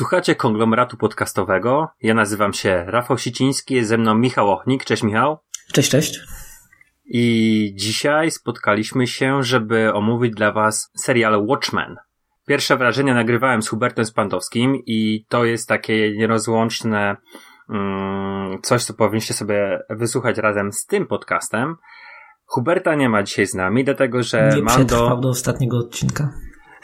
Słuchacie konglomeratu podcastowego. Ja nazywam się Rafał Siciński, jest ze mną Michał Ochnik. Cześć Michał. Cześć, cześć. I dzisiaj spotkaliśmy się, żeby omówić dla Was serial Watchmen. Pierwsze wrażenia nagrywałem z Hubertem Spandowskim i to jest takie nierozłączne mm, coś, co powinniście sobie wysłuchać razem z tym podcastem. Huberta nie ma dzisiaj z nami, dlatego że Nie Mando... przetrwał do ostatniego odcinka.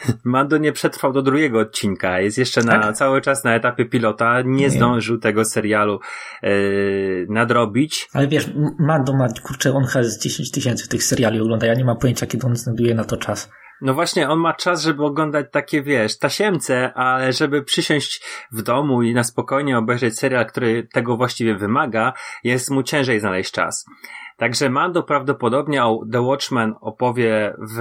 Mando nie przetrwał do drugiego odcinka, jest jeszcze na, Tak? cały czas na etapie pilota, nie, Nie. zdążył tego serialu yy, nadrobić. Ale wiesz, Mando ma, kurczę, on chyba z 10 tysięcy tych seriali ogląda. Ja nie mam pojęcia, kiedy on znajduje na to czas. No właśnie, on ma czas, żeby oglądać takie, wiesz, tasiemce, ale żeby przysiąść w domu i na spokojnie obejrzeć serial, który tego właściwie wymaga, jest mu ciężej znaleźć czas. Także Mando prawdopodobnie o The Watchmen opowie w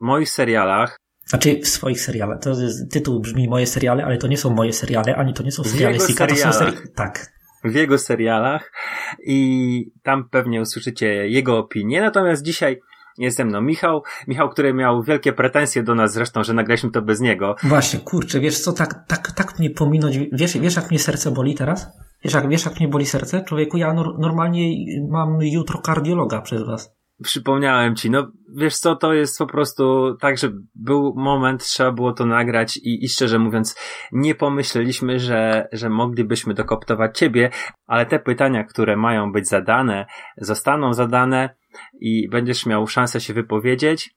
moich serialach, Znaczy w swoich serialach. To jest, tytuł brzmi moje seriale, ale to nie są moje seriale, ani to nie są seriale Sika, to są seriale. Tak. w jego serialach i tam pewnie usłyszycie jego opinię. Natomiast dzisiaj jest ze mną Michał. Michał, który miał wielkie pretensje do nas zresztą, że nagraliśmy to bez niego. Właśnie, kurczę, wiesz co, tak, tak, tak mnie pominąć. Wiesz, wiesz jak mnie serce boli teraz? Wiesz jak, wiesz jak mnie boli serce? Człowieku, ja nor- normalnie mam jutro kardiologa przez was. Przypomniałem ci, no wiesz co, to jest po prostu tak, że był moment, trzeba było to nagrać i, i szczerze mówiąc nie pomyśleliśmy, że, że moglibyśmy dokoptować ciebie, ale te pytania, które mają być zadane, zostaną zadane i będziesz miał szansę się wypowiedzieć.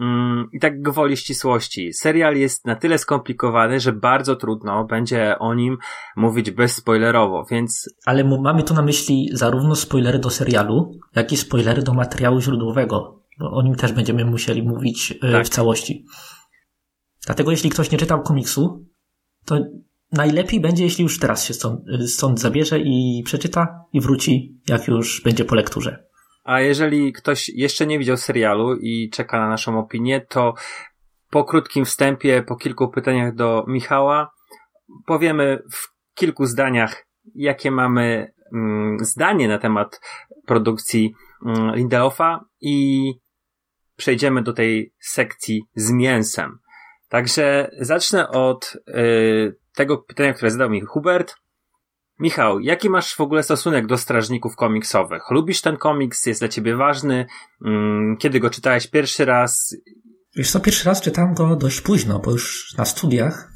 Mm, I tak gwoli ścisłości. Serial jest na tyle skomplikowany, że bardzo trudno będzie o nim mówić bezspoilerowo, więc Ale mamy tu na myśli zarówno spoilery do serialu, jak i spoilery do materiału źródłowego. Bo o nim też będziemy musieli mówić e, Tak. w całości. Dlatego jeśli ktoś nie czytał komiksu, to najlepiej będzie, jeśli już teraz się stąd, stąd zabierze i przeczyta i wróci, jak już będzie po lekturze. A jeżeli ktoś jeszcze nie widział serialu i czeka na naszą opinię, to po krótkim wstępie, po kilku pytaniach do Michała, powiemy w kilku zdaniach, jakie mamy mm, zdanie na temat produkcji mm, Lindelofa i przejdziemy do tej sekcji z mięsem. Także zacznę od y, tego pytania, które zadał mi Hubert. Michał, jaki masz w ogóle stosunek do strażników komiksowych? Lubisz ten komiks? Jest dla ciebie ważny? Mm, Kiedy go czytałeś pierwszy raz? Wiesz co, pierwszy raz czytałem go dość późno, bo już na studiach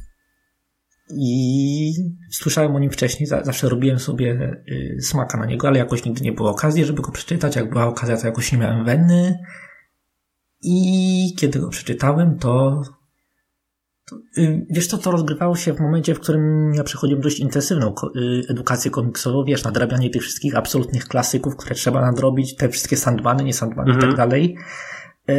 i słyszałem o nim wcześniej, za- zawsze robiłem sobie y, smaka na niego, ale jakoś nigdy nie było okazji, żeby go przeczytać. Jak była okazja, to jakoś nie miałem wenny. I kiedy go przeczytałem, to, to y, wiesz co, to rozgrywało się w momencie, w którym ja przechodziłem dość intensywną y, edukację komiksową, wiesz, nadrabianie tych wszystkich absolutnych klasyków, które trzeba nadrobić, te wszystkie sandbany, nie sandbany i Mhm. tak dalej. E,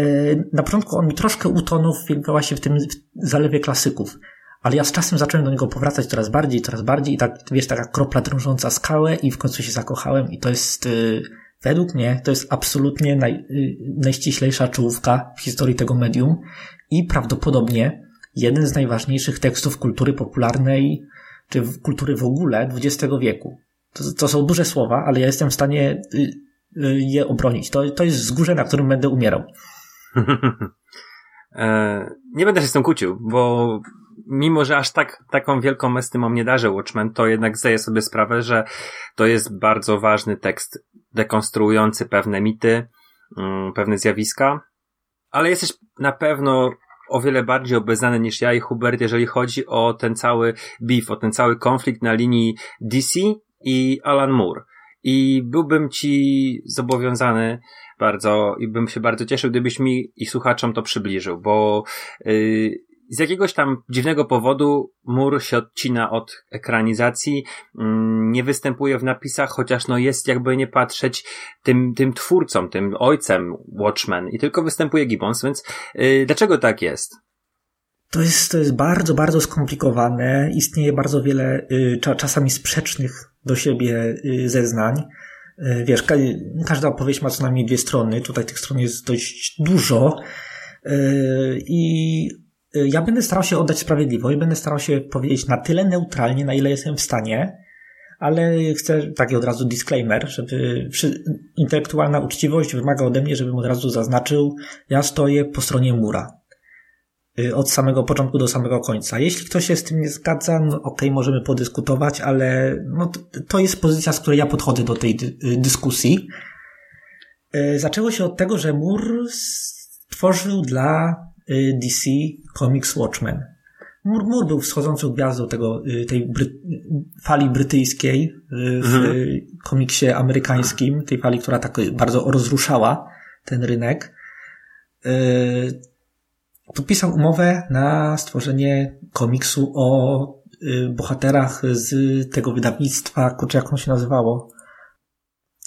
Na początku on mi troszkę utonął w właśnie w tym w zalewie klasyków. Ale ja z czasem zacząłem do niego powracać coraz bardziej, coraz bardziej i tak, wiesz, taka kropla drążąca skałę i w końcu się zakochałem i to jest, y, według mnie, to jest absolutnie naj, y, najściślejsza czołówka w historii tego medium i prawdopodobnie jeden z najważniejszych tekstów kultury popularnej, czy kultury w ogóle XX wieku. To, to są duże słowa, ale ja jestem w stanie y, y, je obronić. To, to jest wzgórze, na którym będę umierał. E, nie będę się z tym kłócił, bo mimo, że aż tak, taką wielką estymą nie darzę Watchmen, to jednak zdaję sobie sprawę, że to jest bardzo ważny tekst dekonstruujący pewne mity, mm, pewne zjawiska, ale jesteś na pewno o wiele bardziej obeznany niż ja i Hubert, jeżeli chodzi o ten cały beef, o ten cały konflikt na linii DC i Alan Moore. I byłbym ci zobowiązany bardzo i bym się bardzo cieszył, gdybyś mi i słuchaczom to przybliżył, bo yy, z jakiegoś tam dziwnego powodu mur się odcina od ekranizacji, mm, nie występuje w napisach, chociaż no jest jakby nie patrzeć tym, tym twórcą, tym ojcem Watchmen i tylko występuje Gibbons, więc yy, dlaczego tak jest? To jest, to jest bardzo, bardzo skomplikowane. Istnieje bardzo wiele y, czasami sprzecznych do siebie y, zeznań. Y, wiesz, ka każda opowieść ma co najmniej dwie strony. Tutaj tych stron jest dość dużo. I ja będę starał się oddać sprawiedliwość, będę starał się powiedzieć na tyle neutralnie, na ile jestem w stanie, ale chcę taki od razu disclaimer, żeby intelektualna uczciwość wymaga ode mnie, żebym od razu zaznaczył, ja stoję po stronie mura. Y, od samego początku do samego końca. Jeśli ktoś się z tym nie zgadza, no okej, okay, możemy podyskutować, ale no, to jest pozycja, z której ja podchodzę do tej dy dyskusji. Y, zaczęło się od tego, że Moore stworzył dla y, DC Comics Watchmen. Moore, Moore był wschodzącą gwiazdą tego, tej bry fali brytyjskiej w mhm. komiksie amerykańskim, tej fali, która tak bardzo rozruszała ten rynek podpisał umowę na stworzenie komiksu o y, bohaterach z tego wydawnictwa, kurczę, jak ono się nazywało.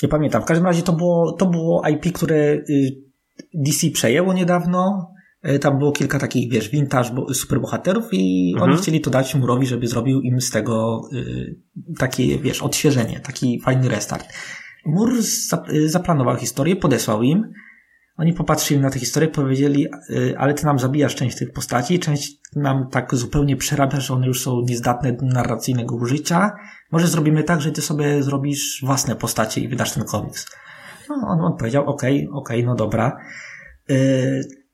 Nie pamiętam. W każdym razie to było, to było IP, które y, DC przejęło niedawno. Y, tam było kilka takich, wiesz, vintage superbohaterów i mhm. oni chcieli to dać Murowi, żeby zrobił im z tego takie, wiesz, odświeżenie, taki fajny restart. Mur zaplanował historię, podesłał im. Oni popatrzyli na tę historię, powiedzieli, y, ale ty nam zabijasz część tych postaci, część nam tak zupełnie przerabiasz, że one już są niezdatne do narracyjnego użycia. Może zrobimy tak, że ty sobie zrobisz własne postacie i wydasz ten komiks. No, on, on powiedział, okej, okay, okej, okay, no dobra. Y,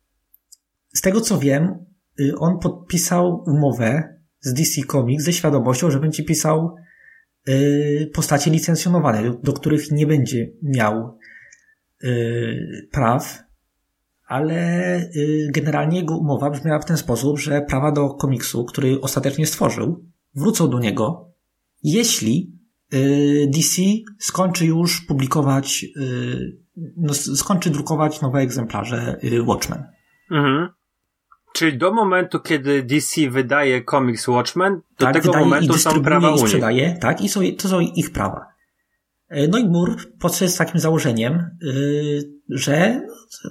z tego co wiem, y, on podpisał umowę z DC Comics ze świadomością, że będzie pisał postacie licencjonowane, do których nie będzie miał Y, praw, ale y, generalnie jego umowa brzmiała w ten sposób, że prawa do komiksu, który ostatecznie stworzył, wrócą do niego, jeśli y, DC skończy już publikować, no, skończy drukować nowe egzemplarze Watchmen. Mhm. Czyli do momentu, kiedy DC wydaje komiks Watchmen, do tak, tego momentu są prawa i sprzedaje, tak, i są, to są ich prawa. E, no i Mur podszedł z takim założeniem, e, że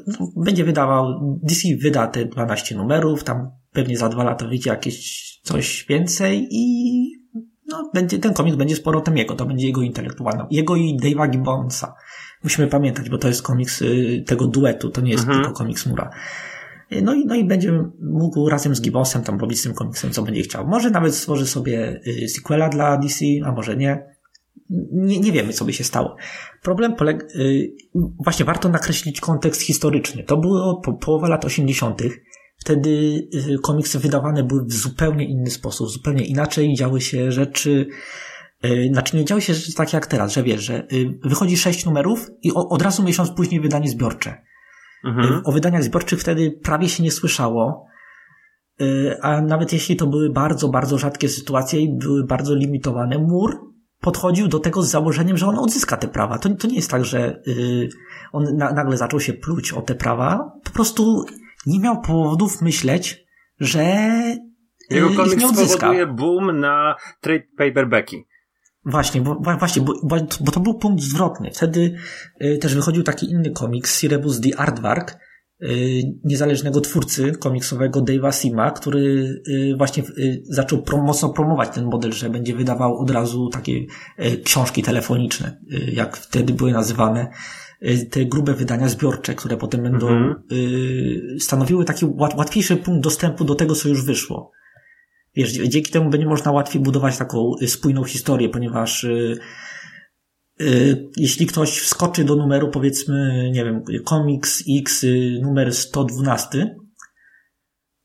no, będzie wydawał, DC wyda te 12 numerów, tam pewnie za dwa lata wyjdzie jakieś coś więcej i no, będzie, ten komiks będzie z powrotem jego, to będzie jego intelektualny, jego i Dave'a Gibbonsa. Musimy pamiętać, bo to jest komiks y, tego duetu, to nie jest mhm. tylko komiks Mura. No i, no i będzie mógł razem z Gibbonsem tam robić z tym komiksem, co będzie chciał. Może nawet stworzy sobie y, sequela dla DC, a może nie nie, nie wiemy, co by się stało. Problem polega, y, właśnie warto nakreślić kontekst historyczny. To było po, połowa lat 80. Wtedy y, komiksy wydawane były w zupełnie inny sposób, zupełnie inaczej działy się rzeczy, znaczy nie działy się rzeczy takie jak teraz, że wiesz, że wychodzi sześć numerów i od razu miesiąc później wydanie zbiorcze. Mhm. O wydaniach zbiorczych wtedy prawie się nie słyszało, a nawet jeśli to były bardzo, bardzo rzadkie sytuacje i były bardzo limitowane, mur podchodził do tego z założeniem, że on odzyska te prawa. To, to nie jest tak, że yy, on na, nagle zaczął się pluć o te prawa. Po prostu nie miał powodów myśleć, że Jego komiks spowoduje boom na trade paperbacki. Właśnie, bo, właśnie bo, bo, bo to był punkt zwrotny. Wtedy yy, też wychodził taki inny komiks, Sirebus the Aardvark, Y, niezależnego twórcy komiksowego Dave'a Sima, który y, właśnie y, zaczął mocno promować ten model, że będzie wydawał od razu takie książki telefoniczne, jak wtedy były nazywane, te grube wydania zbiorcze, które potem będą mhm. stanowiły taki łatwiejszy punkt dostępu do tego, co już wyszło. Wiesz, dzięki temu będzie można łatwiej budować taką spójną historię, ponieważ Y, jeśli ktoś wskoczy do numeru, powiedzmy, nie wiem, komiks X y, numer 112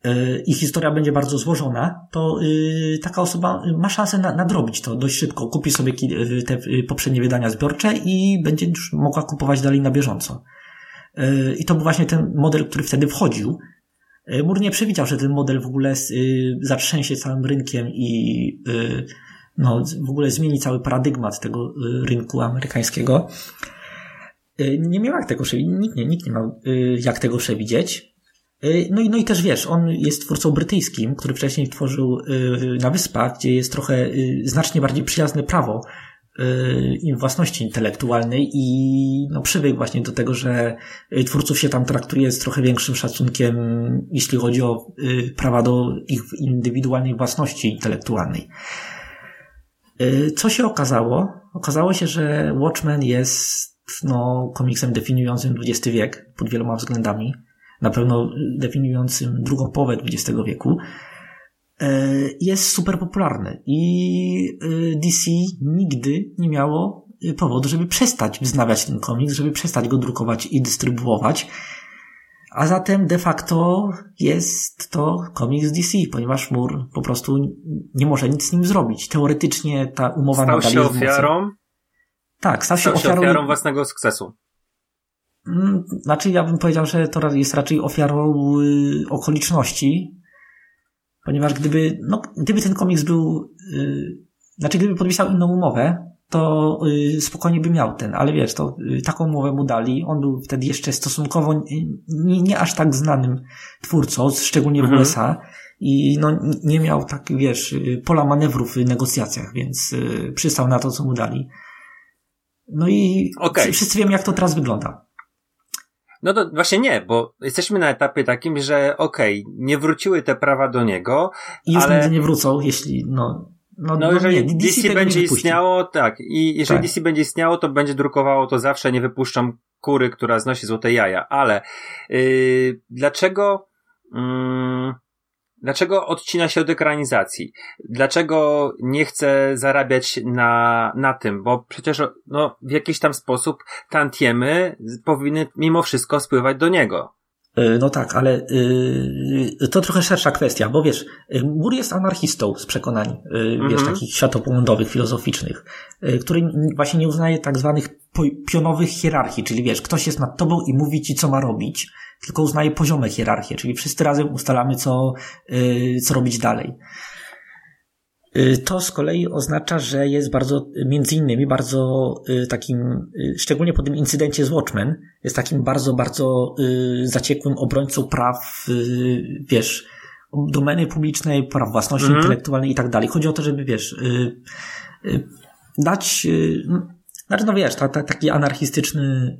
y, i historia będzie bardzo złożona, to taka osoba ma szansę nadrobić to dość szybko. Kupi sobie te poprzednie wydania zbiorcze i będzie już mogła kupować dalej na bieżąco. I to był właśnie ten model, który wtedy wchodził. Mur nie przewidział, że ten model w ogóle zatrzęsie całym rynkiem i no, w ogóle zmieni cały paradygmat tego y, rynku amerykańskiego. Y, nie miał jak tego przewidzieć, nikt nie, nikt nie miał y, jak tego przewidzieć. Y, No i, no i też wiesz, on jest twórcą brytyjskim, który wcześniej tworzył y, na Wyspach, gdzie jest trochę y, znacznie bardziej przyjazne prawo y, i własności intelektualnej i no, przywykł właśnie do tego, że y, twórców się tam traktuje z trochę większym szacunkiem, jeśli chodzi o y, prawa do ich indywidualnej własności intelektualnej. Y, Co się okazało? Okazało się, że Watchmen jest no, komiksem definiującym XX wiek pod wieloma względami. Na pewno definiującym drugą połowę XX wieku. E, Jest super popularny i y, DC nigdy nie miało y, powodu, żeby przestać wznawiać ten komiks, żeby przestać go drukować i dystrybuować. A zatem de facto jest to komiks DC, ponieważ Mur po prostu nie może nic z nim zrobić. Teoretycznie ta umowa Stał nadal się jest ofiarą, Tak, stał się stał się ofiarą. ofiarą własnego sukcesu. Mm, Znaczy, ja bym powiedział, że to jest raczej ofiarą y, okoliczności, ponieważ gdyby, no, gdyby ten komiks był, y, znaczy, gdyby podpisał inną umowę, to y, spokojnie by miał ten, ale wiesz, to y, taką umowę mu dali. On był wtedy jeszcze stosunkowo nie, nie aż tak znanym twórcą, szczególnie w Mhm. USA. I no, nie miał tak, wiesz, y, pola manewrów w negocjacjach, więc y, przystał na to, co mu dali. No i Okej. wszyscy wiemy, jak to teraz wygląda. No to właśnie nie, bo jesteśmy na etapie takim, że okej, nie wróciły te prawa do niego, I już Ale- nigdy nie wrócą, jeśli, no, no, No, jeżeli nie, DC, tego będzie istniało, tak. I jeżeli Tak. DC będzie istniało, to będzie drukowało to zawsze, nie wypuszczą kury, która znosi złote jaja. Ale yy, dlaczego mm, dlaczego odcina się od ekranizacji? Dlaczego nie chce zarabiać na, na tym? Bo przecież no, w jakiś tam sposób tantiemy powinny mimo wszystko spływać do niego. Y, No tak, ale y, to trochę szersza kwestia, bo wiesz, y, Mur jest anarchistą z przekonań, y, wiesz, Mhm. takich światopoglądowych, filozoficznych, y, który właśnie nie uznaje tak zwanych pionowych hierarchii, czyli wiesz, ktoś jest nad tobą i mówi ci, co ma robić, tylko uznaje poziome hierarchie, czyli wszyscy razem ustalamy, co, y, co robić dalej. Y, To z kolei oznacza, że jest bardzo, między innymi bardzo y, takim, szczególnie po tym incydencie z Watchmen, jest takim bardzo, bardzo zaciekłym obrońcą praw, wiesz, domeny publicznej, praw własności Mhm. intelektualnej i tak dalej. Chodzi o to, żeby, wiesz, dać, znaczy, no wiesz, ta, ta, taki anarchistyczny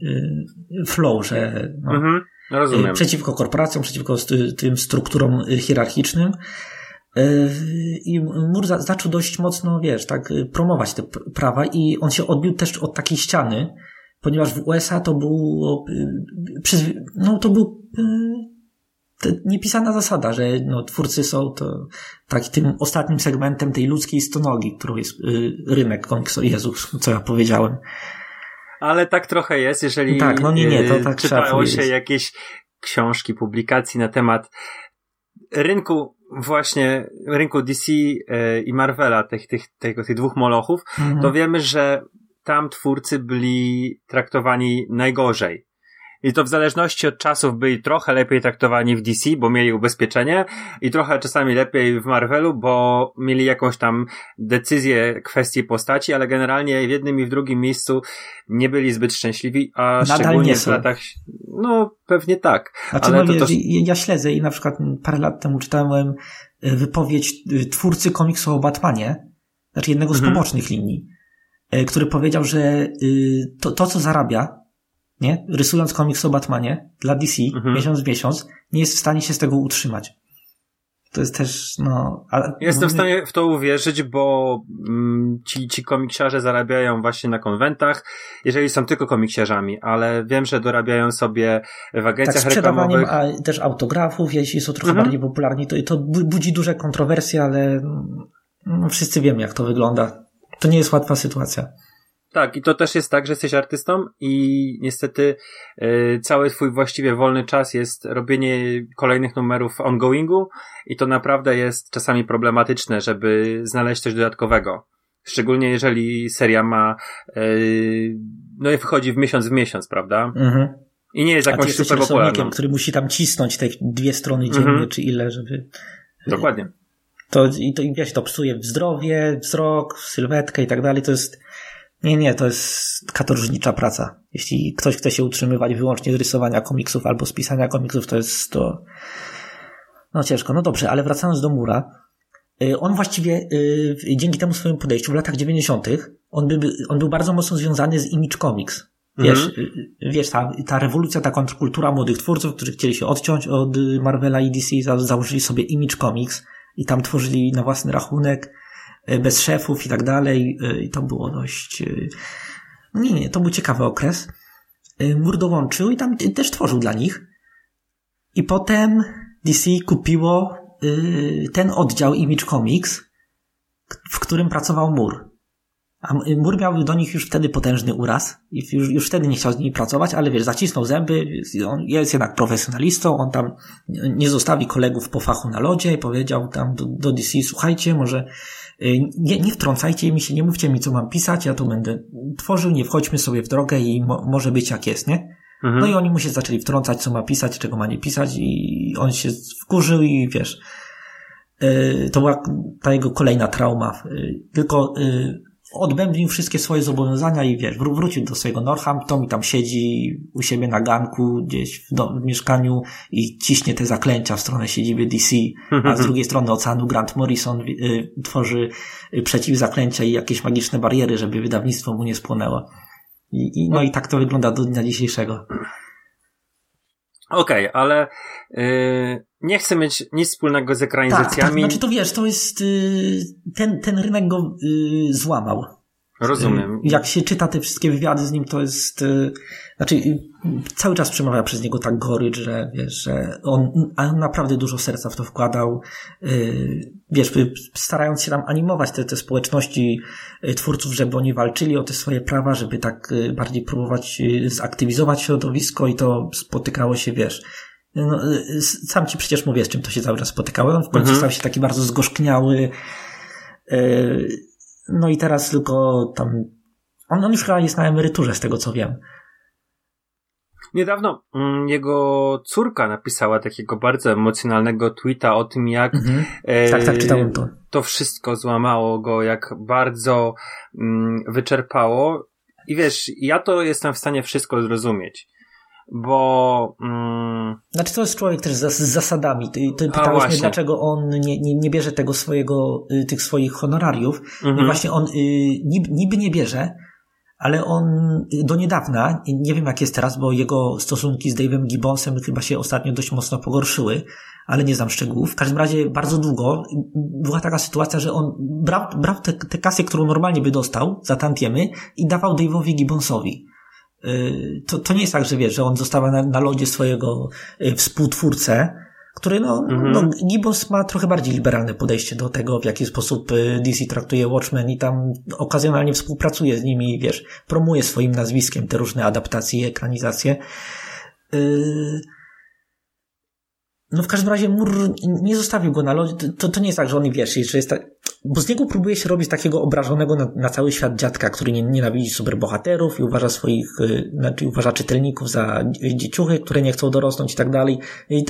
y, flow, że no, Mhm, rozumiem. Y, przeciwko korporacjom, przeciwko tym strukturom hierarchicznym. Y, I Mur za- zaczął dość mocno, wiesz, tak, promować te prawa i on się odbił też od takiej ściany, ponieważ w USA to było, no to był niepisana zasada, że no, twórcy są to tak tym ostatnim segmentem tej ludzkiej stonogi, którą jest y, rynek komiksu. Jezus, co ja powiedziałem. Ale tak trochę jest, jeżeli Tak, no nie, nie, to e, tak czytało się jakieś książki, publikacji na temat rynku właśnie, rynku DC e, i Marvela, tych, tych, tego, tych dwóch molochów, Mhm. to wiemy, że tam twórcy byli traktowani najgorzej. I to w zależności od czasów byli trochę lepiej traktowani w DC, bo mieli ubezpieczenie, i trochę czasami lepiej w Marvelu, bo mieli jakąś tam decyzję kwestii postaci, ale generalnie w jednym i w drugim miejscu nie byli zbyt szczęśliwi, a Nadal szczególnie nie w są. latach. No, pewnie tak. Znaczy, ale no, to też- ja, śledzę i na przykład parę lat temu czytałem e, wypowiedź e, twórcy komiksu o Batmanie, znaczy jednego z Mhm. pobocznych linii, e, który powiedział, że to, to co zarabia, nie, rysując komiks o Batmanie dla DC Mhm. miesiąc w miesiąc, nie jest w stanie się z tego utrzymać. To jest też, no... Ale, Jestem w mówię- stanie w to uwierzyć, bo mm, ci, ci komiksiarze zarabiają właśnie na konwentach, jeżeli są tylko komiksiarzami, ale wiem, że dorabiają sobie w tak, agencjach sprzedawaniem reklamowych. a też autografów, jeśli są trochę Mhm. bardziej popularni, to, to bu- budzi duże kontrowersje, ale no, wszyscy wiemy, jak to wygląda. To nie jest łatwa sytuacja. Tak, i to też jest tak, że jesteś artystą i niestety y, cały twój właściwie wolny czas jest robienie kolejnych numerów ongoingu i to naprawdę jest czasami problematyczne, żeby znaleźć coś dodatkowego. Szczególnie jeżeli seria ma, y, no i wchodzi w miesiąc w miesiąc, prawda? Mhm. I nie jest jakąś super popularną. który musi tam cisnąć te dwie strony dziennie, Mhm. czy ile, żeby... Dokładnie. To, I to i wiesz, to psuje zdrowie, wzrok, sylwetkę i tak dalej. To jest, Nie, nie, to jest katorżnicza praca. Jeśli ktoś chce się utrzymywać wyłącznie z rysowania komiksów albo z pisania komiksów, to jest to no ciężko. No dobrze, ale wracając do Mura, y, on właściwie y, dzięki temu swojemu podejściu w latach 90. on, by, on był bardzo mocno związany z Image Comics. Wiesz, Mhm. y, wiesz ta, ta rewolucja, ta kontrkultura młodych twórców, którzy chcieli się odciąć od Marvela i DC, za, założyli sobie Image Comics i tam tworzyli na własny rachunek, bez szefów i tak dalej. y, I to było dość... y, Nie, nie, to był ciekawy okres. Mur dołączył i tam też tworzył dla nich. I potem DC kupiło ten oddział Image Comics, w którym pracował Mur. A Mur miał do nich już wtedy potężny uraz i już, już wtedy nie chciał z nimi pracować, ale wiesz, zacisnął zęby, on jest jednak profesjonalistą, on tam nie zostawi kolegów po fachu na lodzie i powiedział tam do, do DC, słuchajcie, może nie, nie wtrącajcie mi się, nie mówcie mi, co mam pisać, ja to będę tworzył, nie wchodźmy sobie w drogę i mo, może być jak jest, nie? Mhm. No i oni mu się zaczęli wtrącać, co ma pisać, czego ma nie pisać i on się wkurzył i wiesz, yy, to była ta jego kolejna trauma. Yy, tylko odbębnił wszystkie swoje zobowiązania i wiesz, wró- wrócił do swojego Northampton i tam siedzi u siebie na ganku, gdzieś w, w mieszkaniu i ciśnie te zaklęcia w stronę siedziby DC, a z drugiej strony oceanu Grant Morrison yy, tworzy yy, przeciwzaklęcia i jakieś magiczne bariery, żeby wydawnictwo mu nie spłonęło. I, i, no i tak to wygląda do dnia dzisiejszego. Okej, ale yy, nie chcę mieć nic wspólnego z Tak, tak, ekranizacjami. znaczy to wiesz, to jest, y, ten, ten rynek go y, złamał. Rozumiem. Y, Jak się czyta te wszystkie wywiady z nim, to jest, znaczy cały czas przemawia przez niego tak gorycz, że wiesz, że on, on naprawdę dużo serca w to wkładał. Wiesz, starając się tam animować te, te społeczności twórców, żeby oni walczyli o te swoje prawa, żeby tak bardziej próbować zaktywizować środowisko i to spotykało się, wiesz, no, y, sam ci przecież mówię, z czym to się cały czas spotykało. On w końcu Mhm. stał się taki bardzo zgorzkniały. y, No i teraz tylko tam. On, on już chyba jest na emeryturze, z tego co wiem. Niedawno mm, jego córka napisała takiego bardzo emocjonalnego tweeta o tym, jak e, Tak, tak, czytałem to. to wszystko złamało go, jak bardzo mm, wyczerpało. I wiesz, ja to jestem w stanie wszystko zrozumieć, bo mm, Znaczy to jest człowiek też z, z zasadami. Ty, ty pytałeś mnie, dlaczego on nie, nie, nie bierze tego swojego, y, tych swoich honorariów. mhm. I właśnie on y, niby, niby nie bierze, ale on y, do niedawna, nie wiem jak jest teraz, bo jego stosunki z Dave'em Gibbonsem chyba się ostatnio dość mocno pogorszyły, ale nie znam szczegółów. W każdym razie bardzo długo y, była taka sytuacja, że on brał, brał tę te, kasę, którą normalnie by dostał za tantiemy i dawał Dave'owi Gibbonsowi. To, to nie jest tak, że wiesz, że on zostawia na, na lodzie swojego y, współtwórcę, który no, Mhm. no Gibbons ma trochę bardziej liberalne podejście do tego, w jaki sposób y, DC traktuje Watchmen i tam okazjonalnie współpracuje z nimi, wiesz, promuje swoim nazwiskiem te różne adaptacje i ekranizacje. Y, No w każdym razie Mur nie zostawił go na lodzie. To, to nie jest tak, że on wiesz, że jest tak, bo z niego próbuje się robić takiego obrażonego na, na cały świat dziadka, który nie, nienawidzi superbohaterów i uważa swoich, y, znaczy uważa czytelników za dzieciuchy, które nie chcą dorosnąć i tak dalej.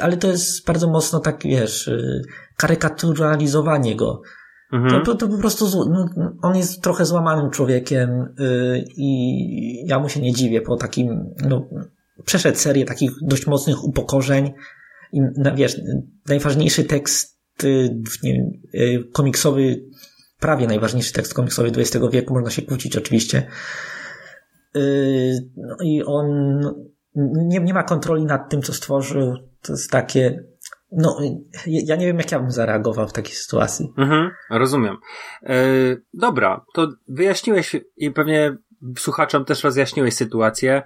Ale to jest bardzo mocno tak, wiesz, y, karykaturalizowanie go. Mhm. To, to, po prostu no, on jest trochę złamanym człowiekiem y, i ja mu się nie dziwię po takim, no, przeszedł serię takich dość mocnych upokorzeń i wiesz, najważniejszy tekst y, nie, y, komiksowy, prawie najważniejszy tekst komiksowy XX wieku, można się kłócić oczywiście. Y, No i on nie, nie ma kontroli nad tym, co stworzył. To jest takie, no, ja nie wiem, jak ja bym zareagował w takiej sytuacji. Mhm, rozumiem. Dobra, to wyjaśniłeś i pewnie słuchaczom też rozjaśniłeś sytuację.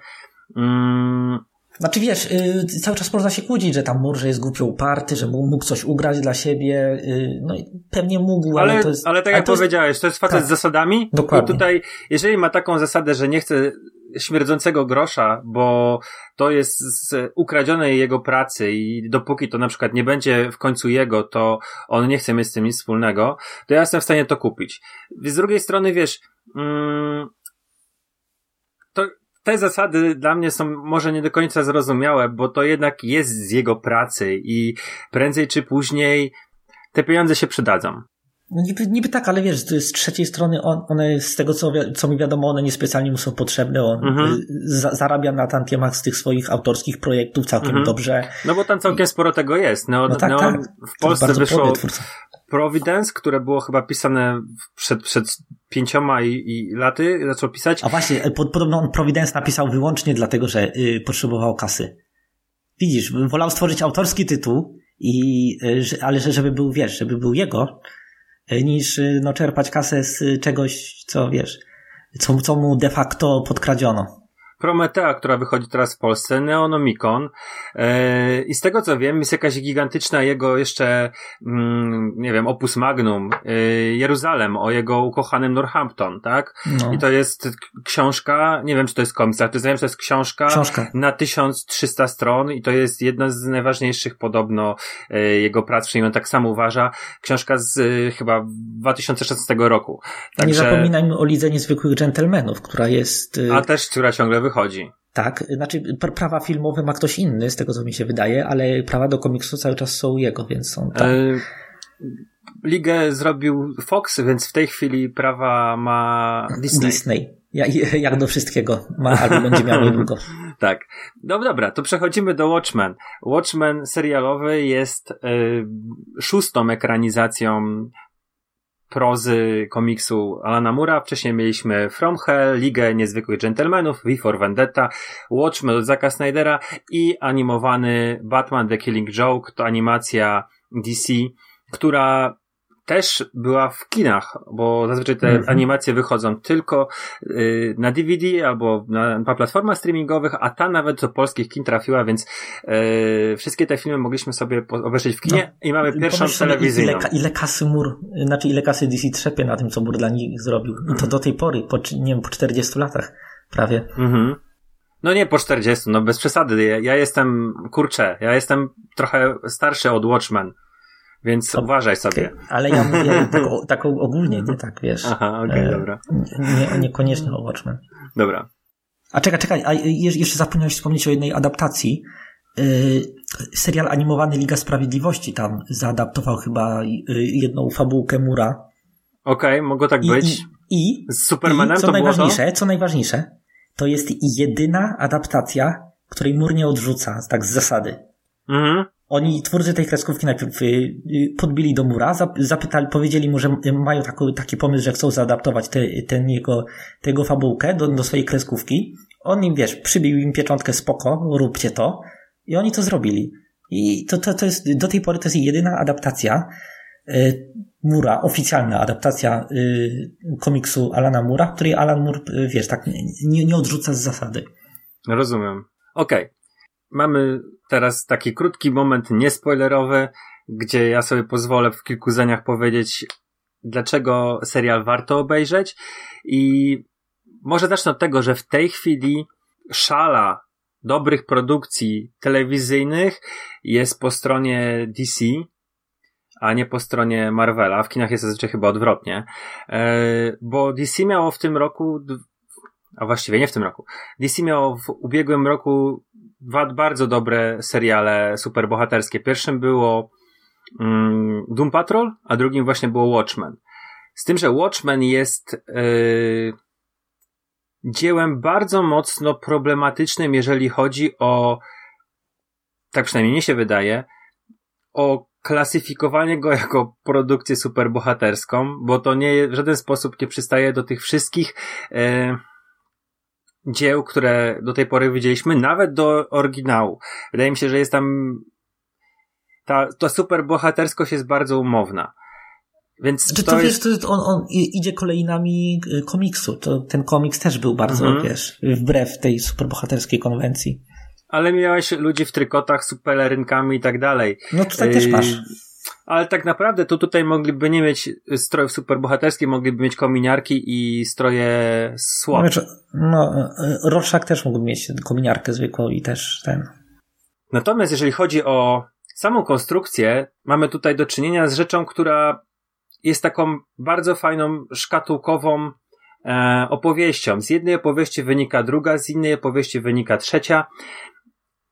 Mm, Znaczy wiesz, y, cały czas można się kłócić, że tam Mur, że jest głupio uparty, że mógł coś ugrać dla siebie, y, no i pewnie mógł, ale, ale, to jest... ale tak ale jak to jest- powiedziałeś, to jest facet tak. z zasadami. Dokładnie. I tutaj, jeżeli ma taką zasadę, że nie chce śmierdzącego grosza, bo to jest z ukradzionej jego pracy i dopóki to na przykład nie będzie w końcu jego, to on nie chce mieć z tym nic wspólnego, to ja jestem w stanie to kupić. Z drugiej strony, wiesz, mm, te zasady dla mnie są może nie do końca zrozumiałe, bo to jednak jest z jego pracy i prędzej czy później te pieniądze się przydadzą. No niby, niby tak, ale wiesz, z trzeciej strony on, one, z tego co, co mi wiadomo, one niespecjalnie mu są potrzebne. On Mhm. y, za, zarabia na tantiemach z tych swoich autorskich projektów całkiem Mhm. dobrze. No bo tam całkiem sporo tego jest. Neo, No tak, Neo, tak. W Polsce wyszło. Providence, które było chyba pisane przed, przed pięcioma i, i laty, zaczął pisać. A właśnie, e, pod, podobno on Providence napisał wyłącznie dlatego, że y, potrzebował kasy. Widzisz, wolał stworzyć autorski tytuł, i, y, ale że, żeby był, wiesz, żeby był jego, y, niż no, czerpać kasę z czegoś, co wiesz, co, co mu de facto podkradziono. Prometea, która wychodzi teraz w Polsce, Neonomicon e, i z tego co wiem jest jakaś gigantyczna jego jeszcze mm, nie wiem, opus magnum e, Jeruzalem o jego ukochanym Northampton, tak? No. I to jest książka, nie wiem czy to jest komiks, ale przyznaję, że to jest książka Książka. na 1300 stron i to jest jedna z najważniejszych podobno e, jego prac, przynajmniej on tak sam uważa, książka z chyba 2016 roku. Nie zapominajmy o Lidze Niezwykłych Dżentelmenów, która jest... A też, która ciągle wychodzi. Tak, znaczy pr- prawa filmowe ma ktoś inny, z tego co mi się wydaje, ale prawa do komiksu cały czas są jego, więc są tak. E, Ligę zrobił Fox, więc w tej chwili prawa ma Disney. Disney. Ja, jak do wszystkiego ma albo będzie miał niedługo. Tak. No dobra, to przechodzimy do Watchmen. Watchmen serialowy jest e, szóstą ekranizacją prozy komiksu Alana Mura. Wcześniej mieliśmy From Hell, Ligę Niezwykłych Gentlemanów, V for Vendetta, Watchmen od Zacka Snydera i animowany Batman The Killing Joke. To animacja DC, która też była w kinach, bo zazwyczaj te Mhm. animacje wychodzą tylko y, na DVD albo na, na platformach streamingowych, a ta nawet do polskich kin trafiła, więc y, wszystkie te filmy mogliśmy sobie obejrzeć w kinie i mamy pierwszą telewizyjną. Ile, ile kasy mur, znaczy ile kasy DC trzepie na tym, co mur dla nich zrobił. I to do tej pory, po, nie wiem, po 40 latach prawie. Mhm. No nie po 40, no bez przesady. Ja, ja jestem, kurczę, ja jestem trochę starszy od Watchmen, więc To- uważaj sobie. Ale ja mówię taką, taką ogólnie, nie tak, wiesz. Aha, okej, E, dobra. Nie, niekoniecznie o Watchmen. Dobra. A czekaj, czekaj, a je- jeszcze zapomniałeś wspomnieć o jednej adaptacji. Yy, serial animowany Liga Sprawiedliwości tam zaadaptował chyba yy, jedną fabułkę Mura. Okej, mogło tak I, być. i, i, Z Supermanem i co to było to? najważniejsze, co najważniejsze, to jest jedyna adaptacja, której Mur nie odrzuca, tak z zasady. Mhm. Oni, twórcy tej kreskówki najpierw y, y, podbili do mura, zap- zapytali, powiedzieli mu, że y, mają taką, taki pomysł, że chcą zaadaptować te, ten jego, tego fabułkę do, do swojej kreskówki. On im, wiesz, przybił im pieczątkę spoko, róbcie to. I oni to zrobili. I to, to, to jest, do tej pory to jest jedyna adaptacja y, Mura, oficjalna adaptacja y, komiksu Alana Mura, której Alan Moore, y, wiesz, tak nie, nie odrzuca z zasady. Rozumiem. Okej. Mamy teraz taki krótki moment niespoilerowy, gdzie ja sobie pozwolę w kilku zdaniach powiedzieć, dlaczego serial warto obejrzeć. I może zacznę od tego, że w tej chwili szala dobrych produkcji telewizyjnych jest po stronie DC, a nie po stronie Marvela. W kinach jest zazwyczaj chyba odwrotnie. E, bo DC miało w tym roku, a właściwie nie w tym roku, DC miało w ubiegłym roku dwa bardzo dobre seriale superbohaterskie. Pierwszym było mm, Doom Patrol, a drugim właśnie było Watchmen. Z tym, że Watchmen jest yy, dziełem bardzo mocno problematycznym, jeżeli chodzi o, tak przynajmniej mnie się wydaje, o klasyfikowanie go jako produkcję superbohaterską, bo to nie w żaden sposób nie przystaje do tych wszystkich yy, dzieł, które do tej pory widzieliśmy, nawet do oryginału. Wydaje mi się, że jest tam ta, ta superbohaterskość jest bardzo umowna. Więc Czy to to, jest... wiesz, to on, on idzie kolejnami y, komiksu. To, ten komiks też był bardzo, Mhm. wiesz, wbrew tej superbohaterskiej konwencji. Ale miałeś ludzi w trykotach z pelerynkami i tak dalej. No tutaj też Yy, masz. Ale tak naprawdę to tutaj mogliby nie mieć strojów superbohaterskich, mogliby mieć kominiarki i stroje No, SWAT. wiesz, no, y, Rorschach też mógł mieć kominiarkę zwykłą i też ten. Natomiast jeżeli chodzi o samą konstrukcję, mamy tutaj do czynienia z rzeczą, która jest taką bardzo fajną, szkatułkową e, opowieścią. Z jednej opowieści wynika druga, z innej opowieści wynika trzecia.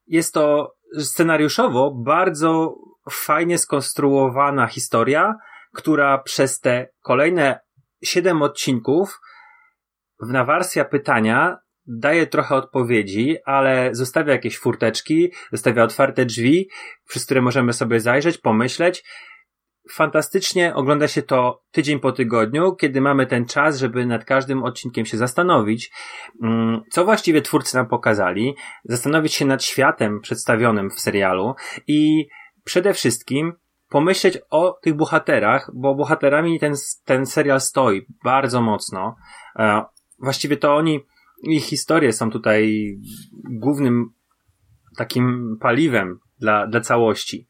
Jest to scenariuszowo bardzo fajnie skonstruowana historia, która przez te kolejne siedem odcinków w nawarsja pytania daje trochę odpowiedzi, ale zostawia jakieś furteczki, zostawia otwarte drzwi, przez które możemy sobie zajrzeć, pomyśleć. Fantastycznie ogląda się to tydzień po tygodniu, kiedy mamy ten czas, żeby nad każdym odcinkiem się zastanowić, mm, co właściwie twórcy nam pokazali, zastanowić się nad światem przedstawionym w serialu i przede wszystkim pomyśleć o tych bohaterach, bo bohaterami ten, ten serial stoi bardzo mocno. E, właściwie to oni, ich historie są tutaj głównym takim paliwem dla, dla całości.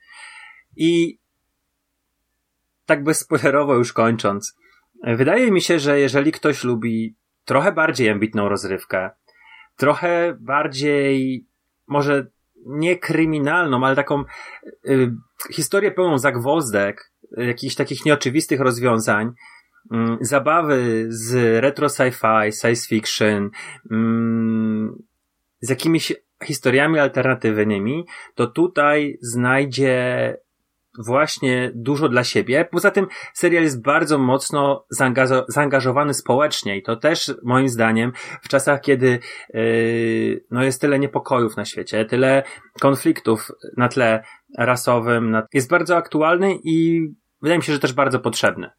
I tak bezspoilerowo już kończąc, wydaje mi się, że jeżeli ktoś lubi trochę bardziej ambitną rozrywkę, trochę bardziej może nie kryminalną, ale taką y, historię pełną zagwozdek, y, jakichś takich nieoczywistych rozwiązań, y, zabawy z retro sci-fi, science fiction, mm, z jakimiś historiami alternatywnymi, to tutaj znajdzie właśnie dużo dla siebie. Poza tym serial jest bardzo mocno zaangażo- zaangażowany społecznie i to też moim zdaniem w czasach, kiedy yy, no jest tyle niepokojów na świecie, tyle konfliktów na tle rasowym, na... jest bardzo aktualny i wydaje mi się, że też bardzo potrzebny.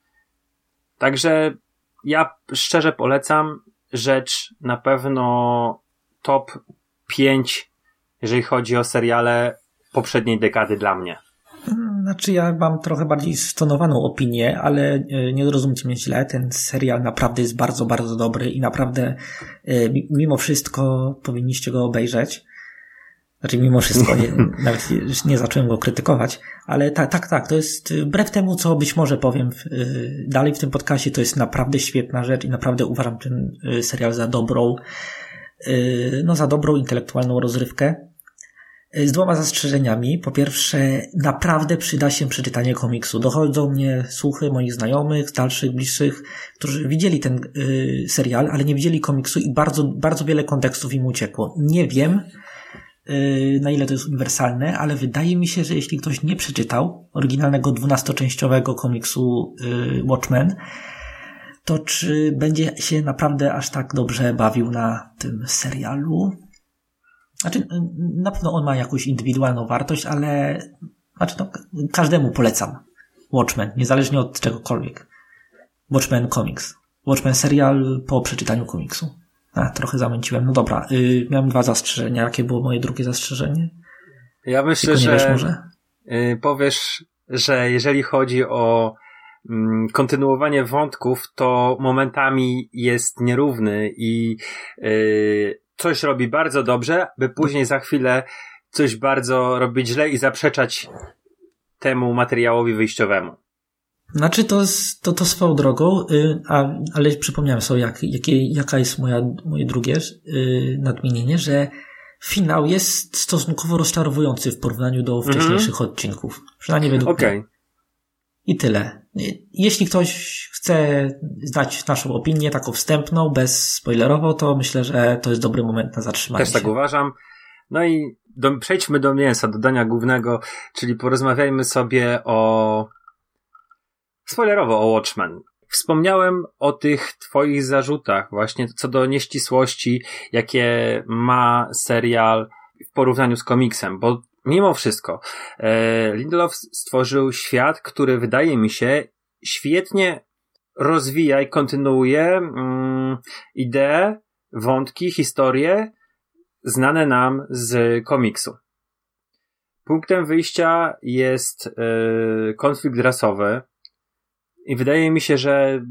Także ja szczerze polecam rzecz na pewno top 5, jeżeli chodzi o seriale poprzedniej dekady dla mnie. Znaczy ja mam trochę bardziej stonowaną opinię, ale e, nie zrozumcie mnie źle, ten serial naprawdę jest bardzo, bardzo dobry i naprawdę e, mimo wszystko powinniście go obejrzeć. Znaczy mimo wszystko, nawet nie zacząłem go krytykować, ale tak, tak, tak, to jest wbrew temu, co być może powiem w, e, dalej w tym podcastie, to jest naprawdę świetna rzecz i naprawdę uważam ten serial za dobrą, no za dobrą intelektualną rozrywkę z dwoma zastrzeżeniami. Po pierwsze, naprawdę przyda się przeczytanie komiksu. Dochodzą mnie słuchy moich znajomych, dalszych, bliższych, którzy widzieli ten y, serial, ale nie widzieli komiksu i bardzo, bardzo wiele kontekstów im uciekło. Nie wiem, y, na ile to jest uniwersalne, ale wydaje mi się, że jeśli ktoś nie przeczytał oryginalnego dwunastoczęściowego komiksu y, Watchmen, to czy będzie się naprawdę aż tak dobrze bawił na tym serialu? Znaczy, na pewno on ma jakąś indywidualną wartość, ale znaczy, no, każdemu polecam Watchmen, niezależnie od czegokolwiek. Watchmen Comics. Watchmen serial po przeczytaniu komiksu. A, trochę zamęciłem. No dobra, yy, miałem dwa zastrzeżenia. Jakie było moje drugie zastrzeżenie? Ja myślę, że wiesz, może? Yy, powiesz, że jeżeli chodzi o mm, kontynuowanie wątków, to momentami jest nierówny i yy, coś robi bardzo dobrze, by później za chwilę coś bardzo robić źle i zaprzeczać temu materiałowi wyjściowemu. Znaczy to, to, to swoją drogą, yy, a, ale przypomniałem sobie, jak, jakie, jaka jest moja, moje drugie yy, nadmienienie, że finał jest stosunkowo rozczarowujący w porównaniu do wcześniejszych mm -hmm. odcinków. Przynajmniej według okay. mnie. I tyle. Jeśli ktoś chce znać naszą opinię, taką wstępną, bez spoilerowo, to myślę, że to jest dobry moment na zatrzymanie Też tak uważam. No i do, przejdźmy do mięsa, do dania głównego, czyli porozmawiajmy sobie o spoilerowo o Watchmen. Wspomniałem o tych twoich zarzutach właśnie co do nieścisłości, jakie ma serial w porównaniu z komiksem, bo mimo wszystko, e, Lindelof stworzył świat, który wydaje mi się świetnie rozwija i kontynuuje mm, idee, wątki, historie znane nam z komiksu. Punktem wyjścia jest y, konflikt rasowy i wydaje mi się, że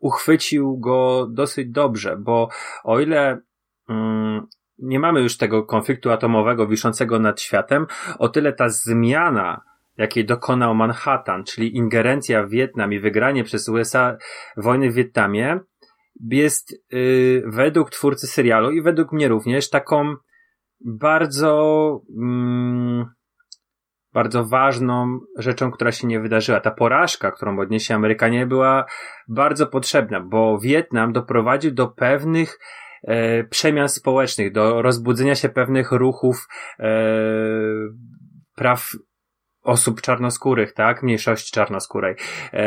uchwycił go dosyć dobrze, bo o ile y, nie mamy już tego konfliktu atomowego wiszącego nad światem, o tyle ta zmiana, jakiej dokonał Manhattan, czyli ingerencja w Wietnam i wygranie przez USA wojny w Wietnamie, jest yy, według twórcy serialu i według mnie również taką bardzo yy, bardzo ważną rzeczą, która się nie wydarzyła. Ta porażka, którą odnieśli Amerykanie, była bardzo potrzebna, bo Wietnam doprowadził do pewnych e, przemian społecznych, do rozbudzenia się pewnych ruchów e, praw osób czarnoskórych, tak? Mniejszości czarnoskórej. E,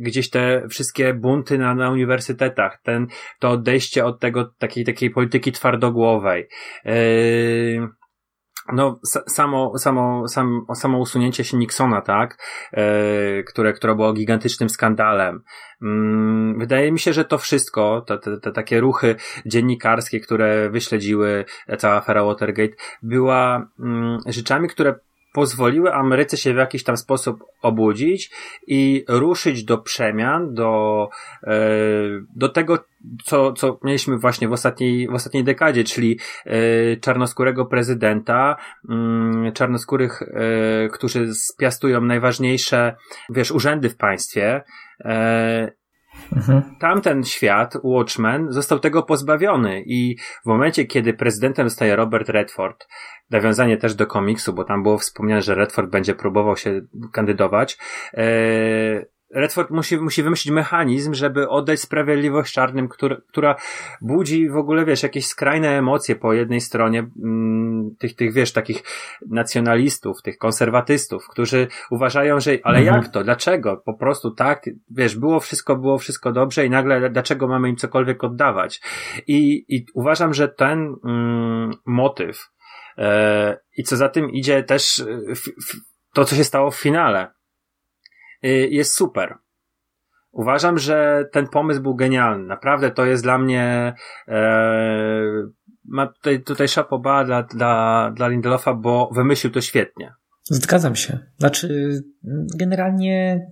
gdzieś te wszystkie bunty na, na uniwersytetach, ten, to odejście od tego, takiej, takiej polityki twardogłowej. E, no, samo, samo, sam, samo usunięcie się Nixona, tak, e, które, które było gigantycznym skandalem. Mm, wydaje mi się, że to wszystko, te, te, te takie ruchy dziennikarskie, które wyśledziły cała afera Watergate, była mm, rzeczami, które pozwoliły Ameryce się w jakiś tam sposób obudzić i ruszyć do przemian, do, e, do tego, co, co mieliśmy właśnie w ostatniej, w ostatniej dekadzie, czyli e, czarnoskórego prezydenta, mm, czarnoskórych, e, którzy spiastują najważniejsze, wiesz, urzędy w państwie, Mhm. Tamten świat, Watchmen, został tego pozbawiony i w momencie, kiedy prezydentem zostaje Robert Redford, nawiązanie też do komiksu, bo tam było wspomniane, że Redford będzie próbował się kandydować, e, Redford musi, musi wymyślić mechanizm, żeby oddać sprawiedliwość czarnym, która, która budzi w ogóle, wiesz, jakieś skrajne emocje po jednej stronie mm, tych, tych, wiesz, takich nacjonalistów, tych konserwatystów, którzy uważają, że, ale mhm. jak to? Dlaczego? Po prostu tak, wiesz, było wszystko, było wszystko dobrze i nagle dlaczego mamy im cokolwiek oddawać? I, i uważam, że ten mm, motyw e, i co za tym idzie też f, f, to, co się stało w finale, jest super. Uważam, że ten pomysł był genialny. Naprawdę to jest dla mnie e, ma tutaj, tutaj szapoba dla, dla, dla Lindelofa, bo wymyślił to świetnie. Zgadzam się. Znaczy, generalnie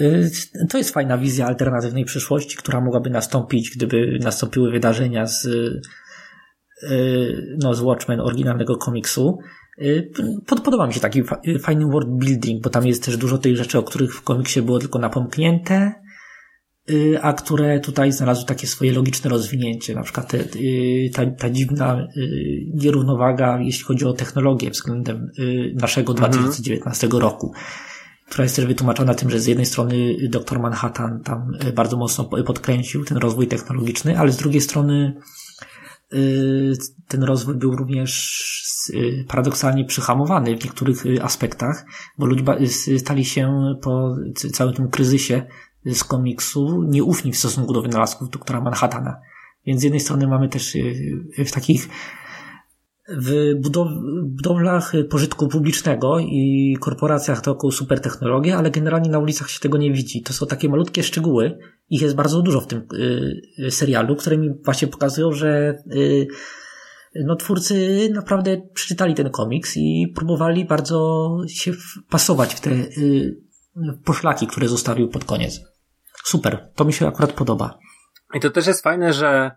y, to jest fajna wizja alternatywnej przyszłości, która mogłaby nastąpić, gdyby nastąpiły wydarzenia z, y, no, z Watchmen oryginalnego komiksu. Y, pod, podoba mi się taki y, fajny world building, bo tam jest też dużo tych rzeczy, o których w komiksie było tylko napomknięte, y, a które tutaj znalazły takie swoje logiczne rozwinięcie. Na przykład te, ta, ta dziwna nierównowaga, jeśli chodzi o technologię względem naszego 2019 mhm. roku która jest też wytłumaczona tym, że z jednej strony dr Manhattan tam bardzo mocno podkręcił ten rozwój technologiczny, ale z drugiej strony ten rozwój był również Y, paradoksalnie przyhamowany w niektórych y, aspektach, bo ludzie y, stali się po całym tym kryzysie z komiksu nieufni w stosunku do wynalazków doktora Manhattana. Więc z jednej strony mamy też w takich w budowlach pożytku publicznego i korporacjach to około supertechnologie, ale generalnie na ulicach się tego nie widzi. To są takie malutkie szczegóły. Ich jest bardzo dużo w tym serialu, które mi właśnie pokazują, że no twórcy naprawdę przeczytali ten komiks i próbowali bardzo się pasować w te y, poszlaki, które zostawił pod koniec. Super, to mi się akurat podoba. I to też jest fajne, że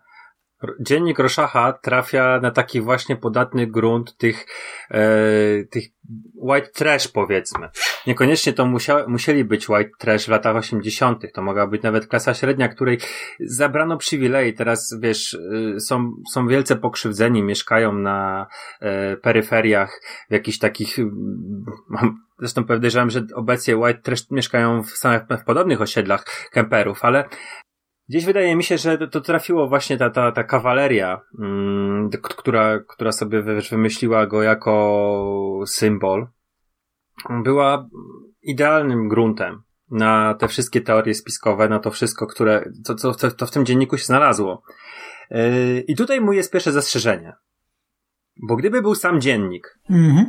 dziennik Roszacha trafia na taki właśnie podatny grunt tych, e, tych white trash powiedzmy. Niekoniecznie to musiał, musieli być white trash w latach 80. To mogła być nawet klasa średnia, której zabrano przywilei. Teraz wiesz, y, są, są wielce pokrzywdzeni, mieszkają na e, peryferiach w jakichś takich, mam, Zresztą podejrzewam, że obecnie White Trash mieszkają w, samych, w podobnych osiedlach kemperów, ale Gdzieś wydaje mi się, że to trafiło właśnie ta, ta, ta kawaleria, mm, która, która sobie wymyśliła go jako symbol. Była idealnym gruntem na te wszystkie teorie spiskowe, na to wszystko, które, co, co, co, to w tym dzienniku się znalazło. Yy, I tutaj mój jest pierwsze zastrzeżenie. Bo gdyby był sam dziennik, mhm.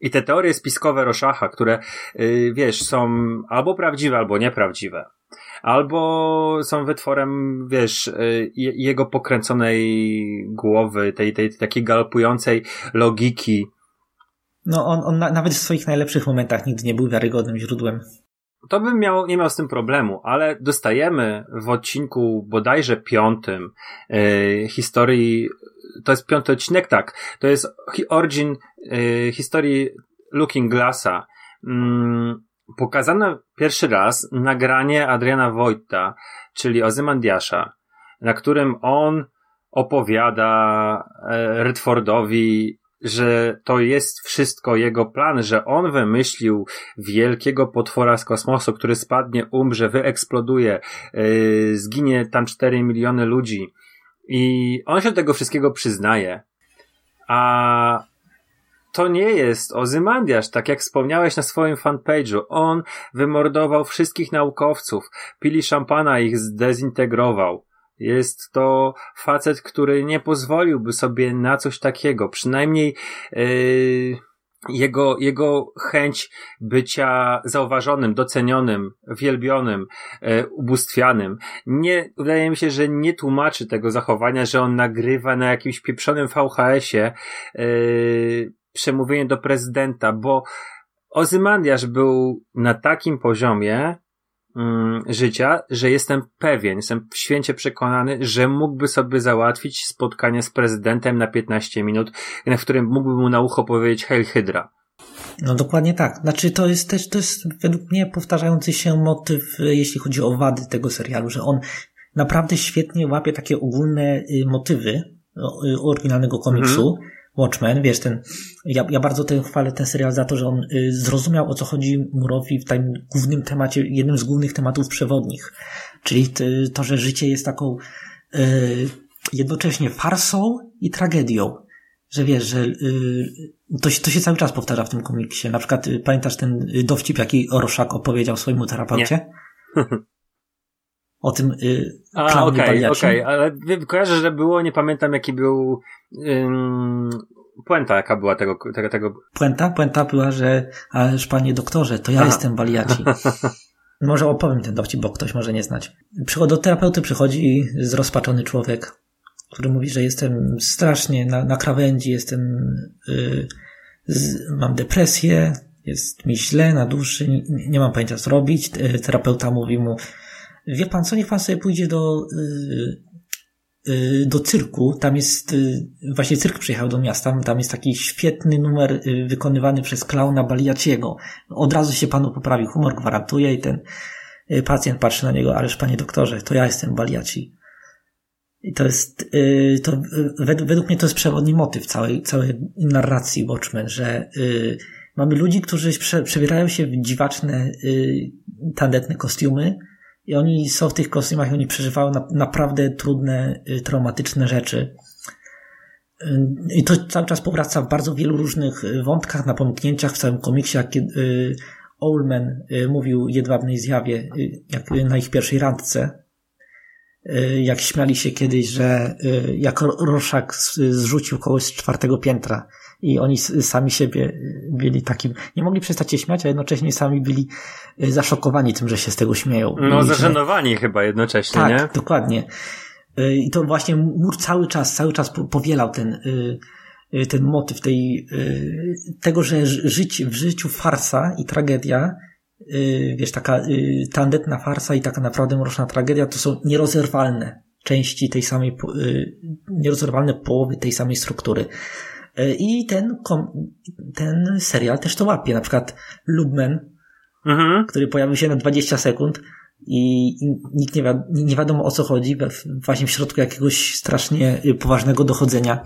i te teorie spiskowe Roszacha, które, yy, wiesz, są albo prawdziwe, albo nieprawdziwe, albo są wytworem, wiesz, y, jego pokręconej głowy, tej, tej, tej takiej galopującej logiki. No on, on na, nawet w swoich najlepszych momentach nigdy nie był wiarygodnym źródłem. To bym miał, nie miał z tym problemu, ale dostajemy w odcinku bodajże piątym yy, historii, to jest piąty odcinek, tak, to jest origin yy, historii Looking Glassa. Yy, pokazano pierwszy raz nagranie Adriana Wojta, czyli Ozymandiasza, na którym on opowiada e, Redfordowi, że to jest wszystko jego plan, że on wymyślił wielkiego potwora z kosmosu, który spadnie, umrze, wyeksploduje, yy, zginie tam 4 miliony ludzi. I on się do tego wszystkiego przyznaje. A to nie jest Ozymandiasz, tak jak wspomniałeś na swoim fanpage'u. On wymordował wszystkich naukowców, pili szampana, ich zdezintegrował. Jest to facet, który nie pozwoliłby sobie na coś takiego. Przynajmniej yy, jego, jego chęć bycia zauważonym, docenionym, wielbionym, e, ubóstwianym. Nie, wydaje mi się, że nie tłumaczy tego zachowania, że on nagrywa na jakimś pieprzonym VHS-ie e, przemówienie do prezydenta, bo Ozymandiasz był na takim poziomie, mm, życia, że jestem pewien, jestem święcie przekonany, że mógłby sobie załatwić spotkanie z prezydentem na 15 minut, na którym mógłby mu na ucho powiedzieć Hail Hydra. No dokładnie tak. Znaczy to jest też, to jest według mnie powtarzający się motyw, jeśli chodzi o wady tego serialu, że on naprawdę świetnie łapie takie ogólne y, motywy y, oryginalnego komiksu. Mhm Watchmen, wiesz, ten, ja, ja bardzo ten chwalę ten serial za to, że on y, zrozumiał o co chodzi Murowi w tym głównym temacie, jednym z głównych tematów przewodnich, czyli to, że życie jest taką y, jednocześnie farsą i tragedią. Że wiesz, że y, to, to się cały czas powtarza w tym komiksie. Na przykład y, pamiętasz ten dowcip, jaki Oroszak opowiedział swojemu terapeucie? Nie. o tym yy, A, okej, okej, okay, ale kojarzę, że było, nie pamiętam jaki był ym, puenta, jaka była tego, tego, tego... Puenta? Puenta była, że ależ panie doktorze, to ja Aha. jestem Baliaci. może opowiem ten dowcip, bo ktoś może nie znać. Do terapeuty przychodzi zrozpaczony człowiek, który mówi, że jestem strasznie na, na krawędzi, jestem, yy, z, mam depresję, jest mi źle na duszy, nie, nie mam pojęcia co robić. Terapeuta mówi mu, Wie pan co, niech pan sobie pójdzie do, y, y, do cyrku. Tam jest, y, właśnie cyrk przyjechał do miasta. Tam jest taki świetny numer wykonywany przez klauna Baliaciego. Od razu się panu poprawi humor, gwarantuje i ten pacjent patrzy na niego, ależ panie doktorze, to ja jestem Baliaci. I to jest, to według mnie to jest przewodni motyw całej, całej narracji Watchmen, że mamy ludzi, którzy przebierają się w dziwaczne, tandetne kostiumy, i oni są w tych kostiumach i oni przeżywają na, naprawdę trudne, y, traumatyczne rzeczy. Y, I to cały czas powraca w bardzo wielu różnych y, wątkach, napomknięciach w całym komiksie, jak Oldman mówił jedwabnej zjawie, jak na ich pierwszej randce, jak śmiali się kiedyś, że jak Roszak zrzucił kogoś z czwartego piętra i oni sami siebie byli takim, nie mogli przestać się śmiać, a jednocześnie sami byli y, zaszokowani tym, że się z tego śmieją. No, zażenowani że... chyba jednocześnie, tak, nie? Tak, dokładnie. Y, I to właśnie mur cały czas, cały czas powielał ten, y, ten motyw tej, tego, że żyć w życiu farsa i tragedia, wiesz, taka tandetna farsa i taka naprawdę mroczna tragedia to są nierozerwalne części tej samej, nierozerwalne połowy tej samej struktury. E, I ten, ten serial też to łapie. Na przykład Lubman, mhm. który pojawił się na 20 sekund i, nikt nie, wi nie wiadomo o co chodzi, właśnie w środku jakiegoś strasznie y, poważnego dochodzenia.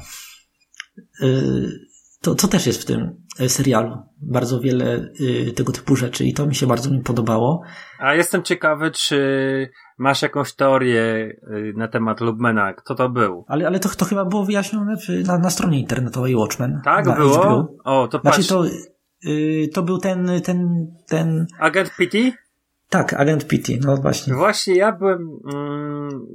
Y, to, to też jest w tym e, serialu. Bardzo wiele y, tego typu rzeczy i to mi się bardzo mi podobało. A jestem ciekawy, czy masz jakąś teorię y, na temat Lubmana? Kto to był? Ale, ale to, to chyba było wyjaśnione na, na stronie internetowej Watchmen. Tak, było? HBO. O, to znaczy, patrz. To, yy, to był ten, ten, ten... Agent Pity? Tak, agent Pity, no właśnie. Właśnie ja byłem, mm,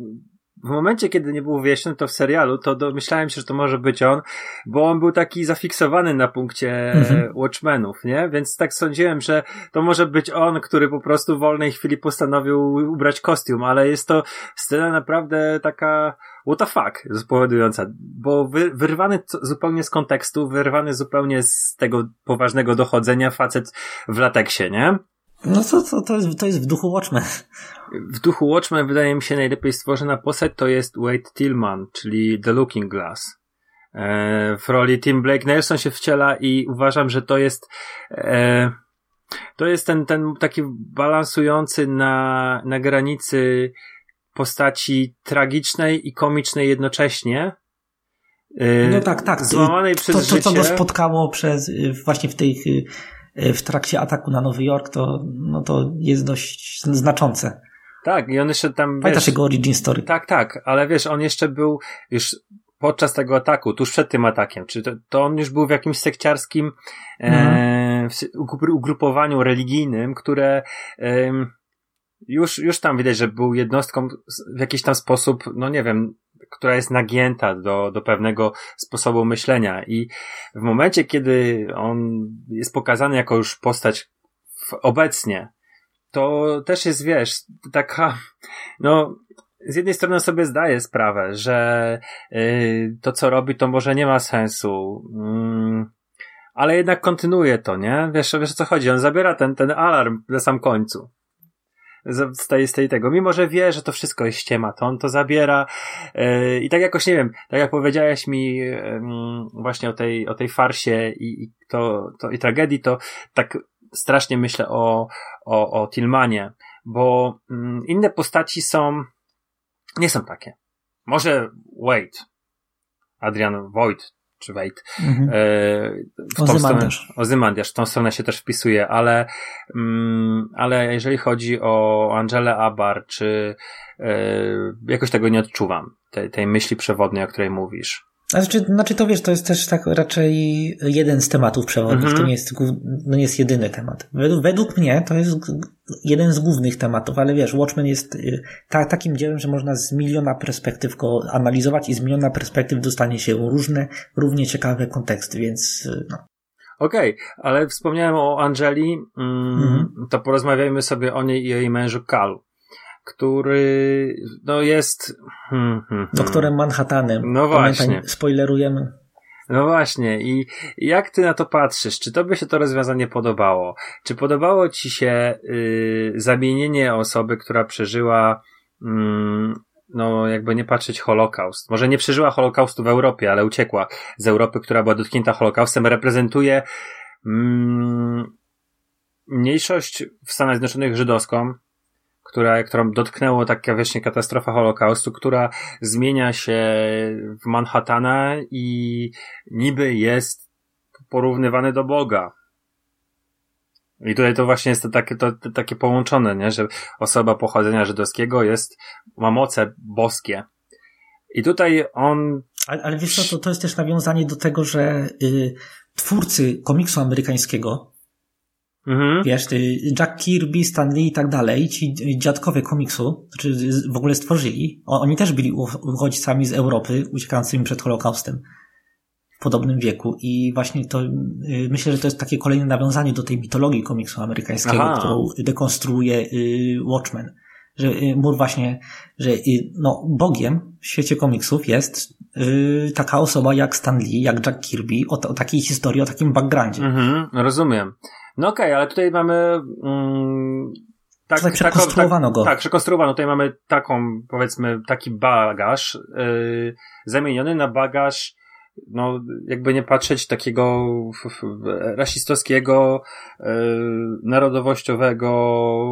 w momencie, kiedy nie był wyjaśniony to w serialu, to domyślałem się, że to może być on, bo on był taki zafiksowany na punkcie mhm. Watchmenów, nie? Więc tak sądziłem, że to może być on, który po prostu w wolnej chwili postanowił ubrać kostium, ale jest to scena naprawdę taka what the fuck spowodująca, bo wy, wyrwany zupełnie z kontekstu, wyrwany zupełnie z tego poważnego dochodzenia facet w lateksie, nie? No to, to, to, jest, to jest w duchu Watchmen. W duchu Watchmen wydaje mi się najlepiej stworzona postać to jest Wade Tillman, czyli The Looking Glass. E, w roli Tim Blake Nelson się wciela i uważam, że to jest e, to jest ten, ten taki balansujący na, na granicy postaci tragicznej i komicznej jednocześnie. E, no tak, tak. Złamanej przez to, to, to, co go spotkało przez, właśnie w E, w trakcie ataku na Nowy Jork, to, no to jest dość znaczące. Tak, i on jeszcze tam. Pamiętasz jego origin story? Tak, tak, ale wiesz, on jeszcze był już podczas tego ataku, tuż przed tym atakiem, czy to, to on już był w jakimś sekciarskim e, Mhm. ugru- ugrupowaniu religijnym, które em, już, już tam widać, że był jednostką w jakiś tam sposób, no nie wiem, która jest nagięta do, do pewnego sposobu myślenia i w momencie, kiedy on jest pokazany jako już postać obecnie, to też jest, wiesz, taka, no, z jednej strony sobie zdaję sprawę, że y, to, co robi, to może nie ma sensu, mm, ale jednak kontynuuje to, nie? Wiesz, wiesz o co chodzi? On zabiera ten, ten alarm na sam końcu. Z z tej, tego. Mimo, że wie, że to wszystko jest ściema, to on to zabiera yy, i tak jakoś, nie wiem, tak jak powiedziałeś mi yy, właśnie o tej, o tej farsie i, i, to, to, i tragedii, to tak strasznie myślę o, o, o Tillmanie, bo mm, inne postaci są, nie są takie. Może Wade, Adrian Voigt, czy Wade, Mhm. e, w tą Ozymandiasz. Ozymandiasz, w tą stronę się też wpisuje, ale, mm, ale jeżeli chodzi o Angelę Abar, czy e, jakoś tego nie odczuwam, tej, tej myśli przewodniej, o której mówisz. Znaczy, znaczy to wiesz, to jest też tak raczej jeden z tematów przewodnich, Mhm. to nie jest, no nie jest jedyny temat. Według, według mnie to jest jeden z głównych tematów, ale wiesz, Watchmen jest y, ta, takim dziełem, że można z miliona perspektyw go analizować i z miliona perspektyw dostanie się różne, równie ciekawe konteksty, więc y, no. Okej, ale wspomniałem o Angeli, mm, Mhm. to porozmawiajmy sobie o niej i o jej mężu Kalu, który no jest... Hmm, hmm, hmm. doktorem Manhattanem. No właśnie. Pamiętaj, spoilerujemy. No właśnie, i jak ty na to patrzysz? Czy tobie się to rozwiązanie podobało? Czy podobało ci się y, zamienienie osoby, która przeżyła, mm, no jakby nie patrzeć Holokaust? Może nie przeżyła Holokaustu w Europie, ale uciekła z Europy, która była dotknięta Holokaustem, reprezentuje mm, mniejszość w Stanach Zjednoczonych żydowską, która, którą dotknęło taka właśnie katastrofa Holokaustu, która zmienia się w Manhattana i niby jest porównywany do Boga. I tutaj to właśnie jest to takie, to, to takie połączone, nie? że osoba pochodzenia żydowskiego jest, ma moce boskie. I tutaj on, Ale, ale wiesz co, to, to jest też nawiązanie do tego, że y, twórcy komiksu amerykańskiego, mhm, wiesz, Jack Kirby, Stan Lee i tak dalej, ci dziadkowie komiksu, czy w ogóle stworzyli, oni też byli uchodźcami z Europy, uciekającymi przed Holokaustem w podobnym wieku i właśnie to, y, myślę, że to jest takie kolejne nawiązanie do tej mitologii komiksu amerykańskiego, Aha. którą dekonstruuje y, Watchmen. Że y, mur właśnie, że no, Bogiem w świecie komiksów jest taka osoba jak Stan Lee, jak Jack Kirby, o, o takiej historii, o takim backgroundzie. mhm, rozumiem. No okej, ale tutaj mamy, mm, tak, Tutaj przekonstruowano go. Tak, przekonstruowano. Tutaj mamy taką, powiedzmy, taki bagaż, yy, zamieniony na bagaż, no, jakby nie patrzeć takiego rasistowskiego, yy, narodowościowego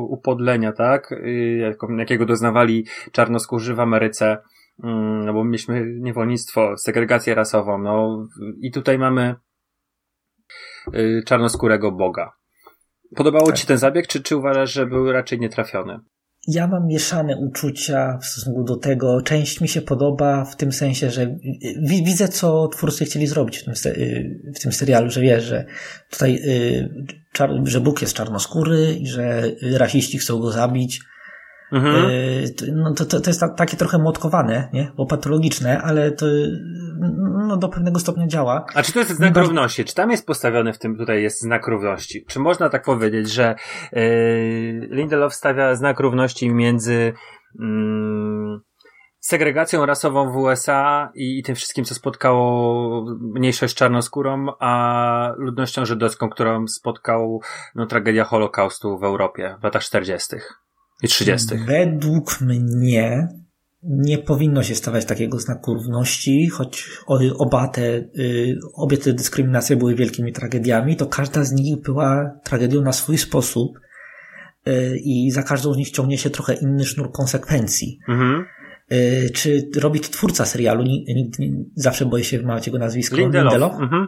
upodlenia, tak? Yy, jakiego doznawali czarnoskórzy w Ameryce, yy, no bo mieliśmy niewolnictwo, segregację rasową, no, i tutaj mamy yy, czarnoskórego Boga. Podobało Tak. Ci ten zabieg, czy, czy uważasz, że był raczej nietrafiony? Ja mam mieszane uczucia w stosunku do tego. Część mi się podoba w tym sensie, że wi- widzę, co twórcy chcieli zrobić w tym, y, w tym serialu, że wiesz, że tutaj, y, że Bóg jest czarnoskóry i że rasiści chcą go zabić. Mhm. Y, to- No to, to, to jest ta, takie trochę młotkowane, nie? Bo patologiczne, ale to y, no, do pewnego stopnia działa. A czy to jest znak równości? Czy tam jest postawiony w tym, tutaj jest znak równości? Czy można tak powiedzieć, że yy, Lindelof stawia znak równości między mm, segregacją rasową w USA i, i tym wszystkim, co spotkało mniejszość czarnoskórą, a ludnością żydowską, którą spotkał no, tragedia Holokaustu w Europie w latach 40. i 30. Według mnie nie powinno się stawiać takiego znaku równości, choć oba te, y, obie te dyskryminacje były wielkimi tragediami, to każda z nich była tragedią na swój sposób y, i za każdą z nich ciągnie się trochę inny sznur konsekwencji. Mhm. Y, Czy robi to twórca serialu? Nie- zawsze boję się wymawiać jego nazwisko. Lindelof. Mhm.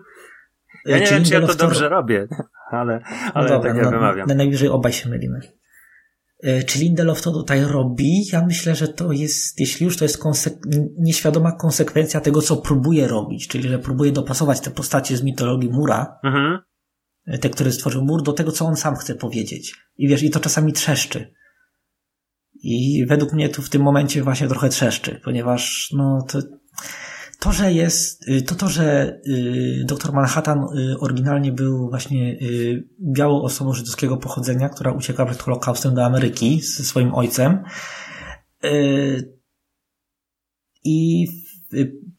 Ja nie czy wiem, czy ja to Lindelof dobrze robię, ale, ale no dobra, tak ja no, wymawiam. najwyżej obaj się mylimy. E, Czy Lindelof to tutaj robi? Ja myślę, że to jest, jeśli już to jest konsek- nieświadoma konsekwencja tego, co próbuje robić, czyli że próbuje dopasować te postacie z mitologii Mura, Mhm. e, te, które stworzył Mur, do tego, co on sam chce powiedzieć. I wiesz, i to czasami trzeszczy. I według mnie tu w tym momencie właśnie trochę trzeszczy, ponieważ no to, to że jest, y, to to, że y, doktor Manhattan y, oryginalnie był właśnie białą osobą żydowskiego pochodzenia, która uciekła przed Holokaustem do Ameryki ze swoim ojcem i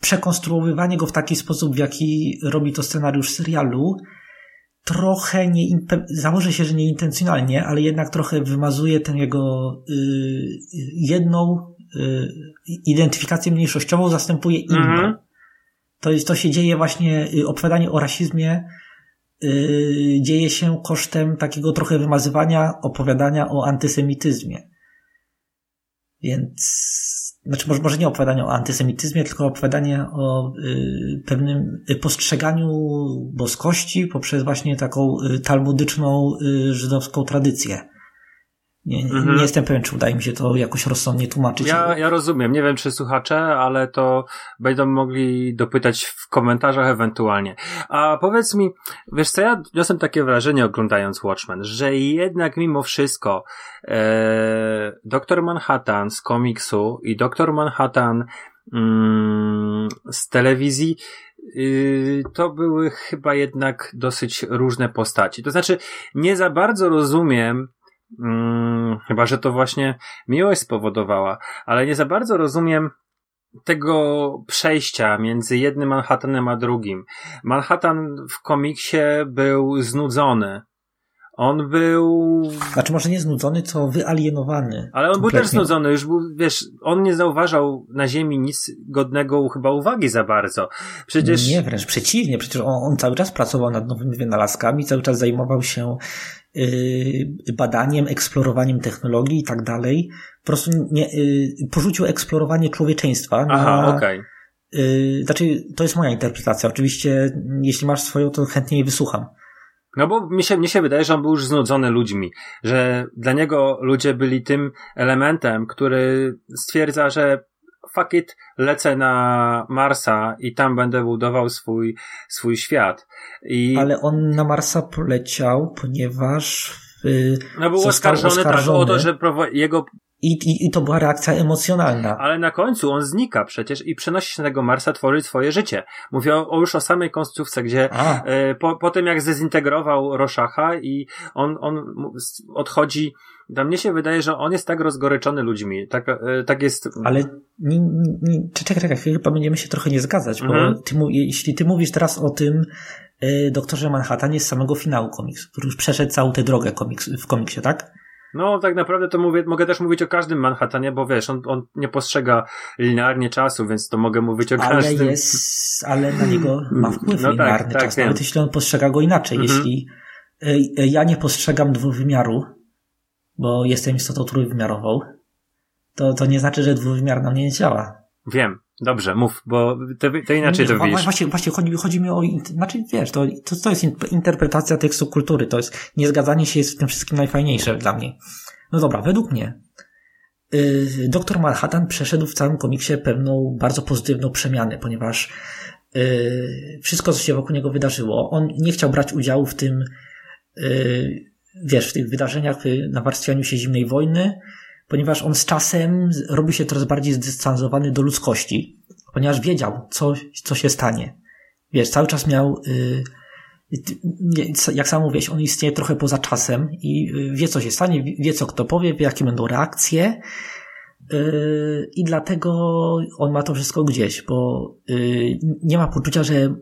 przekonstruowywanie go w taki sposób, w jaki robi to scenariusz serialu, trochę nie, założę się, że nieintencjonalnie, ale jednak trochę wymazuje tę jego jedną identyfikację mniejszościową, zastępuje inną. Mhm. To, jest, to się dzieje właśnie, y, opowiadanie o rasizmie y, dzieje się kosztem takiego trochę wymazywania opowiadania o antysemityzmie. Więc, znaczy może, może nie opowiadanie o antysemityzmie, tylko opowiadanie o y, pewnym y, postrzeganiu boskości poprzez właśnie taką y, talmudyczną y, żydowską tradycję. Nie, Mhm. nie jestem pewien, czy udaje mi się to jakoś rozsądnie tłumaczyć. Ja, ja rozumiem. Nie wiem, czy słuchacze, ale to będą mogli dopytać w komentarzach ewentualnie. A powiedz mi, wiesz co, ja niosłem takie wrażenie oglądając Watchmen, że jednak mimo wszystko e, Doktor Manhattan z komiksu i Doktor Manhattan mm, z telewizji y, to były chyba jednak dosyć różne postaci. To znaczy, nie za bardzo rozumiem, mm, chyba że to właśnie miłość spowodowała, ale nie za bardzo rozumiem tego przejścia między jednym Manhattanem a drugim. Manhattan w komiksie był znudzony. On był. Znaczy może nie znudzony, co wyalienowany. Ale on był Kompletnie. też znudzony, już był, wiesz, on nie zauważał na Ziemi nic godnego chyba uwagi za bardzo. Przecież. Nie, wręcz przeciwnie. Przecież on, on cały czas pracował nad nowymi wynalazkami, cały czas zajmował się badaniem, eksplorowaniem technologii i tak dalej. Po prostu nie, yy, porzucił eksplorowanie człowieczeństwa. Na, Aha, okej. yy, znaczy, to jest moja interpretacja. Oczywiście, jeśli masz swoją, to chętnie jej wysłucham. No bo mi się, mi się wydaje, że on był już znudzony ludźmi, że dla niego ludzie byli tym elementem, który stwierdza, że fuck it, lecę na Marsa i tam będę budował swój, swój świat. I Ale on na Marsa poleciał, ponieważ yy, no był został oskarżony, tak o to, oskarżony. że jego i, i, i to była reakcja emocjonalna. Ale na końcu on znika przecież i przenosi się na tego Marsa, tworzy swoje życie. Mówię o, o już o samej końcówce, gdzie e, po, po tym jak zezintegrował Roszacha i on, on odchodzi, dla mnie się wydaje, że on jest tak rozgoryczony ludźmi, tak, e, tak jest... Ale nie, nie, czekaj, czekaj, chyba będziemy się trochę nie zgadzać, Mhm. bo ty, mu- jeśli ty mówisz teraz o tym y, doktorze Manhattan z samego finału komiksu, który już przeszedł całą tę drogę komiks, w komiksie, tak? No tak naprawdę to mówię, mogę też mówić o każdym Manhattanie, bo wiesz, on, on nie postrzega linearnie czasu, więc to mogę mówić o Ale każdym. jest, ale na niego ma wpływ No tak, linearny tak, czas, wiem. nawet jeśli on postrzega go inaczej. Mhm. Jeśli y, y, ja nie postrzegam dwuwymiaru, bo jestem istotą trójwymiarową, to, to nie znaczy, że dwuwymiar na mnie nie działa. Wiem, dobrze, mów, bo to, inaczej Nie, to widzisz. Właśnie, właśnie chodzi, chodzi mi o, znaczy wiesz, to, to, to jest in- interpretacja tekstu kultury, to jest, niezgadzanie się jest w tym wszystkim najfajniejsze dla mnie. No dobra, według mnie, yy, doktor Manhattan przeszedł w całym komiksie pewną bardzo pozytywną przemianę, ponieważ yy, wszystko, co się wokół niego wydarzyło, on nie chciał brać udziału w tym, yy, wiesz, w tych wydarzeniach, y, nawarstwianiu się zimnej wojny, ponieważ on z czasem robi się coraz bardziej zdystansowany do ludzkości, ponieważ wiedział, co, co się stanie. Wiesz, cały czas miał, y, jak sam mówiłeś, on istnieje trochę poza czasem i y, wie, co się stanie, wie- co kto powie, wie, jakie będą reakcje. I dlatego on ma to wszystko gdzieś, bo nie ma poczucia, że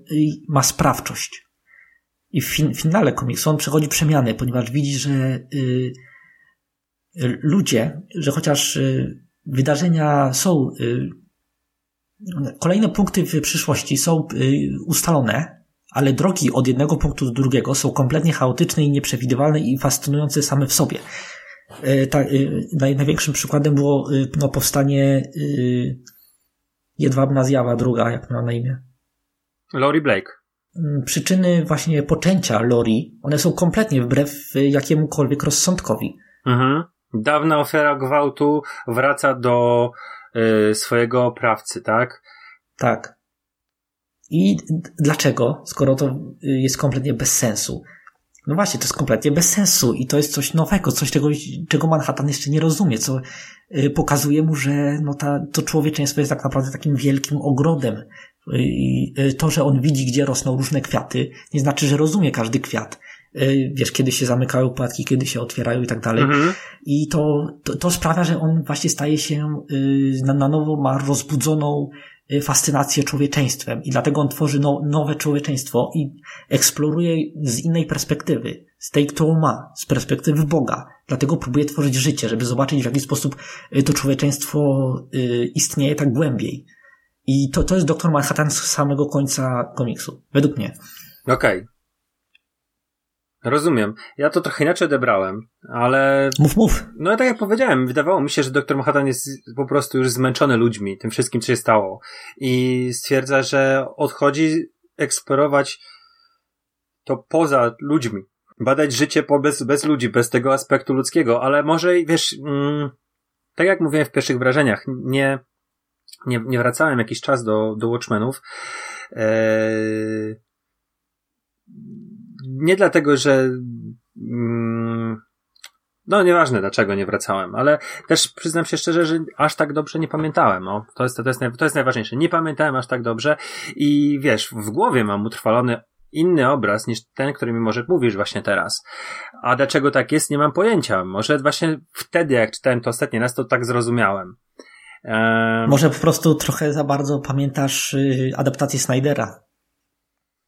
ma sprawczość. I w fin- finale komiksu on przechodzi przemianę, ponieważ widzi, że y, ludzie, że chociaż y, wydarzenia są, y, kolejne punkty w przyszłości są y, ustalone, ale drogi od jednego punktu do drugiego są kompletnie chaotyczne i nieprzewidywalne i fascynujące same w sobie. Y, Ta, naj, największym przykładem było no, powstanie Jedwabna Zjawa druga, jak miała na imię. Laurie Blake. Mm, Przyczyny właśnie poczęcia Lori, one są kompletnie wbrew y, jakiemukolwiek rozsądkowi. Mhm. Dawna ofiara gwałtu wraca do y, swojego oprawcy, tak? Tak. I dlaczego, skoro to y, jest kompletnie bez sensu? No właśnie, to jest kompletnie bez sensu i to jest coś nowego, coś tego, czego Manhattan jeszcze nie rozumie, co y, pokazuje mu, że no ta, to człowieczeństwo jest tak naprawdę takim wielkim ogrodem. I y, to, że on widzi, gdzie rosną różne kwiaty, nie znaczy, że rozumie każdy kwiat. Y, Wiesz, kiedy się zamykają płatki, kiedy się otwierają i tak dalej. Mhm. I to, to, to sprawia, że on właśnie staje się, y, na, na nowo ma rozbudzoną fascynację człowieczeństwem i dlatego on tworzy no, nowe człowieczeństwo i eksploruje z innej perspektywy, z tej, którą ma, z perspektywy Boga. Dlatego próbuje tworzyć życie, żeby zobaczyć, w jaki sposób to człowieczeństwo istnieje tak głębiej. I to, to jest doktor Manhattan z samego końca komiksu, według mnie. Okej. Rozumiem. Ja to trochę inaczej odebrałem, ale Mów, mów. no tak jak powiedziałem, wydawało mi się, że doktor Manhattan jest po prostu już zmęczony ludźmi, tym wszystkim, co się stało. I stwierdza, że odchodzi eksplorować to poza ludźmi. Badać życie po bez, bez ludzi, bez tego aspektu ludzkiego, ale może, wiesz, mm, tak jak mówiłem w pierwszych wrażeniach, nie, nie, nie wracałem jakiś czas do, do Watchmenów. Eee, nie dlatego, że mm, no nieważne dlaczego nie wracałem, ale też przyznam się szczerze, że aż tak dobrze nie pamiętałem. No, to, jest, to, jest, to jest najważniejsze. Nie pamiętałem aż tak dobrze i wiesz, w głowie mam utrwalony inny obraz niż ten, który mi może mówisz właśnie teraz. A dlaczego tak jest, nie mam pojęcia. Może właśnie wtedy, jak czytałem to ostatni raz, to tak zrozumiałem. Może po prostu trochę za bardzo pamiętasz y, adaptację Snydera.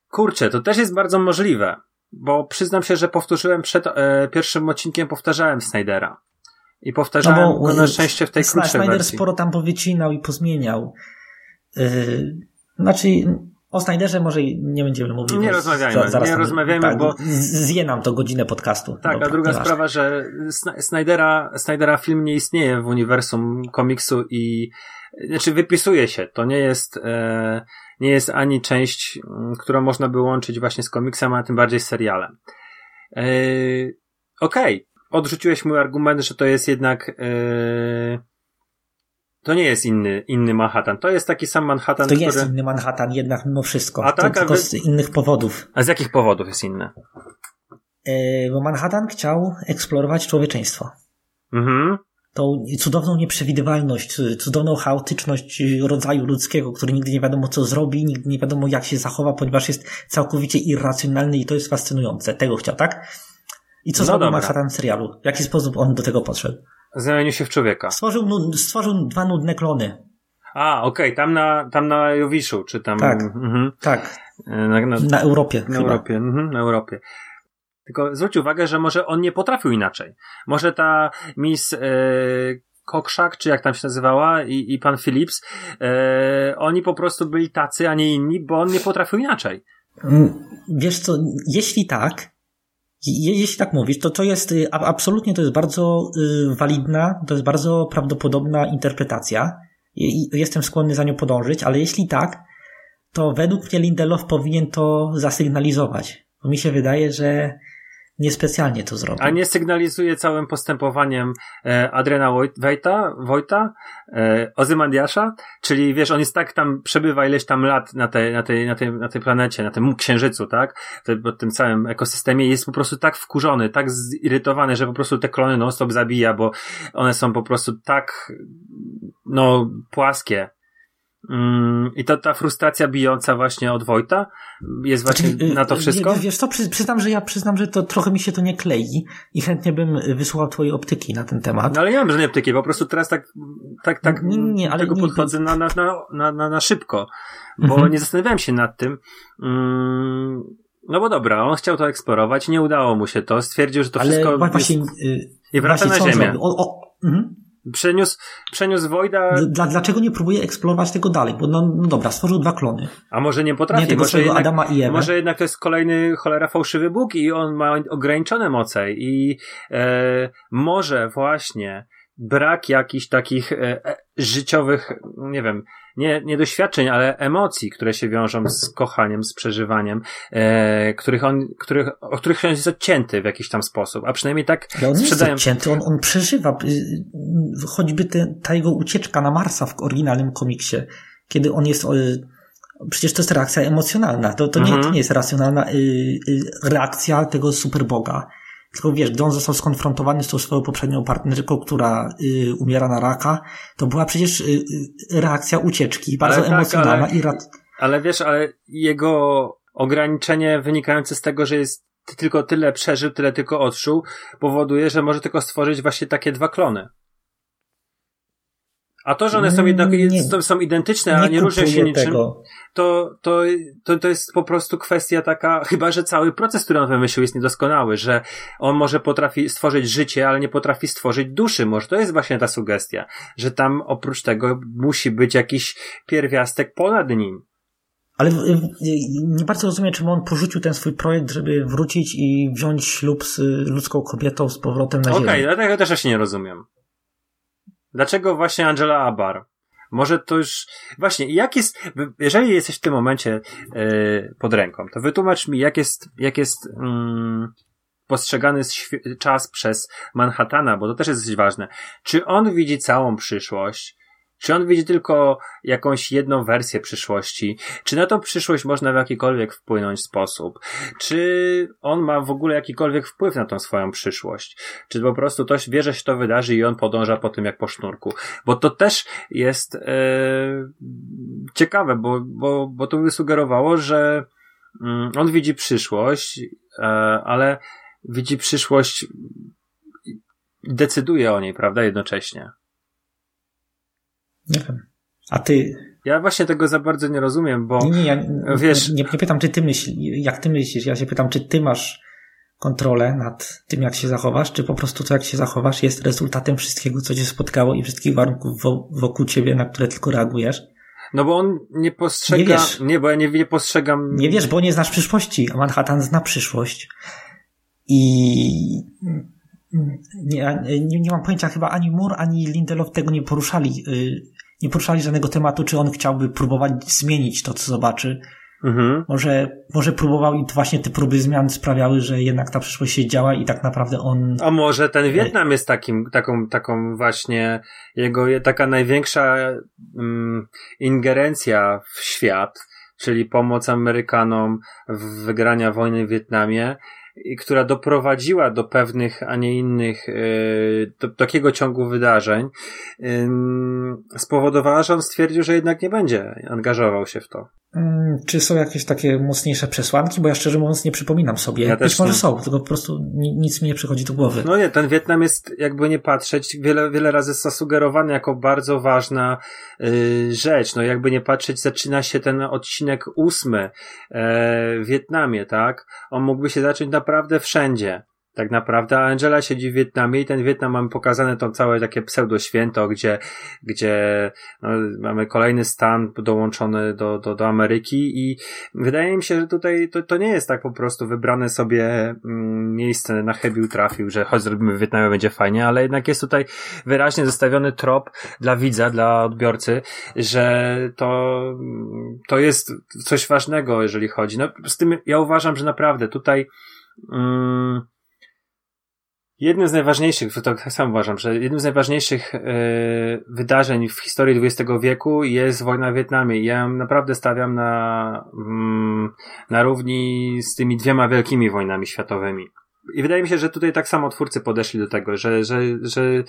Kurczę, to też jest bardzo możliwe, bo przyznam się, że powtórzyłem przed e, pierwszym odcinkiem, powtarzałem Snydera. I powtarzałem No bo, go na y, szczęście w tej krótszej Snyder wersji. sporo tam powycinał i pozmieniał. Yy, znaczy, o Snyderze może nie będziemy mówić. Nie rozmawiajmy, nie tam- rozmawiajmy, tak, bo- Zje nam to godzinę podcastu. Tak, Dobra, a druga nieważne. sprawa, że Snydera, Snydera film nie istnieje w uniwersum komiksu i znaczy wypisuje się. To nie jest e, nie jest ani część, m, którą można by łączyć właśnie z komiksem, a tym bardziej z serialem. E, Okej, odrzuciłeś mój argument, że to jest jednak e, to nie jest inny, inny Manhattan. To jest taki sam Manhattan, To który... jest inny Manhattan jednak mimo wszystko. A tak, tylko wy- z innych powodów. A z jakich powodów jest inny? Yy, bo Manhattan chciał eksplorować człowieczeństwo. Mhm. Tą cudowną nieprzewidywalność, cudowną chaotyczność rodzaju ludzkiego, który nigdy nie wiadomo co zrobi, nigdy nie wiadomo jak się zachowa, ponieważ jest całkowicie irracjonalny i to jest fascynujące. Tego chciał, tak? I co No zrobił. Manhattan w serialu? W jaki sposób on do tego podszedł? Zamienił się w człowieka. Stworzył, stworzył dwa nudne klony. A, okej, tam na, tam na Jowiszu, czy tam... Tak. Mhm. Tak. Na, na, Na Europie na chyba. Europie, mhm, na Europie. Tylko zwróć uwagę, że może on nie potrafił inaczej. Może ta Miss e, Kokrzak, czy jak tam się nazywała, i, i pan Phillips, e, oni po prostu byli tacy, a nie inni, bo on nie potrafił inaczej. Mm, Wiesz co, jeśli tak, jeśli tak mówisz, to to jest, y, absolutnie to jest bardzo y, walidna, to jest bardzo prawdopodobna interpretacja jestem skłonny za nią podążyć, ale jeśli tak, to według mnie Lindelof powinien to zasygnalizować. Bo mi się wydaje, że niespecjalnie to zrobił. A nie sygnalizuje całym postępowaniem e, Wojt- Wojta, Wojta e, Ozymandiasza, czyli wiesz, on jest tak tam, przebywa ileś tam lat na tej, na tej, na tej, na tej planecie, na tym księżycu, tak? Po tym całym ekosystemie jest po prostu tak wkurzony, tak zirytowany, że po prostu te klony non-stop zabija, bo one są po prostu tak, no, płaskie. Mm, I to ta frustracja bijąca właśnie od Wojta jest właśnie Znaczy, y, na to y, wszystko? Wiesz co, przy, przyznam, że ja przyznam, że to trochę mi się to nie klei i chętnie bym wysłuchał twojej optyki na ten temat. No ale nie mam żadnej apteki, po prostu teraz tak, tak, tak, Nie, nie, ale tego nie- podchodzę na, na, na, na, na, na szybko, bo Mhm. nie zastanawiałem się nad tym. Mm, no bo dobra, on chciał to eksplorować, nie udało mu się to, stwierdził, że to Ale wszystko właśnie, jest, y, i wraca na on ziemię. zrobił? O, o, mhm. Przeniósł, przeniósł Wojda, Dla, dlaczego nie próbuje eksplorować tego dalej? Bo no, no dobra, stworzył dwa klony. a może nie potrafi, nie tego może jednak, Adama i Ewę. może jednak to jest kolejny cholera fałszywy Bóg i on ma ograniczone moce i e, może właśnie brak jakichś takich e, e, życiowych, nie wiem, nie, nie doświadczeń, ale emocji, które się wiążą z kochaniem, z przeżywaniem, e, których on, których, o których on jest odcięty w jakiś tam sposób, a przynajmniej tak Ale on nie jest sprzedają. odcięty, on, on przeżywa. y, Choćby te, ta jego ucieczka na Marsa w oryginalnym komiksie, kiedy on jest. y, Przecież to jest reakcja emocjonalna. To, to, nie, Mhm. to nie jest racjonalna y, y, reakcja tego superboga. Tylko wiesz, gdy on został skonfrontowany z tą swoją poprzednią partnerką, która y, umiera na raka, to była przecież y, y, reakcja ucieczki, bardzo tak, emocjonalna ale- i ra- Ale wiesz, ale jego ograniczenie wynikające z tego, że jest tylko tyle przeżył, tyle tylko odczuł, powoduje, że może tylko stworzyć właśnie takie dwa klony. A to, że one są jednak Nie. są- są identyczne, a nie różnią się niczym, tego. to, to, to, to jest po prostu kwestia taka, chyba że cały proces, który on wymyślił jest niedoskonały, że on może potrafi stworzyć życie, ale nie potrafi stworzyć duszy. Może to jest właśnie ta sugestia, że tam oprócz tego musi być jakiś pierwiastek ponad nim. Ale nie bardzo rozumiem, czemu on porzucił ten swój projekt, żeby wrócić i wziąć ślub z y, ludzką kobietą z powrotem na Okej, ziemię. dlatego też ja się nie rozumiem. Dlaczego właśnie Angela Abar? Może to już... Właśnie, jak jest... Jeżeli jesteś w tym momencie yy, pod ręką, to wytłumacz mi, jak jest, jak jest mm, postrzegany czas przez Manhattana, bo to też jest ważne. Czy on widzi całą przyszłość? Czy on widzi tylko jakąś jedną wersję przyszłości? Czy na tą przyszłość można w jakikolwiek wpłynąć sposób? Czy on ma w ogóle jakikolwiek wpływ na tą swoją przyszłość? Czy po prostu to wie, że się to wydarzy i on podąża po tym jak po sznurku? Bo to też jest e, ciekawe, bo, bo, bo to by sugerowało, że mm, on widzi przyszłość, e, ale widzi przyszłość decyduje o niej, prawda, jednocześnie. Nie wiem. A ty, Ja właśnie tego za bardzo nie rozumiem, bo nie, nie, ja wiesz- nie, nie pytam, czy ty myślisz, jak ty myślisz, ja się pytam, czy ty masz kontrolę nad tym, jak się zachowasz, czy po prostu to, jak się zachowasz, jest rezultatem wszystkiego, co cię spotkało i wszystkich warunków wo- wokół ciebie, na które tylko reagujesz. no bo on nie postrzega, Nie wiesz. nie, bo ja nie, nie postrzegam Nie wiesz, bo nie znasz przyszłości, a Manhattan zna przyszłość. I nie, nie, nie mam pojęcia, chyba ani Moore, ani Lindelof tego nie poruszali. Nie poruszali żadnego tematu, czy on chciałby próbować zmienić to, co zobaczy. Mhm. Może, może próbował i to właśnie te próby zmian sprawiały, że jednak ta przyszłość się działa i tak naprawdę on. A może ten Wietnam jest takim, taką, taką właśnie jego je- taka największa mm, ingerencja w świat, czyli pomoc Amerykanom w wygrania wojny w Wietnamie, która doprowadziła do pewnych, a nie innych, yy, do takiego ciągu wydarzeń, spowodowała, że on stwierdził, że jednak nie będzie angażował się w to. Mm, Czy są jakieś takie mocniejsze przesłanki? Bo ja szczerze mówiąc nie przypominam sobie. Ja Być może nie. są, tylko po prostu ni- nic mi nie przychodzi do głowy. No nie, ten Wietnam jest, jakby nie patrzeć, wiele, wiele razy zasugerowany jako bardzo ważna y, rzecz. No jakby nie patrzeć, zaczyna się ten odcinek ósmy e, w Wietnamie, tak? On mógłby się zacząć naprawdę wszędzie. Tak naprawdę, a Angela siedzi w Wietnamie i ten Wietnam mamy pokazane to całe takie pseudo-święto, gdzie, gdzie no, mamy kolejny stan dołączony do, do, do Ameryki i wydaje mi się, że tutaj to, to nie jest tak po prostu wybrane sobie mm, miejsce na chybił trafił, że choć zrobimy w Wietnamie będzie fajnie, ale jednak jest tutaj wyraźnie zostawiony trop dla widza, dla odbiorcy, że to, to jest coś ważnego, jeżeli chodzi. No, z tym ja uważam, że naprawdę tutaj mm, Jednym z najważniejszych, to tak sam uważam, że jednym z najważniejszych e, wydarzeń w historii XX wieku jest wojna w Wietnamie. Ja naprawdę stawiam na, mm, na równi z tymi dwiema wielkimi wojnami światowymi. I wydaje mi się, że tutaj tak samo twórcy podeszli do tego, że, że, że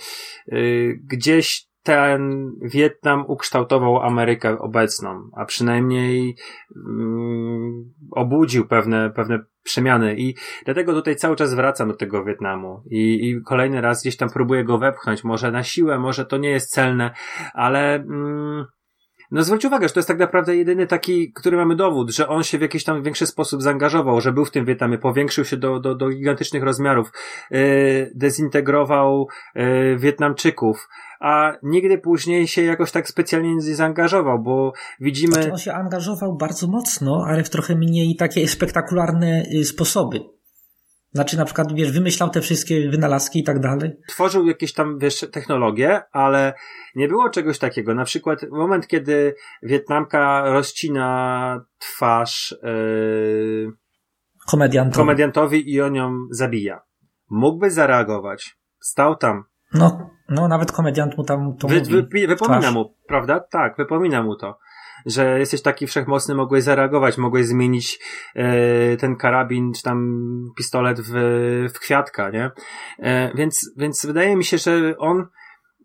y, gdzieś ten Wietnam ukształtował Amerykę obecną, a przynajmniej mm, obudził pewne, pewne przemiany. I dlatego tutaj cały czas wracam do tego Wietnamu. I, i kolejny raz gdzieś tam próbuję go wepchnąć, może na siłę, może to nie jest celne, ale mm, no zwróć uwagę, że to jest tak naprawdę jedyny taki, który mamy dowód, że on się w jakiś tam większy sposób zaangażował, że był w tym Wietnamie, powiększył się do, do, do gigantycznych rozmiarów, yy, dezintegrował yy, Wietnamczyków, a nigdy później się jakoś tak specjalnie nie zaangażował, bo widzimy... Znaczy on się angażował bardzo mocno, ale w trochę mniej takie spektakularne y, sposoby. Znaczy na przykład, wiesz, wymyślał te wszystkie wynalazki i tak dalej. Tworzył jakieś tam, wiesz, technologie, ale nie było czegoś takiego. Na przykład moment, kiedy Wietnamka rozcina twarz yy, Komediant. komediantowi i on ją zabija. Mógłby zareagować. Stał tam. No, no nawet komediant mu tam to Wy, wy, wypomina Twarz. mu, prawda? Tak, wypomina mu to. Że jesteś taki wszechmocny, mogłeś zareagować, mogłeś zmienić e, ten karabin czy tam pistolet w, w kwiatka, nie? E, więc, więc wydaje mi się, że on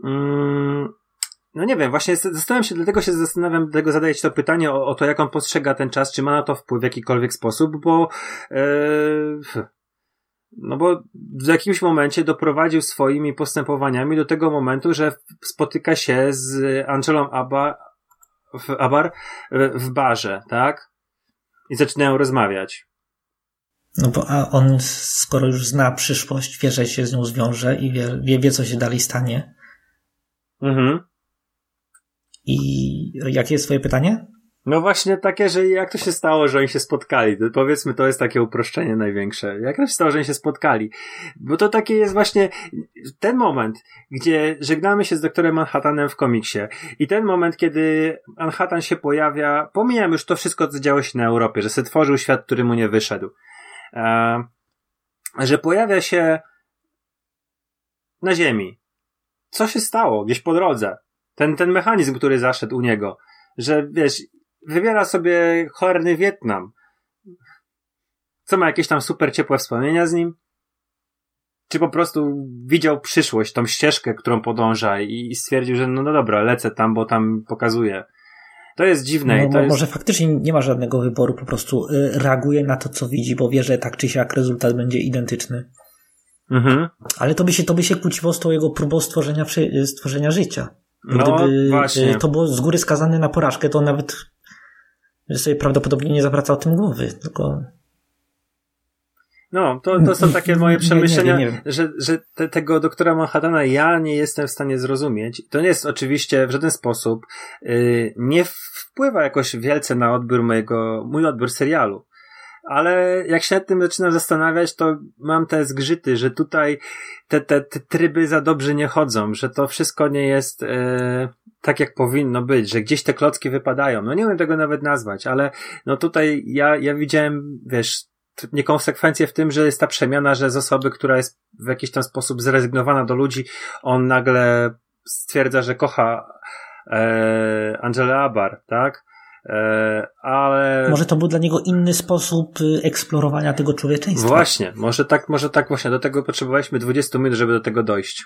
mm, no nie wiem, właśnie zastanawiam się, dlatego się zastanawiam, dlatego zadaję ci to pytanie o, o to, jak on postrzega ten czas, czy ma na to wpływ w jakikolwiek sposób, bo e, no bo w jakimś momencie doprowadził swoimi postępowaniami do tego momentu, że spotyka się z Angelą Abba, w Abar w- w barze, tak? I zaczynają rozmawiać. No bo a on, skoro już zna przyszłość, wie, że się z nią zwiąże i wie, wie, wie co się dalej stanie. Mhm. I jakie jest twoje pytanie? No właśnie takie, że jak to się stało, że oni się spotkali? To powiedzmy, to jest takie uproszczenie największe. Jak to się stało, że oni się spotkali? Bo to takie jest właśnie ten moment, gdzie żegnamy się z doktorem Manhattanem w komiksie i ten moment, kiedy Manhattan się pojawia, pomijam już to wszystko, co działo się na Europie, że se tworzył świat, który mu nie wyszedł. E, że pojawia się na Ziemi. Co się stało gdzieś po drodze? Ten, ten mechanizm, który zaszedł u niego, że wiesz, wybiera sobie cholerny Wietnam. Co ma jakieś tam super ciepłe wspomnienia z nim? Czy po prostu widział przyszłość, tą ścieżkę, którą podąża i, i stwierdził, że no, no dobra, lecę tam, bo tam pokazuje. To jest dziwne No, to mo- jest... Może faktycznie nie ma żadnego wyboru, po prostu y, reaguje na to, co widzi, bo wie, że tak czy siak rezultat będzie identyczny. Mhm. Ale to by się, to by się kłóciło z tą jego próbą stworzenia, stworzenia życia. No, Gdyby właśnie. y, to było z góry skazane na porażkę, to on nawet sobie prawdopodobnie nie zawracał tym głowy, tylko No, to, to są takie moje Nie, nie przemyślenia, wiem, nie wiem. że, że te, tego doktora Manhattana ja nie jestem w stanie zrozumieć. To nie jest oczywiście w żaden sposób, yy, nie wpływa jakoś wielce na odbiór mojego, mój odbiór serialu. Ale jak się nad tym zaczynam zastanawiać, to mam te zgrzyty, że tutaj te, te, te tryby za dobrze nie chodzą, że to wszystko nie jest e, tak, jak powinno być, że gdzieś te klocki wypadają. No nie wiem tego nawet nazwać, ale no tutaj ja, ja widziałem, wiesz, niekonsekwencje w tym, że jest ta przemiana, że z osoby, która jest w jakiś tam sposób zrezygnowana do ludzi, on nagle stwierdza, że kocha e, Angelę Abar, tak? E, ale... może to był dla niego inny sposób y, eksplorowania tego człowieczeństwa. Właśnie, może tak, może tak właśnie, do tego potrzebowaliśmy 20 minut, żeby do tego dojść.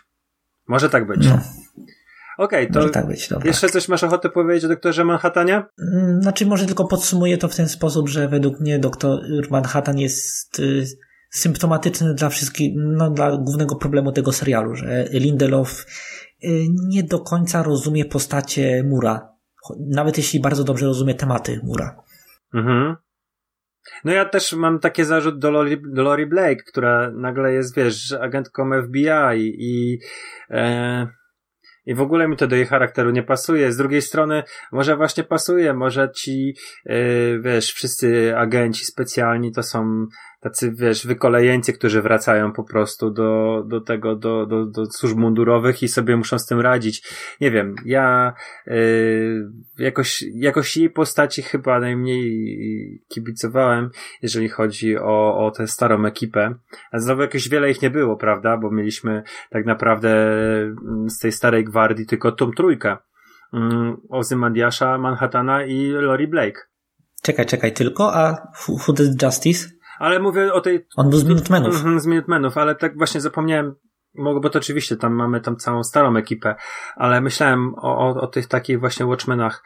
Może tak być. No, Okej, to może tak być, dobra. jeszcze coś masz ochotę powiedzieć o doktorze Manhattanie? Mm, Znaczy, może tylko podsumuję to w ten sposób, że według mnie doktor Manhattan jest y, symptomatyczny dla wszystkich, no dla głównego problemu tego serialu, że Lindelof y, nie do końca rozumie postacie Mura. Nawet jeśli bardzo dobrze rozumie tematy Mura. Mhm. No ja też mam taki zarzut do Lori, do Lori Blake, która nagle jest, wiesz, agentką FBI i, e, i w ogóle mi to do jej charakteru nie pasuje. Z drugiej strony, może właśnie pasuje, może ci, e, wiesz, wszyscy agenci specjalni to są tacy, wiesz, wykolejeńcy, którzy wracają po prostu do, do tego, do, do, do służb mundurowych i sobie muszą z tym radzić. Nie wiem, ja y, jakoś, jakoś jej postaci chyba najmniej kibicowałem, jeżeli chodzi o, o tę starą ekipę. A znowu jakoś wiele ich nie było, prawda? Bo mieliśmy tak naprawdę mm, z tej starej gwardii tylko tą trójkę. Mm, Ozymandiasza, Manhattana i Lori Blake. Czekaj, czekaj, tylko, a Who Justice? Ale mówię o tej On był z Minutemenów. Mhm, z Minutemenów, ale tak właśnie zapomniałem, bo to oczywiście tam mamy tam całą starą ekipę, ale myślałem o, o, o tych takich właśnie Watchmenach.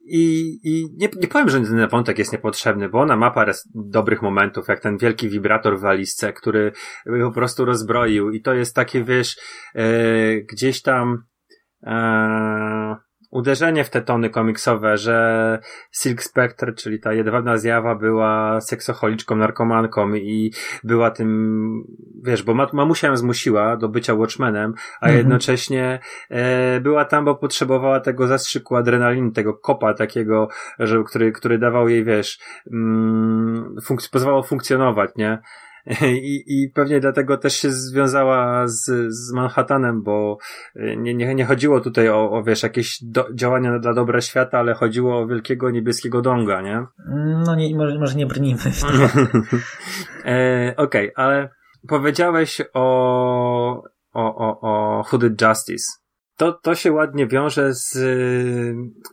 I, i nie, nie powiem, że ten wątek jest niepotrzebny, bo ona ma parę dobrych momentów, jak ten wielki wibrator w walizce, który po prostu rozbroił i to jest takie, wiesz, e, gdzieś tam e, uderzenie w te tony komiksowe, że Silk Spectre, czyli ta jedwabna zjawa była seksocholiczką, narkomanką i była tym, wiesz, bo mamusia ją zmusiła do bycia Watchmenem, a Mhm. jednocześnie e, była tam, bo potrzebowała tego zastrzyku adrenaliny, tego kopa takiego, że, który, który dawał jej, wiesz, mm, funkc- pozwalał funkcjonować, nie? I, I pewnie dlatego też się związała z, z Manhattanem, bo nie, nie, nie chodziło tutaj o, o wiesz, jakieś do, działania dla dobra świata, ale chodziło o wielkiego niebieskiego donga, nie? No nie, może, może nie brnijmy w to. e, Okej, okay, ale powiedziałeś o, o, o, o Hooded Justice. To, to się ładnie wiąże z,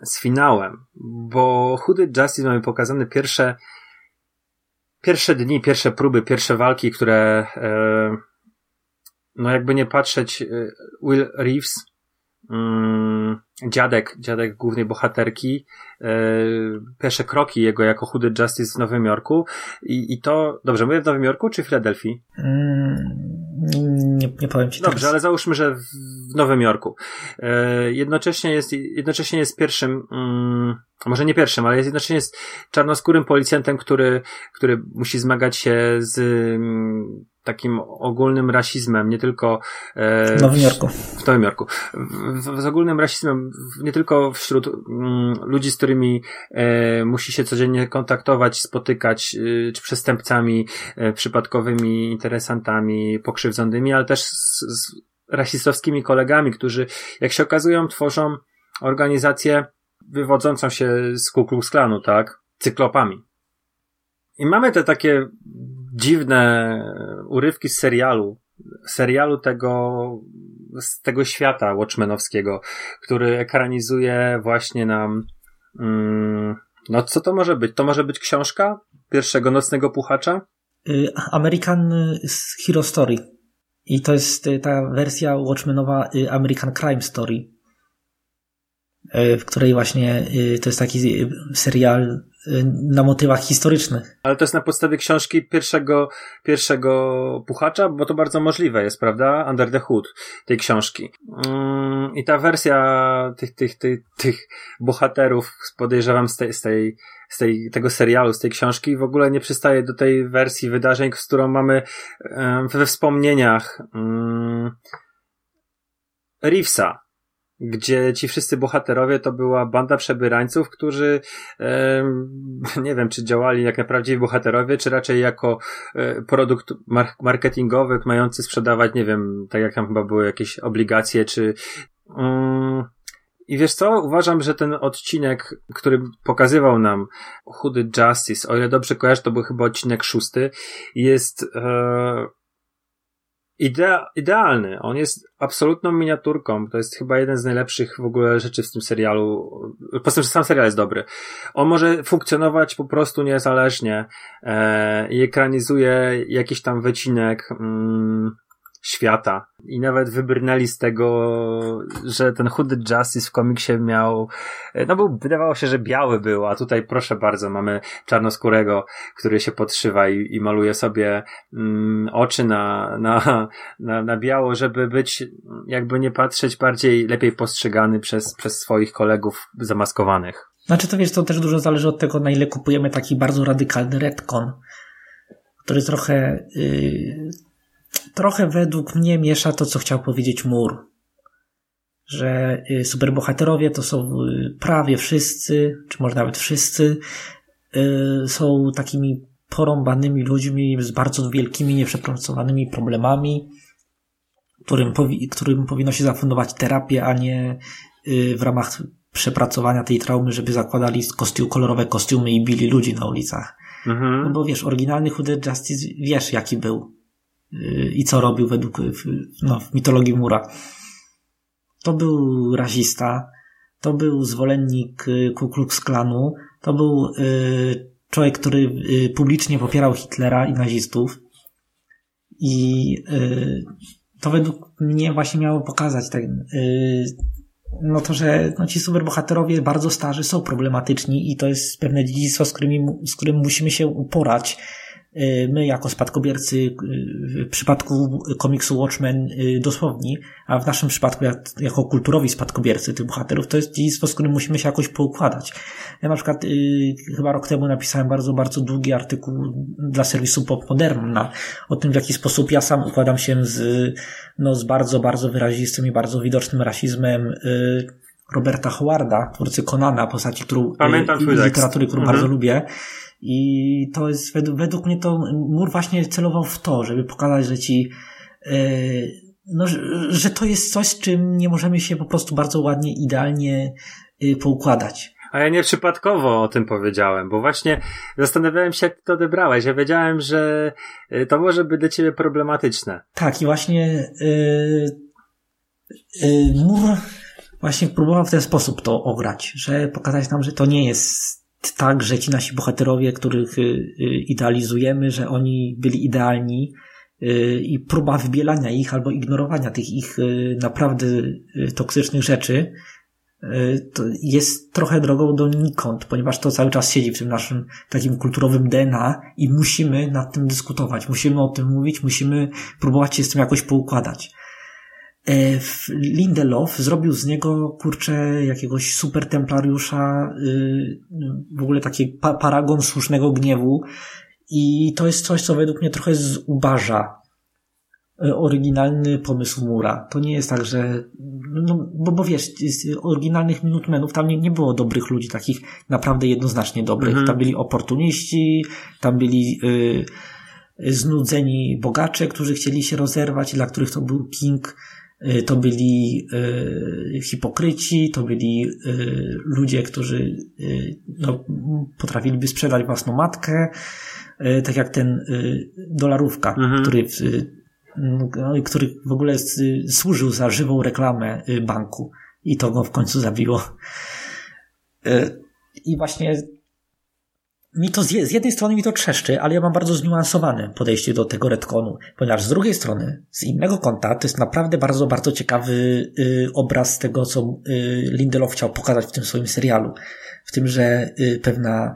z finałem, bo Hooded Justice mamy pokazane pierwsze pierwsze dni, pierwsze próby, pierwsze walki, które e, no jakby nie patrzeć, e, Will Reeves, mm, dziadek, dziadek głównej bohaterki, e, pierwsze kroki jego jako chudy Justice w Nowym Jorku i, i to, dobrze, mówię w Nowym Jorku czy w Filadelfii? Mm, nie, nie powiem ci Dobrze, teraz. ale załóżmy, że w Nowym Jorku. E, jednocześnie jest, jednocześnie jest pierwszym, mm, może nie pierwszym, ale jest jednocześnie jest czarnoskórym policjantem, który, który musi zmagać się z mm, takim ogólnym rasizmem, nie tylko e, w Nowym Jorku. W Nowym Jorku. W, z ogólnym rasizmem nie tylko wśród mm, ludzi, z którymi e, musi się codziennie kontaktować, spotykać, e, czy przestępcami, e, przypadkowymi interesantami, pokrzywdzonymi, ale też z, z rasistowskimi kolegami, którzy, jak się okazują, tworzą organizację wywodzącą się z Ku Klux Klanu, tak? Cyklopami. I mamy te takie dziwne urywki z serialu, serialu tego, z tego świata Watchmenowskiego, który ekranizuje właśnie nam, mm, no co to może być? To może być książka pierwszego nocnego puchacza? Y, American Hero Story. I to jest y, ta wersja Watchmenowa y, American Crime Story, w której właśnie to jest taki serial na motywach historycznych. Ale to jest na podstawie książki pierwszego, pierwszego puchacza, bo to bardzo możliwe jest, prawda? Under the Hood tej książki. Mm, I ta wersja tych, tych, tych, tych bohaterów, podejrzewam z tej, z tej, z tej, tego serialu, z tej książki, w ogóle nie przystaje do tej wersji wydarzeń, z którą mamy we wspomnieniach um, Reevesa gdzie ci wszyscy bohaterowie to była banda przebyrańców, którzy e, nie wiem, czy działali jak naprawdę bohaterowie, czy raczej jako e, produkt marketingowy, mający sprzedawać, nie wiem, tak jak tam chyba były jakieś obligacje, czy um, i wiesz co? Uważam, że ten odcinek, który pokazywał nam Chudy Justice, o ile dobrze kojarzę, to był chyba odcinek szósty, jest e, idea, idealny. On jest absolutną miniaturką. To jest chyba jeden z najlepszych w ogóle rzeczy w tym serialu. Poza tym, że sam serial jest dobry. On może funkcjonować po prostu niezależnie e, i ekranizuje jakiś tam wycinek. Mm, świata. I nawet wybrnęli z tego, że ten chudy Justice w komiksie miał, no był, wydawało się, że biały był, a tutaj proszę bardzo, mamy czarnoskórego, który się podszywa i, i maluje sobie mm, oczy na, na, na, na biało, żeby być, jakby nie patrzeć, bardziej lepiej postrzegany przez, przez swoich kolegów zamaskowanych. Znaczy to wiesz, to też dużo zależy od tego, na ile kupujemy taki bardzo radykalny retcon, który trochę yy, trochę według mnie miesza to, co chciał powiedzieć Mur. Że y, superbohaterowie to są y, prawie wszyscy, czy może nawet wszyscy, y, są takimi porąbanymi ludźmi z bardzo wielkimi, nieprzepracowanymi problemami, którym, powi którym powinno się zafundować terapię, a nie w ramach przepracowania tej traumy, żeby zakładali kostium, kolorowe kostiumy i bili ludzi na ulicach. Mhm. No bo wiesz, oryginalny Hooded Justice wiesz jaki był i co robił według no, w mitologii Mura. To był rasista, to był zwolennik y, Ku Klux Klanu, to był y, człowiek, który y, publicznie popierał Hitlera i nazistów. I to według mnie właśnie miało pokazać ten, no to, że no ci superbohaterowie bardzo starzy są problematyczni i to jest pewne dziedzictwo, z, którymi, z którym musimy się uporać my jako spadkobiercy y, w przypadku komiksu Watchmen y, dosłowni, a w naszym przypadku jako kulturowi spadkobiercy tych bohaterów, to jest dziedzictwo, z którym musimy się jakoś poukładać. Ja na przykład chyba rok temu napisałem bardzo, bardzo długi artykuł dla serwisu Popmodern na, o tym, w jaki sposób ja sam układam się z, no, z bardzo, bardzo wyrazistym i bardzo widocznym rasizmem Roberta Howarda, twórcy Conana, postaci, którą, Pamiętam literatury, którą mhm. bardzo lubię I to jest, według, według mnie to Mur właśnie celował w to, żeby pokazać, że ci, yy, no, że, że to jest coś, z czym nie możemy się po prostu bardzo ładnie, idealnie yy, poukładać. A ja nieprzypadkowo o tym powiedziałem, bo właśnie zastanawiałem się, jak to odebrałeś. Ja wiedziałem, że y, to może być dla ciebie problematyczne. Tak, i właśnie yy, yy, Mur właśnie próbował w ten sposób to ograć, że pokazać nam, że to nie jest tak, że ci nasi bohaterowie, których yy, idealizujemy, że oni byli idealni yy, i próba wybielania ich albo ignorowania tych ich naprawdę toksycznych rzeczy, jest trochę drogą donikąd, ponieważ to cały czas siedzi w tym naszym takim kulturowym DNA i musimy nad tym dyskutować, musimy o tym mówić, musimy próbować się z tym jakoś poukładać. Lindelof zrobił z niego, kurczę, jakiegoś super templariusza, w ogóle taki paragon słusznego gniewu i to jest coś, co według mnie trochę zubaża oryginalny pomysł Mura. To nie jest tak, że no, bo, bo wiesz, z oryginalnych Minutemenów tam nie, nie było dobrych ludzi, takich naprawdę jednoznacznie dobrych. Mhm. Tam byli oportuniści, tam byli y, znudzeni bogacze, którzy chcieli się rozerwać, dla których to był King. Y, to byli y, hipokryci, to byli y, ludzie, którzy no, potrafiliby sprzedać własną matkę, tak jak ten dolarówka, mhm. który no, który w ogóle służył za żywą reklamę banku i to go w końcu zabiło. I właśnie mi to z, jednej strony mi to trzeszczy, ale ja mam bardzo zniuansowane podejście do tego retconu, ponieważ z drugiej strony, z innego kąta, to jest naprawdę bardzo, bardzo ciekawy y, obraz tego, co Lindelof chciał pokazać w tym swoim serialu. W tym, że pewna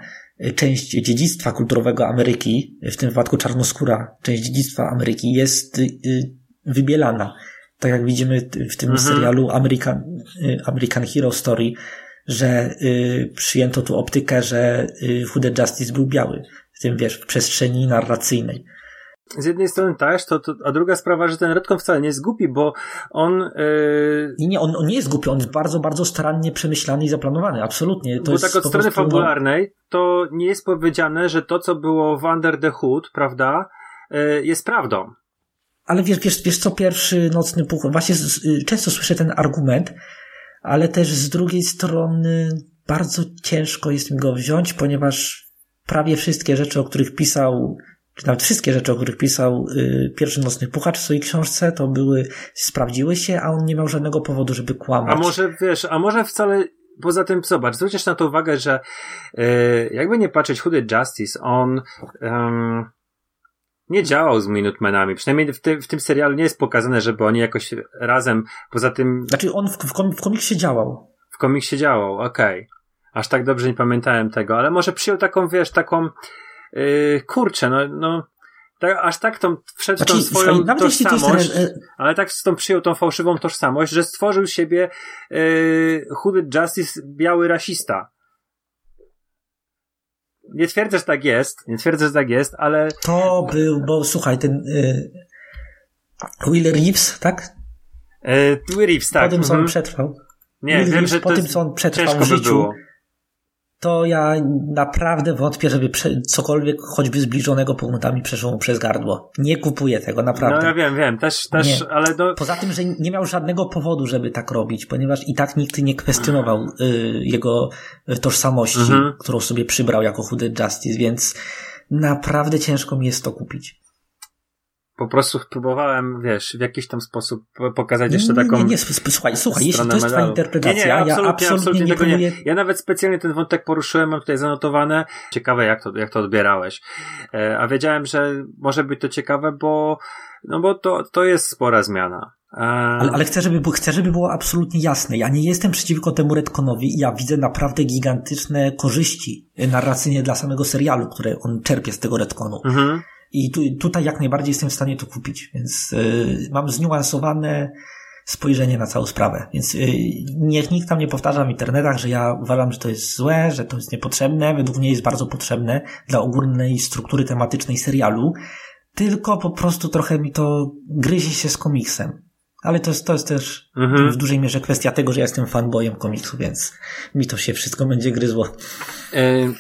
część dziedzictwa kulturowego Ameryki, w tym wypadku czarnoskóra część dziedzictwa Ameryki jest y, wybielana. Tak jak widzimy w tym mhm. serialu American, y, American Hero Story, że y, przyjęto tu optykę, że Hooded Justice był biały. W tym, wiesz, w przestrzeni narracyjnej z jednej strony też, to, to, a druga sprawa, że ten Redcon wcale nie jest głupi, bo on... Yy... Nie, nie, on, on nie jest głupi, on jest bardzo, bardzo starannie przemyślany i zaplanowany, absolutnie. To bo jest tak od strony prostu... fabularnej, to nie jest powiedziane, że to, co było w Under the Hood, prawda, yy, jest prawdą. Ale wiesz, wiesz, wiesz co, pierwszy nocny puch, właśnie z, y, często słyszę ten argument, ale też z drugiej strony bardzo ciężko jest mi go wziąć, ponieważ prawie wszystkie rzeczy, o których pisał czy nawet wszystkie rzeczy, o których pisał y, pierwszy nocny puchacz w swojej książce, to były, sprawdziły się, a on nie miał żadnego powodu, żeby kłamać. A może, wiesz, a może wcale, poza tym, zobacz, zwrócisz na to uwagę, że y, jakby nie patrzeć, Hooded Justice, on nie działał z Minutemenami. Przynajmniej w, ty, w tym serialu nie jest pokazane, żeby oni jakoś razem, poza tym... Znaczy on w, w, kom, w komiksie działał. W komiksie działał, okej. Okay. Aż tak dobrze nie pamiętałem tego, ale może przyjął taką, wiesz, taką yy, kurczę, no, no tak, aż tak tą, wszedł znaczy, tą swoją słuchaj, tożsamość, jest... E, ale tak tą przyjął tą fałszywą tożsamość, że stworzył siebie yy, Hooded Justice biały rasista. Nie twierdzę, że tak jest, nie twierdzę, że tak jest, ale... To był, bo słuchaj, ten yy, Will Reeves, tak? Yy, Will Reeves, tak. Po tym, co on mhm. przetrwał. Nie, Will wiem, Reeves, że po tym, co on przetrwał w życiu, by to ja naprawdę wątpię, żeby cokolwiek choćby zbliżonego punktami przeszło mu przez gardło. Nie kupuję tego, naprawdę. No ja wiem, wiem, też, też, nie. ale do... Poza tym, że nie miał żadnego powodu, żeby tak robić, ponieważ i tak nikt nie kwestionował y, jego tożsamości, mhm. którą sobie przybrał jako Hooded Justice, więc naprawdę ciężko mi jest to kupić po prostu próbowałem, wiesz, w jakiś tam sposób pokazać jeszcze taką. Nie, nie, nie, słuchaj, słuchaj, jeśli to jest twoja interpretacja, nie, nie, absolutnie, ja absolutnie, absolutnie nie, próbuję... nie. Ja nawet specjalnie ten wątek poruszyłem, mam tutaj zanotowane. Ciekawe, jak to, jak to odbierałeś. E, a wiedziałem, że może być to ciekawe, bo, no bo to, to jest spora zmiana. E, ale, ale chcę, żeby, chcę, żeby było absolutnie jasne. Ja nie jestem przeciwko temu Redconowi i ja widzę naprawdę gigantyczne korzyści narracyjnie dla samego serialu, które on czerpie z tego Redconu. Mhm. I tu, tutaj jak najbardziej jestem w stanie to kupić, więc y, mam zniuansowane spojrzenie na całą sprawę. Więc y, niech nikt tam nie powtarza w internetach, że ja uważam, że to jest złe, że to jest niepotrzebne. Według mnie jest bardzo potrzebne dla ogólnej struktury tematycznej serialu. Tylko po prostu trochę mi to gryzie się z komiksem. Ale to jest, to jest też mhm. w dużej mierze kwestia tego, że ja jestem fanboyem komiksu, więc mi to się wszystko będzie gryzło. Y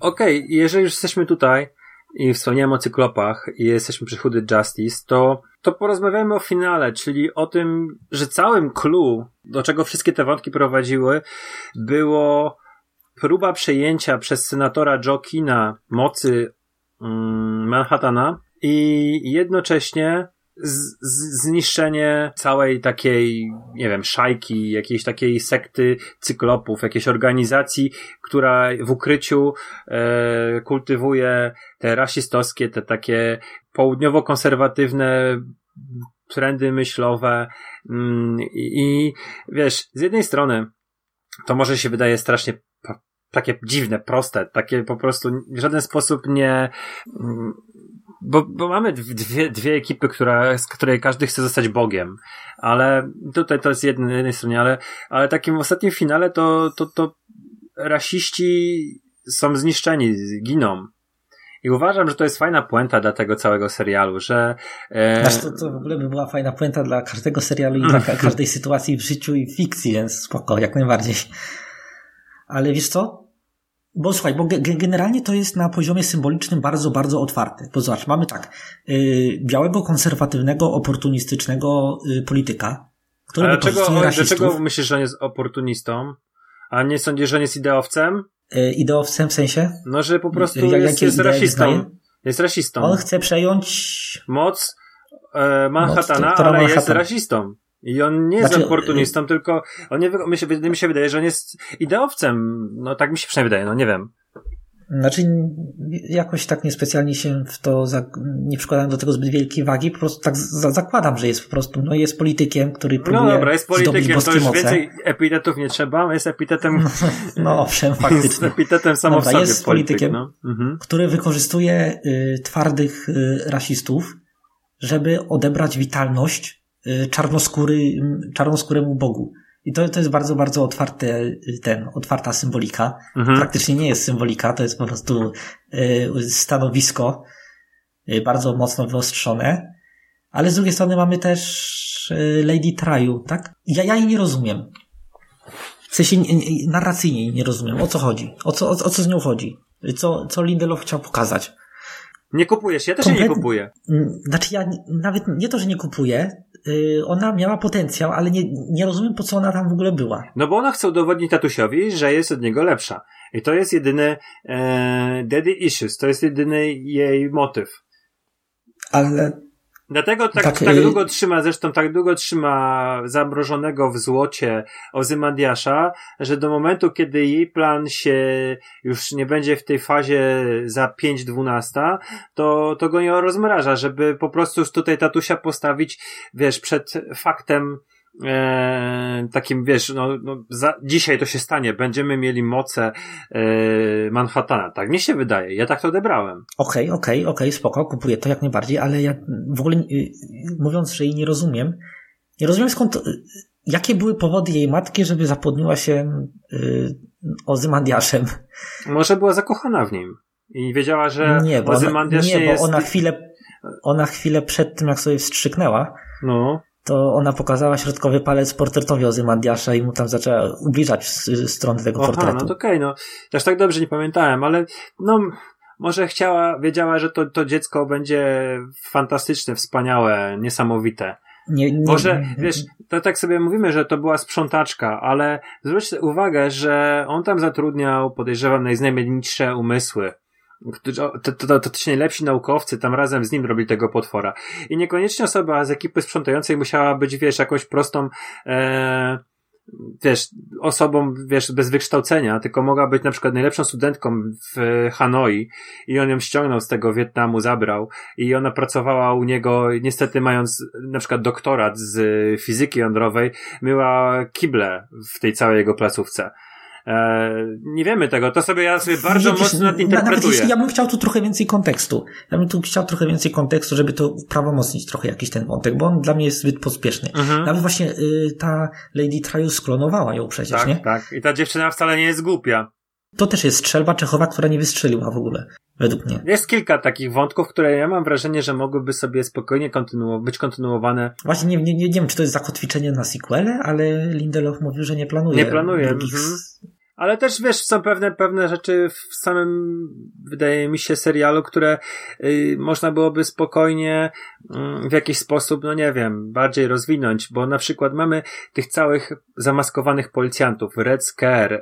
Okej, jeżeli już jesteśmy tutaj i wspomniałem o cyklopach i jesteśmy przy Chudy Justice, to, to porozmawiajmy o finale, czyli o tym, że całym clue, do czego wszystkie te wątki prowadziły, było próba przejęcia przez senatora Jokina mocy mm, Manhattana i jednocześnie z, z, zniszczenie całej takiej, nie wiem, szajki, jakiejś takiej sekty cyklopów, jakiejś organizacji, która w ukryciu e, kultywuje te rasistowskie, te takie południowo-konserwatywne trendy myślowe. Mm, i, wiesz, z jednej strony to może się wydaje strasznie takie dziwne, proste, takie po prostu w żaden sposób nie mm, bo, bo mamy dwie, dwie ekipy, która, z której każdy chce zostać Bogiem, ale tutaj to jest jedna, jednej stronie, ale, ale takim ostatnim finale to, to, to rasiści są zniszczeni, giną. I uważam, że to jest fajna puenta dla tego całego serialu, że... E... Znaczy, to, to w ogóle by była fajna puenta dla każdego serialu i dla każdej sytuacji w życiu i fikcji, więc spoko, jak najbardziej. Ale wiesz co? Bo słuchaj, bo generalnie to jest na poziomie symbolicznym bardzo, bardzo otwarte. Bo zobacz, mamy tak, yy, białego, konserwatywnego, oportunistycznego yy, polityka, który Ale dlaczego, dlaczego myślisz, że on jest oportunistą? A nie sądzisz, że on jest ideowcem? Yy, ideowcem w sensie? No, że po prostu jak, jest, jest rasistą. Jest rasistą. On chce przejąć moc e, Manhattana, moc, ale Manhattan. jest rasistą. I on nie jest znaczy, oportunistą, tylko on nie, mi, się, mi się wydaje, że on jest ideowcem. No tak mi się przynajmniej wydaje, no nie wiem. Znaczy, jakoś tak niespecjalnie się w to nie przykładam do tego zbyt wielkiej wagi, po prostu tak za zakładam, że jest po prostu, no jest politykiem, który próbuje No dobra, jest politykiem, to już moce. więcej epitetów nie trzeba, jest epitetem... No, no owszem, faktycznie. Jest epitetem samo dobra, w sobie jest politykiem, no. mhm. który wykorzystuje y, twardych y, rasistów, żeby odebrać witalność Y, czarnoskóry, czarnoskóremu Bogu. I to, to jest bardzo, bardzo otwarte, ten, otwarta symbolika. Mhm. Praktycznie nie jest symbolika, to jest po prostu y, stanowisko y, bardzo mocno wyostrzone. Ale z drugiej strony mamy też Lady Traju, tak? Ja, ja jej nie rozumiem. W sensie narracyjnie nie rozumiem. O co chodzi? O co, o, o co z nią chodzi? Co, co Lindelof chciał pokazać? Nie kupujesz, ja też Komplet... nie kupuję. Znaczy ja nawet nie to, że nie kupuję, yy, ona miała potencjał, ale nie, nie rozumiem po co ona tam w ogóle była. No bo ona chce udowodnić tatusiowi, że jest od niego lepsza. I to jest jedyny e, daddy issues, to jest jedyny jej motyw. Ale Dlatego tak, tak, tak y- długo trzyma, zresztą tak długo trzyma zamrożonego w złocie Ozymandiasza, że do momentu, kiedy jej plan się już nie będzie w tej fazie za 5-12, to, to go nie rozmraża, żeby po prostu już tutaj tatusia postawić, wiesz, przed faktem, e, takim, wiesz, no, no za, dzisiaj to się stanie, będziemy mieli moce e, Manhattana, tak mi się wydaje, ja tak to odebrałem. Okej, okay, okej, okay, okej, okay, spoko, kupuję to jak najbardziej, ale ja w ogóle, y, mówiąc, że jej nie rozumiem, nie rozumiem skąd, y, jakie były powody jej matki, żeby zapłodniła się y, Ozymandiaszem. Może była zakochana w nim i wiedziała, że nie, bo Ozymandiasz nie, nie bo jest... ona chwilę, ona chwilę przed tym, jak sobie wstrzyknęła, no to ona pokazała środkowy palec portretowi Ozymandiasza i mu tam zaczęła ubliżać strony tego Aha, portretu. no to okej, okay, no. Też tak dobrze nie pamiętałem, ale no, może chciała, wiedziała, że to, to dziecko będzie fantastyczne, wspaniałe, niesamowite. Nie, nie, Może, wiesz, to tak sobie mówimy, że to była sprzątaczka, ale zwróć uwagę, że on tam zatrudniał, podejrzewam, najznamienitsze umysły to, to, to, ci najlepsi naukowcy tam razem z nim robili tego potwora. I niekoniecznie osoba z ekipy sprzątającej musiała być, wiesz, jakąś prostą, e, wiesz, osobą, wiesz, bez wykształcenia, tylko mogła być na przykład najlepszą studentką w Hanoi i on ją ściągnął z tego Wietnamu, zabrał i ona pracowała u niego, niestety mając na przykład doktorat z fizyki jądrowej, myła kible w tej całej jego placówce. E, nie wiemy tego, to sobie ja sobie bardzo mocno nadinterpretuję. ja bym chciał tu trochę więcej kontekstu. Ja bym tu chciał trochę więcej kontekstu, żeby to prawomocnić trochę jakiś ten wątek, bo on dla mnie jest zbyt pospieszny. Mhm. Nawet właśnie y, ta Lady Trius sklonowała ją przecież, tak, nie? Tak, I ta dziewczyna wcale nie jest głupia. To też jest strzelba Czechowa, która nie wystrzeliła w ogóle, według mnie. Jest kilka takich wątków, które ja mam wrażenie, że mogłyby sobie spokojnie kontynu być kontynuowane. Właśnie nie, nie, nie, nie wiem, czy to jest zakotwiczenie na sequele, ale Lindelof mówił, że nie planuje. Nie planuje. Mhm. Ale też wiesz, są pewne, pewne rzeczy w samym, wydaje mi się, serialu, które y, można byłoby spokojnie y, w jakiś sposób, no nie wiem, bardziej rozwinąć, bo na przykład mamy tych całych zamaskowanych policjantów, Red Scare,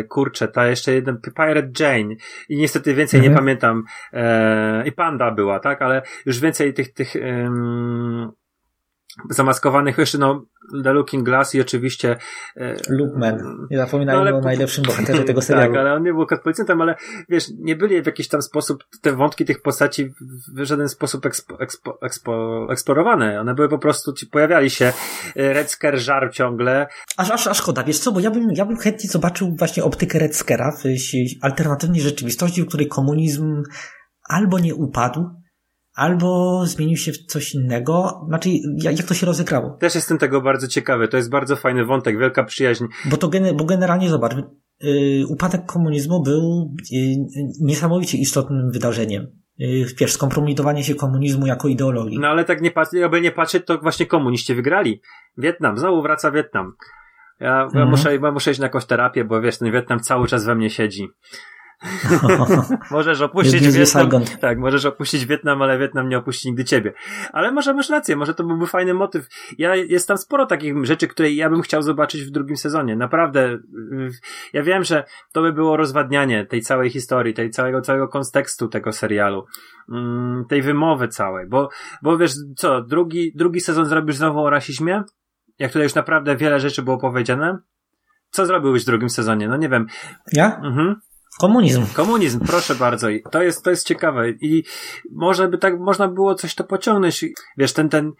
y, kurczę, ta jeszcze jeden, Pirate Jane. I niestety więcej Mhm. nie pamiętam, e, i Panda była, tak, ale już więcej tych, tych, ym, zamaskowanych jeszcze, no, The Looking Glass i oczywiście e. Nie zapominajmy No, ale- o najlepszym bohaterze tego serialu. Tak, ale on nie był policjantem, ale wiesz, nie byli w jakiś tam sposób, te wątki tych postaci w- żaden sposób ekspo, ekspo, ekspo, eksplorowane. One były po prostu, ci pojawiali się. E, Red Scare żarł ciągle. Aż, aż, aż szkoda, wiesz co, bo ja bym, ja bym chętnie zobaczył właśnie optykę Red Scara w alternatywnej rzeczywistości, w której komunizm albo nie upadł, albo zmienił się w coś innego. Znaczy, jak, to się rozegrało? Też jestem tego bardzo ciekawy. To jest bardzo fajny wątek, wielka przyjaźń. Bo to gene, bo generalnie zobacz, yy, upadek komunizmu był yy, niesamowicie istotnym wydarzeniem. Yy, wiesz, skompromitowanie się komunizmu jako ideologii. No ale tak nie patrzeć, aby nie patrzeć, to właśnie komuniści wygrali. Wietnam, znowu wraca Wietnam. Ja, ja, Mhm. muszę, ja muszę iść na jakąś terapię, bo wiesz, ten Wietnam cały czas we mnie siedzi. Możesz opuścić Wietnam. Tak, możesz opuścić Wietnam, ale Wietnam nie opuści nigdy ciebie. Ale może masz rację, może to byłby fajny motyw. Ja, jest tam sporo takich rzeczy, które ja bym chciał zobaczyć w drugim sezonie. Naprawdę, y, ja wiem, że to by było rozwadnianie tej całej historii, tej całego, całego kontekstu tego serialu, mm, tej wymowy całej, bo, bo wiesz, co, drugi, drugi sezon zrobisz znowu o rasizmie? Jak tutaj już naprawdę wiele rzeczy było powiedziane? Co zrobiłbyś w drugim sezonie? No nie wiem. Ja? Mhm. Komunizm. Komunizm, proszę bardzo. I to jest, to jest ciekawe. I może by tak, można było coś to pociągnąć. Wiesz, ten, ten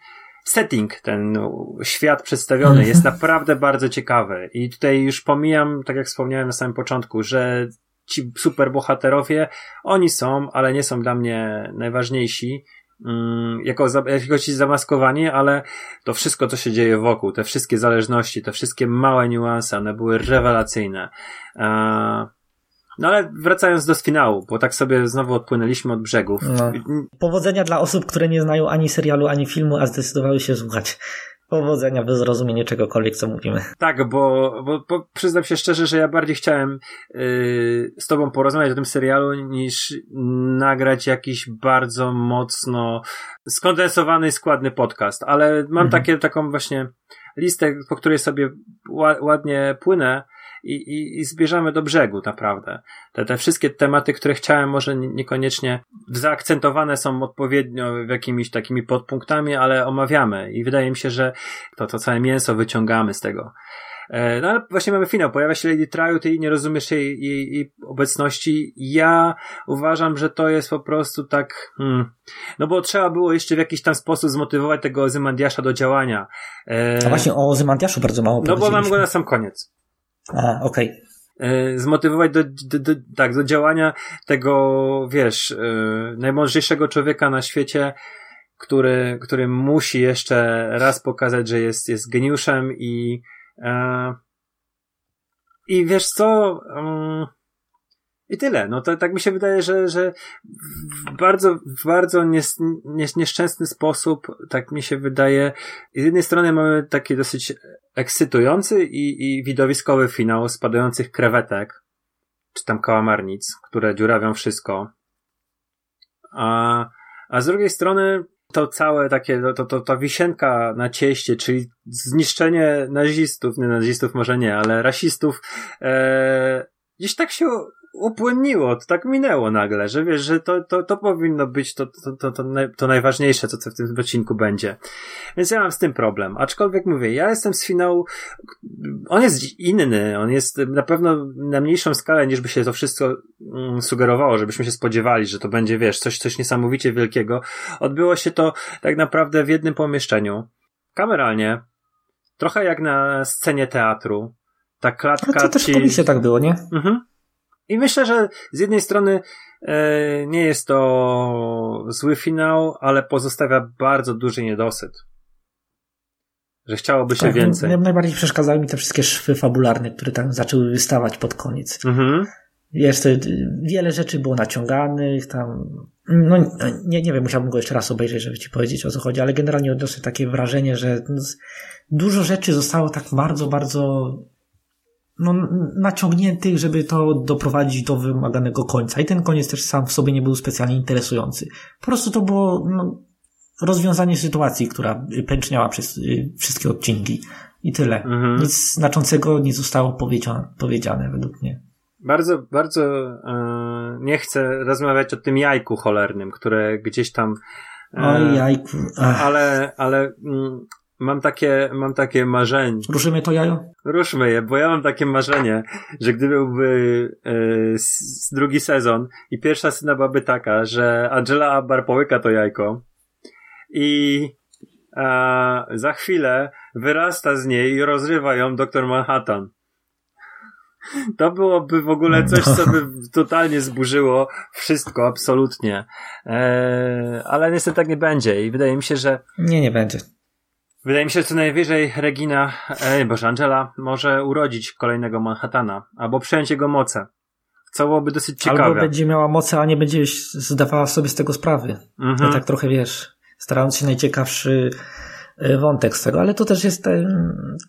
setting, ten świat przedstawiony jest naprawdę bardzo ciekawy. I tutaj już pomijam, tak jak wspomniałem na samym początku, że ci superbohaterowie, oni są, ale nie są dla mnie najważniejsi. Mm, jako, za- jako ci zamaskowani, ale to wszystko, co się dzieje wokół, te wszystkie zależności, te wszystkie małe niuanse, one były rewelacyjne. Eee, no ale wracając do finału, bo tak sobie znowu odpłynęliśmy od brzegów. No. Powodzenia dla osób, które nie znają ani serialu, ani filmu, a zdecydowały się słuchać. Powodzenia bez zrozumienia czegokolwiek, co mówimy. Tak, bo, bo, bo przyznam się szczerze, że ja bardziej chciałem yy, z tobą porozmawiać o tym serialu, niż nagrać jakiś bardzo mocno skondensowany, składny podcast. Ale mam Mhm. takie, taką właśnie listę, po której sobie ła, ładnie płynę i, i, i zbierzemy do brzegu, naprawdę. Te, te wszystkie tematy, które chciałem, może nie- niekoniecznie zaakcentowane są odpowiednio jakimiś takimi podpunktami, ale omawiamy i wydaje mi się, że to, to całe mięso wyciągamy z tego. E, No ale właśnie mamy finał. Pojawia się Lady Trial, ty nie rozumiesz jej, jej, jej obecności. Ja uważam, że to jest po prostu tak, hmm, no bo trzeba było jeszcze w jakiś tam sposób zmotywować tego Ozymandiasza do działania. E, A właśnie o Ozymandiaszu bardzo mało No bo mam go na sam koniec. A, okej. E, zmotywować do, do, do, tak, do działania tego, wiesz, e, najmądrzejszego człowieka na świecie, który, który musi jeszcze raz pokazać, że jest, jest geniuszem i e, i wiesz co, mm, i tyle. No to tak mi się wydaje, że, że w bardzo, w bardzo nies, nies, nieszczęsny sposób, tak mi się wydaje, z jednej strony mamy taki dosyć ekscytujący i, i widowiskowy finał spadających krewetek, czy tam kałamarnic, które dziurawią wszystko. A, a z drugiej strony to całe takie, to, to, ta wisienka na cieście, czyli zniszczenie nazistów, nie nazistów może nie, ale rasistów, e, gdzieś tak się upłynniło, to tak minęło nagle, że wiesz, że to, to, to powinno być to, to, to, to, naj, to najważniejsze, co, co w tym odcinku będzie. Więc ja mam z tym problem. Aczkolwiek mówię, ja jestem z finału, on jest inny, on jest na pewno na mniejszą skalę niż by się to wszystko mm, sugerowało, żebyśmy się spodziewali, że to będzie, wiesz, coś, coś niesamowicie wielkiego. Odbyło się to tak naprawdę w jednym pomieszczeniu. Kameralnie. Trochę jak na scenie teatru. Ta klatka No to też w ci... komiksie tak było, nie? Mhm. I myślę, że z jednej strony e, nie jest to zły finał, ale pozostawia bardzo duży niedosyt. Że chciałoby się Tak, więcej. naj- Najbardziej przeszkadzały mi te wszystkie szwy fabularne, które tam zaczęły wystawać pod koniec. Mhm. Wiesz, to, y, wiele rzeczy było naciąganych, tam, no nie, nie wiem, musiałbym go jeszcze raz obejrzeć, żeby ci powiedzieć o co chodzi, ale generalnie odniosę takie wrażenie, że dużo rzeczy zostało tak bardzo, bardzo no, naciągnięty, żeby to doprowadzić do wymaganego końca. I ten koniec też sam w sobie nie był specjalnie interesujący. Po prostu to było no, rozwiązanie sytuacji, która pęczniała przez y, wszystkie odcinki. I tyle. Mhm. Nic znaczącego nie zostało powiedziane, powiedziane według mnie. Bardzo, bardzo e, nie chcę rozmawiać o tym jajku cholernym, które gdzieś tam. E, Oj, jajku. Ach. ale, ale mm, mam takie, mam takie marzenie. Ruszymy to jajo? Ruszmy je, bo ja mam takie marzenie, że gdy byłby e, s- drugi sezon i pierwsza scena byłaby taka, że Angela Abbar połyka to jajko i za chwilę wyrasta z niej i rozrywa ją doktor Manhattan. To byłoby w ogóle coś, co by totalnie zburzyło wszystko, absolutnie. E, ale niestety tak nie będzie i wydaje mi się, że Nie, nie będzie. Wydaje mi się, że co najwyżej Regina, e, boże, Angela może urodzić kolejnego Manhattana, albo przejąć jego moce. Co byłoby dosyć ciekawe. Albo będzie miała moce, a nie będzie zdawała sobie z tego sprawy. Mhm. No tak trochę wiesz, starając się najciekawszy y, wątek z tego, ale to też jest ten,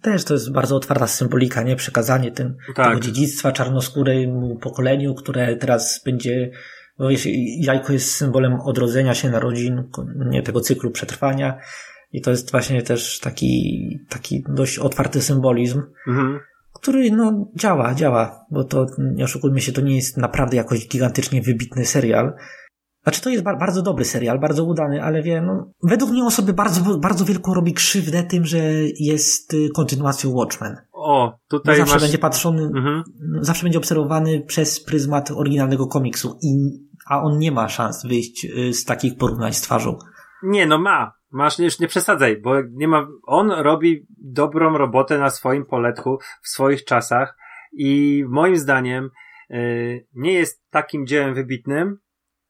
też to jest bardzo otwarta symbolika, nie? Przekazanie Tak. tego dziedzictwa czarnoskóremu pokoleniu, które teraz będzie, bo wiesz, jajko jest symbolem odrodzenia się narodzin, nie tego cyklu przetrwania i to jest właśnie też taki, taki dość otwarty symbolizm, Mhm. który no działa, działa, bo to nie oszukujmy się, to nie jest naprawdę jakoś gigantycznie wybitny serial. Znaczy to jest ba- bardzo dobry serial, bardzo udany, ale wiem, no, według mnie on sobie bardzo, bardzo wielką robi krzywdę tym, że jest y, kontynuacją Watchmen. O, tutaj zawsze masz... będzie patrzony, Mhm. zawsze będzie obserwowany przez pryzmat oryginalnego komiksu, i, a on nie ma szans wyjść y, z takich porównań z twarzą. Nie, no ma. Masz, już nie przesadzaj, bo nie ma... On robi dobrą robotę na swoim poletku, w swoich czasach i moim zdaniem yy, nie jest takim dziełem wybitnym,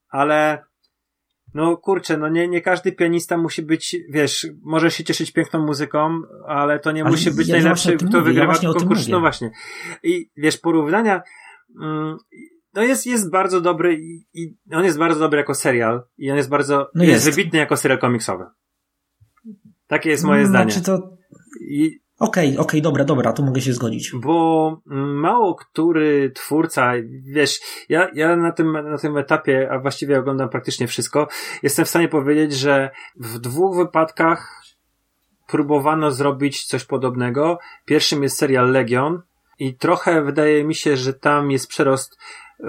ale no kurczę, no nie, nie każdy pianista musi być, wiesz, może się cieszyć piękną muzyką, ale to nie Ale musi być ja najlepszy, kto mówię, ja wygrywa tym konkurs. No właśnie. I wiesz, porównania, mm, no jest, jest bardzo dobry i, i on jest bardzo dobry jako serial i on jest bardzo, No jest. jest. wybitny jako serial komiksowy. Takie jest moje Znaczy zdanie. to, I, okej, okej, dobra, dobra, to mogę się zgodzić. bo mm, mało który twórca, wiesz, ja, ja na tym, na tym etapie, a właściwie oglądam praktycznie wszystko, jestem w stanie powiedzieć, że w dwóch wypadkach próbowano zrobić coś podobnego. Pierwszym jest serial Legion i trochę wydaje mi się, że tam jest przerost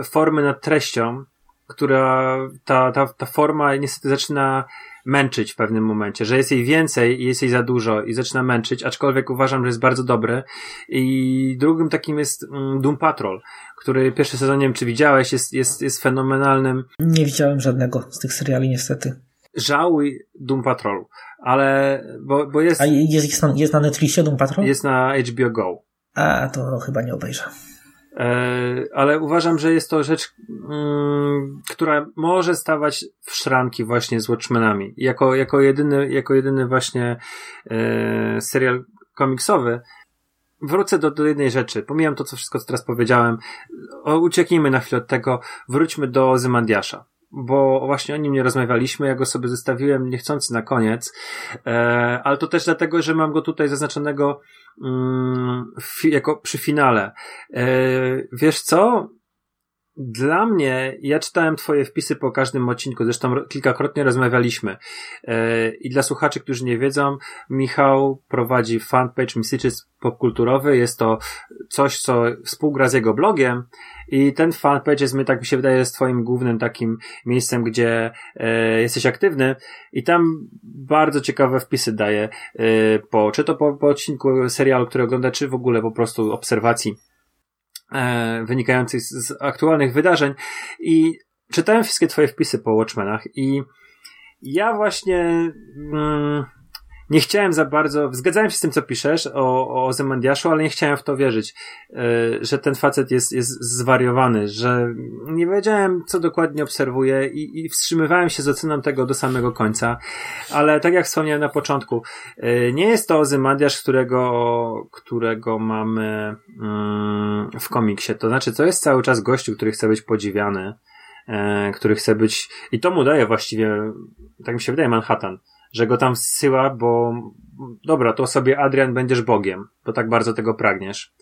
formy nad treścią, która ta, ta, ta forma niestety zaczyna męczyć w pewnym momencie, że jest jej więcej i jest jej za dużo i zaczyna męczyć, aczkolwiek uważam, że jest bardzo dobry. I drugim takim jest mm, Doom Patrol, który pierwszy sezon, nie wiem czy widziałeś, jest, jest, jest fenomenalnym. Nie widziałem żadnego z tych seriali niestety. Żałuj Doom Patrolu, ale, bo, bo jest, A jest, jest, na, jest na Netflixie Doom Patrol? jest na HBO Go. A, to chyba nie obejrzę. E, ale uważam, że jest to rzecz, mm, która może stawać w szranki właśnie z Watchmenami. Jako, jako jedyny, jako jedyny właśnie e, serial komiksowy. Wrócę do, do jednej rzeczy. Pomijam to, co wszystko, co teraz powiedziałem. O, ucieknijmy na chwilę od tego. Wróćmy do Ozymandiasza. Bo właśnie o nim nie rozmawialiśmy. Ja go sobie zostawiłem niechcący na koniec. E, ale to też dlatego, że mam go tutaj zaznaczonego mm, jako przy finale. E, wiesz co? Dla mnie, ja czytałem twoje wpisy po każdym odcinku, zresztą ro- kilkakrotnie rozmawialiśmy. E, I dla słuchaczy, którzy nie wiedzą, Michał prowadzi fanpage Messages Popkulturowy. Jest to coś, co współgra z jego blogiem i ten fanpage jest, my tak mi się wydaje, jest twoim głównym takim miejscem, gdzie e, jesteś aktywny i tam bardzo ciekawe wpisy daje e, po, czy to po, po odcinku serialu, który ogląda, czy w ogóle po prostu obserwacji wynikających z, z aktualnych wydarzeń. I czytałem wszystkie twoje wpisy po Watchmenach i ja właśnie mm, nie chciałem za bardzo, zgadzałem się z tym, co piszesz o, o Zemandiaszu, ale nie chciałem w to wierzyć, e, że ten facet jest, jest zwariowany, że nie wiedziałem, co dokładnie obserwuję i, i wstrzymywałem się z oceną tego do samego końca, ale tak jak wspomniałem na początku, e, nie jest to Ozymandiasz, którego, którego mamy mm, w komiksie, to znaczy, to jest cały czas gościu, który chce być podziwiany, e, który chce być, i to mu daje właściwie, tak mi się wydaje, Manhattan, że go tam zsyła, bo dobra, to sobie Adrian będziesz Bogiem, bo tak bardzo tego pragniesz.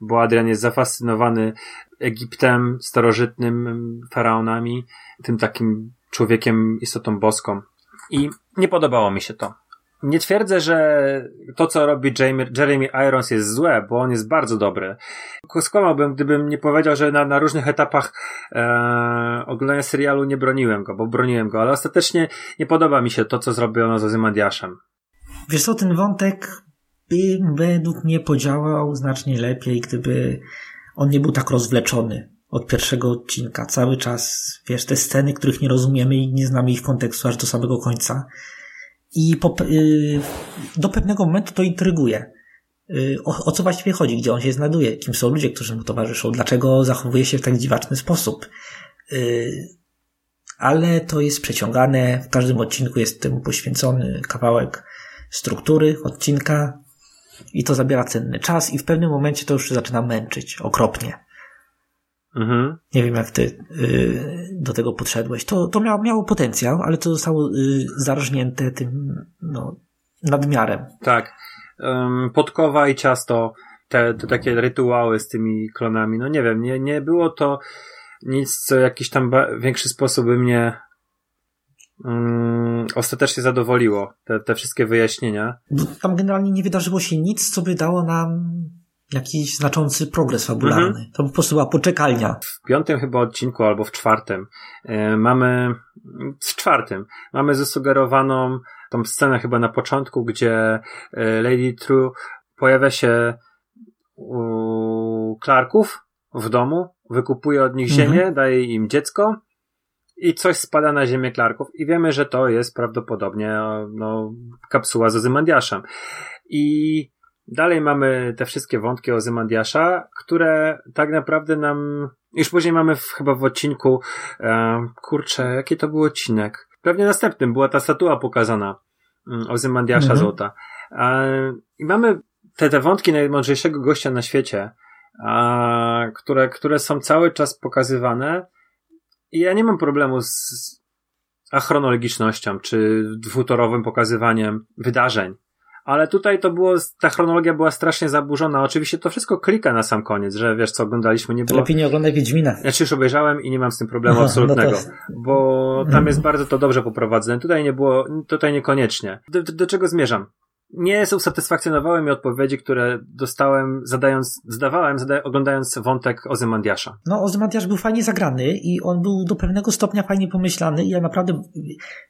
bo Adrian jest zafascynowany Egiptem, starożytnym faraonami, tym takim człowiekiem, istotą boską. I nie podobało mi się to. Nie twierdzę, że to, co robi Jamie, Jeremy Irons jest złe, bo on jest bardzo dobry. Skłamałbym, gdybym nie powiedział, że na, na różnych etapach e, oglądania serialu nie broniłem go, bo broniłem go, ale ostatecznie nie podoba mi się to, co zrobiono z Ozymandiaszem. Wiesz co, ten wątek by według mnie podziałał znacznie lepiej, gdyby on nie był tak rozwleczony od pierwszego odcinka. Cały czas, wiesz, te sceny, których nie rozumiemy i nie znamy ich kontekstu aż do samego końca. I po, yy, do pewnego momentu to intryguje. Yy, o, o, co właściwie chodzi? Gdzie on się znajduje? Kim są ludzie, którzy mu towarzyszą? Dlaczego zachowuje się w tak dziwaczny sposób? Yy, ale to jest przeciągane. W każdym odcinku jest temu poświęcony kawałek struktury odcinka i to zabiera cenny czas i w pewnym momencie to już zaczyna męczyć okropnie. Mhm. Nie wiem, jak ty y, do tego podszedłeś. To, to miało, miało potencjał, ale to zostało y, zarżnięte tym no, nadmiarem. Tak. Um, podkowa i ciasto, te, te takie rytuały z tymi klonami. No nie wiem, nie, nie było to nic, co jakiś tam większy sposób by mnie um, ostatecznie zadowoliło. Te, te wszystkie wyjaśnienia. Tam generalnie nie wydarzyło się nic, co by dało nam jakiś znaczący progres fabularny. Mhm. To po prostu była poczekalnia. W piątym chyba odcinku albo w czwartym yy, mamy, w czwartym mamy zasugerowaną tą scenę chyba na początku, gdzie yy, Lady True pojawia się u Clarków w domu, wykupuje od nich mhm. ziemię, daje im dziecko i coś spada na ziemię Clarków i wiemy, że to jest prawdopodobnie no, kapsuła z Ozymandiaszem. I Dalej mamy te wszystkie wątki o Zymandiasza, które tak naprawdę nam. Już później mamy w, chyba w odcinku. E, kurczę, jaki to był odcinek? Pewnie następnym była ta statua pokazana mm, o Zymandiasza mhm. złota. E, I mamy te, te wątki najmądrzejszego gościa na świecie, a, które, które są cały czas pokazywane. I ja nie mam problemu z achronologicznością, czy dwutorowym pokazywaniem wydarzeń ale tutaj to było, ta chronologia była strasznie zaburzona. Oczywiście to wszystko klika na sam koniec, że wiesz co oglądaliśmy, nie było. Lepiej nie oglądaj Wiedźmina. Ja już obejrzałem i nie mam z tym problemu no, absolutnego, no to... bo tam jest bardzo to dobrze poprowadzone. Tutaj nie było, tutaj niekoniecznie. Do, do, do czego zmierzam? Nie usatysfakcjonowały mnie odpowiedzi, które dostałem, zadając, zdawałem, zada, oglądając wątek Ozymandiasza. No, Ozymandiasz był fajnie zagrany i on był do pewnego stopnia fajnie pomyślany i ja naprawdę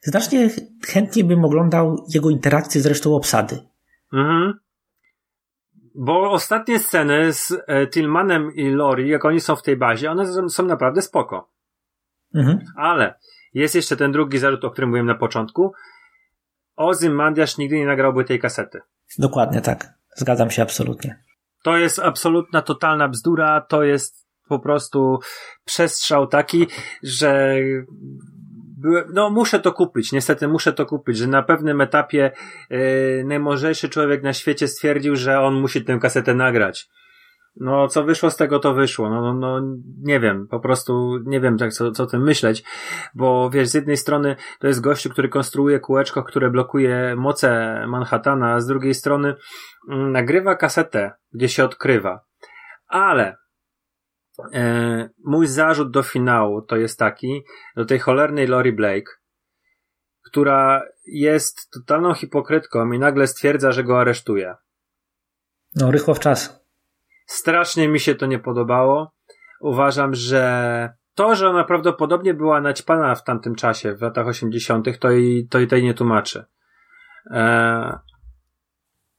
znacznie chętnie bym oglądał jego interakcje z resztą obsady. Mhm. Bo ostatnie sceny z e, Tillmanem i Lori, jak oni są w tej bazie, one są naprawdę spoko. Mhm. Ale jest jeszcze ten drugi zarzut, o którym mówiłem na początku, Ozymandiasz nigdy nie nagrałby tej kasety. Dokładnie tak. Zgadzam się absolutnie. To jest absolutna, totalna bzdura. To jest po prostu przestrzał taki, że no muszę to kupić, niestety muszę to kupić, że na pewnym etapie yy, najmądrzejszy człowiek na świecie stwierdził, że on musi tę kasetę nagrać. No, co wyszło z tego, to wyszło. No, no, no nie wiem, po prostu nie wiem, tak, co, co o tym myśleć, bo wiesz, z jednej strony to jest gościu, który konstruuje kółeczko, które blokuje moce Manhattana, a z drugiej strony mm, nagrywa kasetę, gdzie się odkrywa. Ale e, mój zarzut do finału to jest taki, do tej cholernej Lori Blake, która jest totalną hipokrytką i nagle stwierdza, że go aresztuje. No, rychło w czas. Strasznie mi się to nie podobało. Uważam, że to, że ona prawdopodobnie była naćpana w tamtym czasie, w latach 80., to i, to i tej nie tłumaczy. Eee,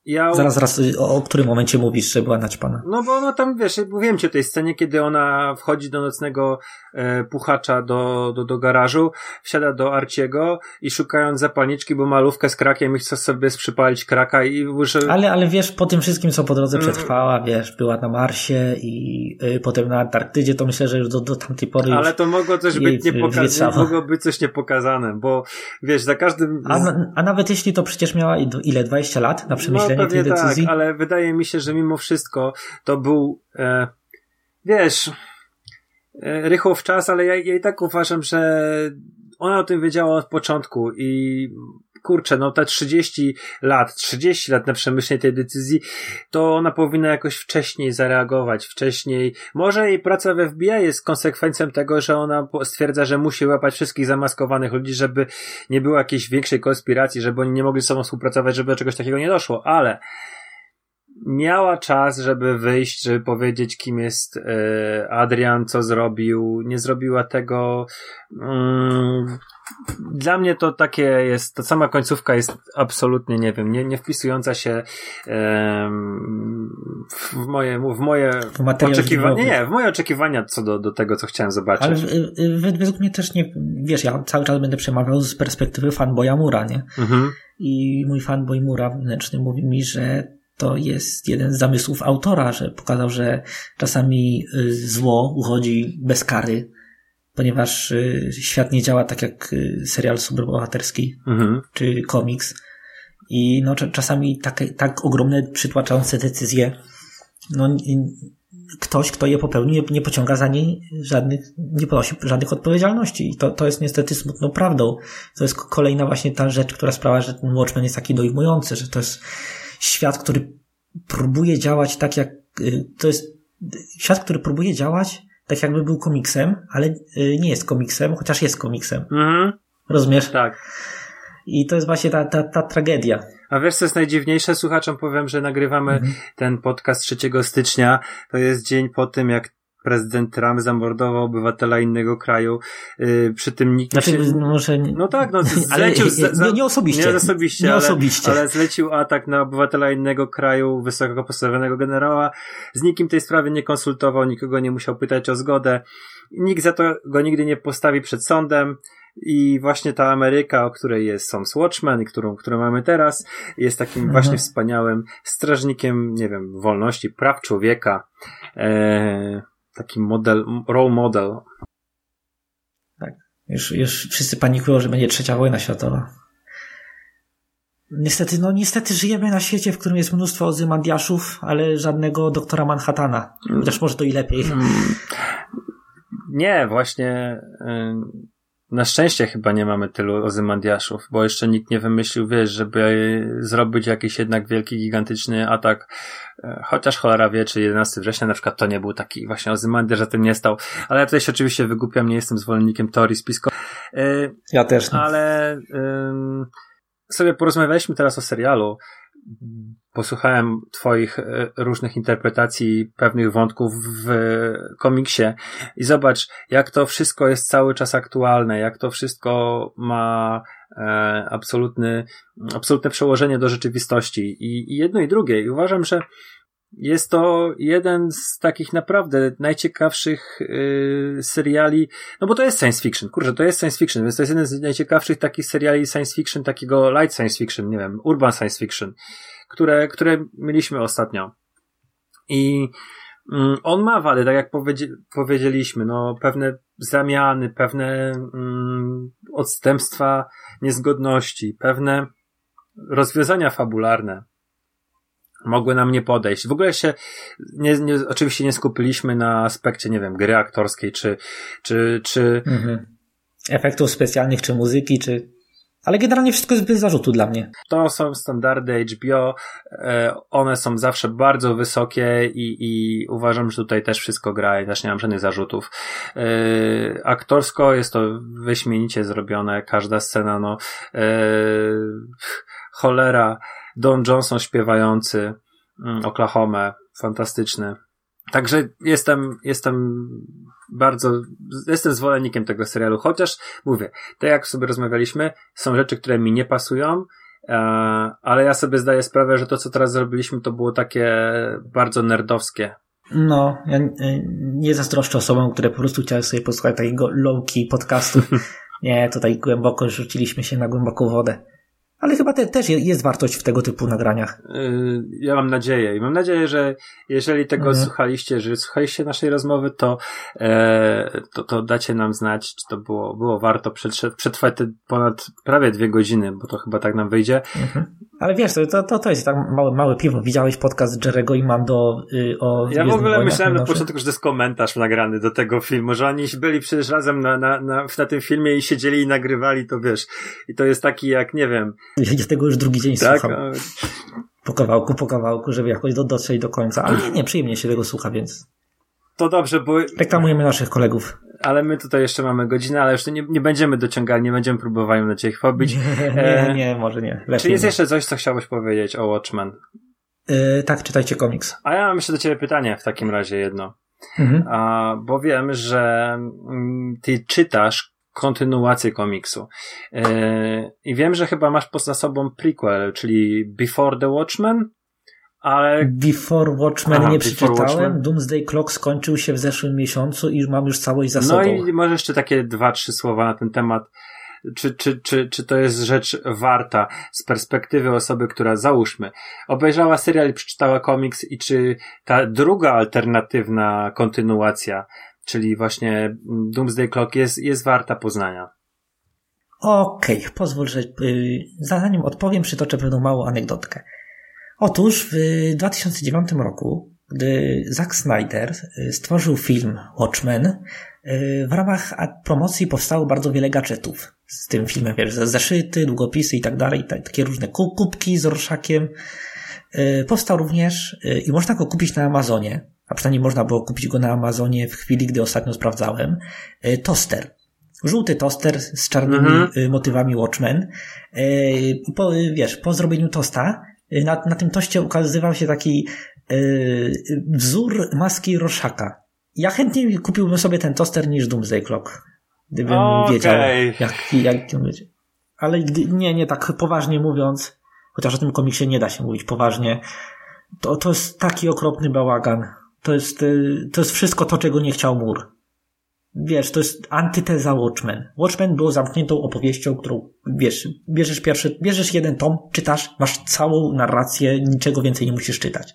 ja... Zaraz, zaraz, o, o którym momencie mówisz, że była naćpana? No bo ona tam, wiesz, mówiłem ci o tej scenie, kiedy ona wchodzi do nocnego e, puchacza do, do, do garażu, wsiada do Arciego i szukając zapalniczki, bo malówkę z krakiem i chce sobie sprzypalić kraka i już... Ale, ale wiesz, po tym wszystkim, co po drodze przetrwała, wiesz, była na Marsie i y, potem na Antarktydzie, to myślę, że już do, do tamtej pory Ale to mogło coś być niepokazane, mogło być coś niepokazane, bo wiesz, za każdym... A, a nawet jeśli to przecież miała ile, 20 lat na przemyślenie no, tej decyzji? tak, ale wydaje mi się, że mimo wszystko to był, e, wiesz, e, rychło w czas, ale ja, ja i tak uważam, że ona o tym wiedziała od początku i kurczę, no te 30 lat, 30 lat na przemyślenie tej decyzji, to ona powinna jakoś wcześniej zareagować, wcześniej. Może jej praca we FBI jest konsekwencją tego, że ona stwierdza, że musi łapać wszystkich zamaskowanych ludzi, żeby nie było jakiejś większej konspiracji, żeby oni nie mogli ze sobą współpracować, żeby do czegoś takiego nie doszło, ale miała czas, żeby wyjść, żeby powiedzieć, kim jest e, Adrian, co zrobił. Nie zrobiła tego. Mm, dla mnie to takie jest, ta sama końcówka jest absolutnie, nie wiem, nie, nie wpisująca się w moje, w moje oczekiwania, nie, nie, w moje oczekiwania co do, do tego, co chciałem zobaczyć. Ale według mnie też nie, wiesz, ja cały czas będę przemawiał z perspektywy fanboya Mura, nie? Mhm. I mój fanboy Mura wewnętrzny mówi mi, że to jest jeden z zamysłów autora, że pokazał, że czasami y, zło uchodzi bez kary, ponieważ y, świat nie działa tak jak y, serial superbohaterski mhm. czy komiks. I no, czasami tak, tak ogromne, przytłaczające decyzje, no, ktoś, kto je popełnił, nie pociąga za nie żadnych, nie ponosi żadnych odpowiedzialności. I to, to jest niestety smutną prawdą. To jest kolejna właśnie ta rzecz, która sprawia, że ten Watchmen jest taki dojmujący, że to jest świat, który próbuje działać tak jak, y, to jest świat, który próbuje działać tak jakby był komiksem, ale y, nie jest komiksem, chociaż jest komiksem. Mhm. Rozumiesz? Tak. I to jest właśnie ta, ta, ta tragedia. A wiesz, co jest najdziwniejsze? Słuchaczom powiem, że nagrywamy mhm. ten podcast 3 stycznia. To jest dzień po tym, jak prezydent Trump zamordował obywatela innego kraju. Yy, przy tym nikt znaczy, się... może... No tak, no zlecił... Nie, nie osobiście. Nie osobiście, nie ale, osobiście. ale zlecił atak na obywatela innego kraju, wysoko postawionego generała. Z nikim tej sprawy nie konsultował, nikogo nie musiał pytać o zgodę. Nikt za to go nigdy nie postawi przed sądem. I właśnie ta Ameryka, o której jest Sam Watchmen i którą, którą mamy teraz, jest takim mhm. właśnie wspaniałym strażnikiem, nie wiem, wolności, praw człowieka. Eee, taki model, role model. Tak. Już, już wszyscy panikują, że będzie trzecia wojna światowa. Niestety, no niestety żyjemy na świecie, w którym jest mnóstwo ozymandiaszów, ale żadnego doktora Manhattana. Chociaż może to i lepiej. Mm. Nie, właśnie na szczęście chyba nie mamy tylu ozymandiaszów, bo jeszcze nikt nie wymyślił, wiesz, żeby zrobić jakiś jednak wielki, gigantyczny atak, chociaż cholera wie, czy 11 września na przykład to nie był taki właśnie ozymandiasz, że tym nie stał, ale ja tutaj się oczywiście wygłupiam, nie jestem zwolennikiem teorii spisko. E, ja też nie. Ale sobie porozmawialiśmy teraz o serialu, posłuchałem Twoich e, różnych interpretacji pewnych wątków w komiksie i zobacz, jak to wszystko jest cały czas aktualne, jak to wszystko ma e, absolutny, absolutne przełożenie do rzeczywistości. I, i jedno i drugie. I uważam, że jest to jeden z takich naprawdę najciekawszych yy, seriali, no bo to jest science fiction, kurczę, to jest science fiction, więc to jest jeden z najciekawszych takich seriali science fiction, takiego light science fiction, nie wiem, urban science fiction które, które mieliśmy ostatnio. I mm, on ma wady, tak jak powiedzieliśmy, no, pewne zamiany, pewne mm, odstępstwa niezgodności, pewne rozwiązania fabularne mogły nam nie podejść. W ogóle się nie, nie, oczywiście nie skupiliśmy na aspekcie, nie wiem, gry aktorskiej, czy, czy, czy mhm. efektów specjalnych, czy muzyki, czy ale generalnie wszystko jest bez zarzutu dla mnie. To są standardy HBO, e, one są zawsze bardzo wysokie i, i uważam, że tutaj też wszystko gra i też nie mam żadnych zarzutów. E, aktorsko jest to wyśmienicie zrobione, każda scena, no e, cholera, Don Johnson śpiewający mm, Oklahoma, fantastyczny. Także jestem, jestem bardzo, jestem zwolennikiem tego serialu, chociaż mówię, tak jak sobie rozmawialiśmy, są rzeczy, które mi nie pasują, e, ale ja sobie zdaję sprawę, że to, co teraz zrobiliśmy, to było takie bardzo nerdowskie. No, ja nie zazdroszczę osobom, które po prostu chciały sobie posłuchać takiego low-key podcastu. nie, tutaj głęboko rzuciliśmy się na głęboką wodę. Ale chyba te, też jest wartość w tego typu nagraniach. Yy, ja mam nadzieję. I mam nadzieję, że jeżeli tego mhm. słuchaliście, że słuchaliście naszej rozmowy, to, e, to, to dacie nam znać, czy to było, było warto przetrwać te ponad prawie dwie godziny, bo to chyba tak nam wyjdzie. Mhm. Ale wiesz, to, to, to jest tak małe, małe piwo. Widziałeś podcast Jerego i Mando y, o Ja w ogóle myślałem na początku, że to jest komentarz nagrany do tego filmu, że oni byli przecież razem na, na, na, na tym filmie i siedzieli i nagrywali to, wiesz. I to jest taki jak, nie wiem, Ja tego już drugi dzień Tak? słucham. Po kawałku, po kawałku, żeby jakoś do, dotrzeć do końca. Ale nie, nie, przyjemnie się tego słucha, więc To dobrze, bo reklamujemy naszych kolegów. ale my tutaj jeszcze mamy godzinę, ale już nie, nie będziemy dociągali, nie będziemy próbowali na ciebie ich pobić. Nie, E, nie, nie, może nie. Lepiej Czy jest nie. jeszcze coś, co chciałbyś powiedzieć o Watchmen? E, tak, czytajcie komiks. A ja mam jeszcze do ciebie pytanie w takim razie jedno. Mhm. A, bo wiem, że mm, ty czytasz kontynuację komiksu. Yy, I wiem, że chyba masz poza sobą prequel, czyli Before the Watchmen, ale Before Watchmen Aha, nie Before przeczytałem. Watchmen. Doomsday Clock skończył się w zeszłym miesiącu i mam już całość za no sobą. i może jeszcze takie dwa, trzy słowa na ten temat. Czy, czy, czy, czy to jest rzecz warta z perspektywy osoby, która załóżmy, obejrzała serial i przeczytała komiks i czy ta druga alternatywna kontynuacja, czyli właśnie mm, Doomsday Clock jest, jest warta poznania? Okej, pozwól, że y, zanim odpowiem, przytoczę pewną małą anegdotkę. Otóż w 2009 roku, gdy Zack Snyder y, stworzył film Watchmen, y, w ramach promocji powstało bardzo wiele gadżetów z tym filmem, wiesz, zeszyty, długopisy i tak dalej, ta- takie różne ku- kubki z orszakiem. Y, Powstał również i można go kupić na Amazonie, a przynajmniej można było kupić go na Amazonie w chwili, gdy ostatnio sprawdzałem, y, toster. Żółty toster z czarnymi Mhm. y, motywami Watchmen. Y, I po, wiesz, po zrobieniu tosta, na, na tym toście ukazywał się taki wzór maski Roszaka. Ja chętniej kupiłbym sobie ten toster niż Doomsday Clock. Gdybym Okej. wiedział, jak, jak ją będzie. Ale gdy, nie, nie, tak poważnie mówiąc, chociaż o tym komiksie nie da się mówić poważnie, to, to jest taki okropny bałagan. To jest, y, to jest wszystko to, czego nie chciał mur. Wiesz, to jest antyteza Watchmen. Watchmen było zamkniętą opowieścią, którą, wiesz, bierzesz pierwszy, bierzesz jeden tom, czytasz, masz całą narrację, niczego więcej nie musisz czytać.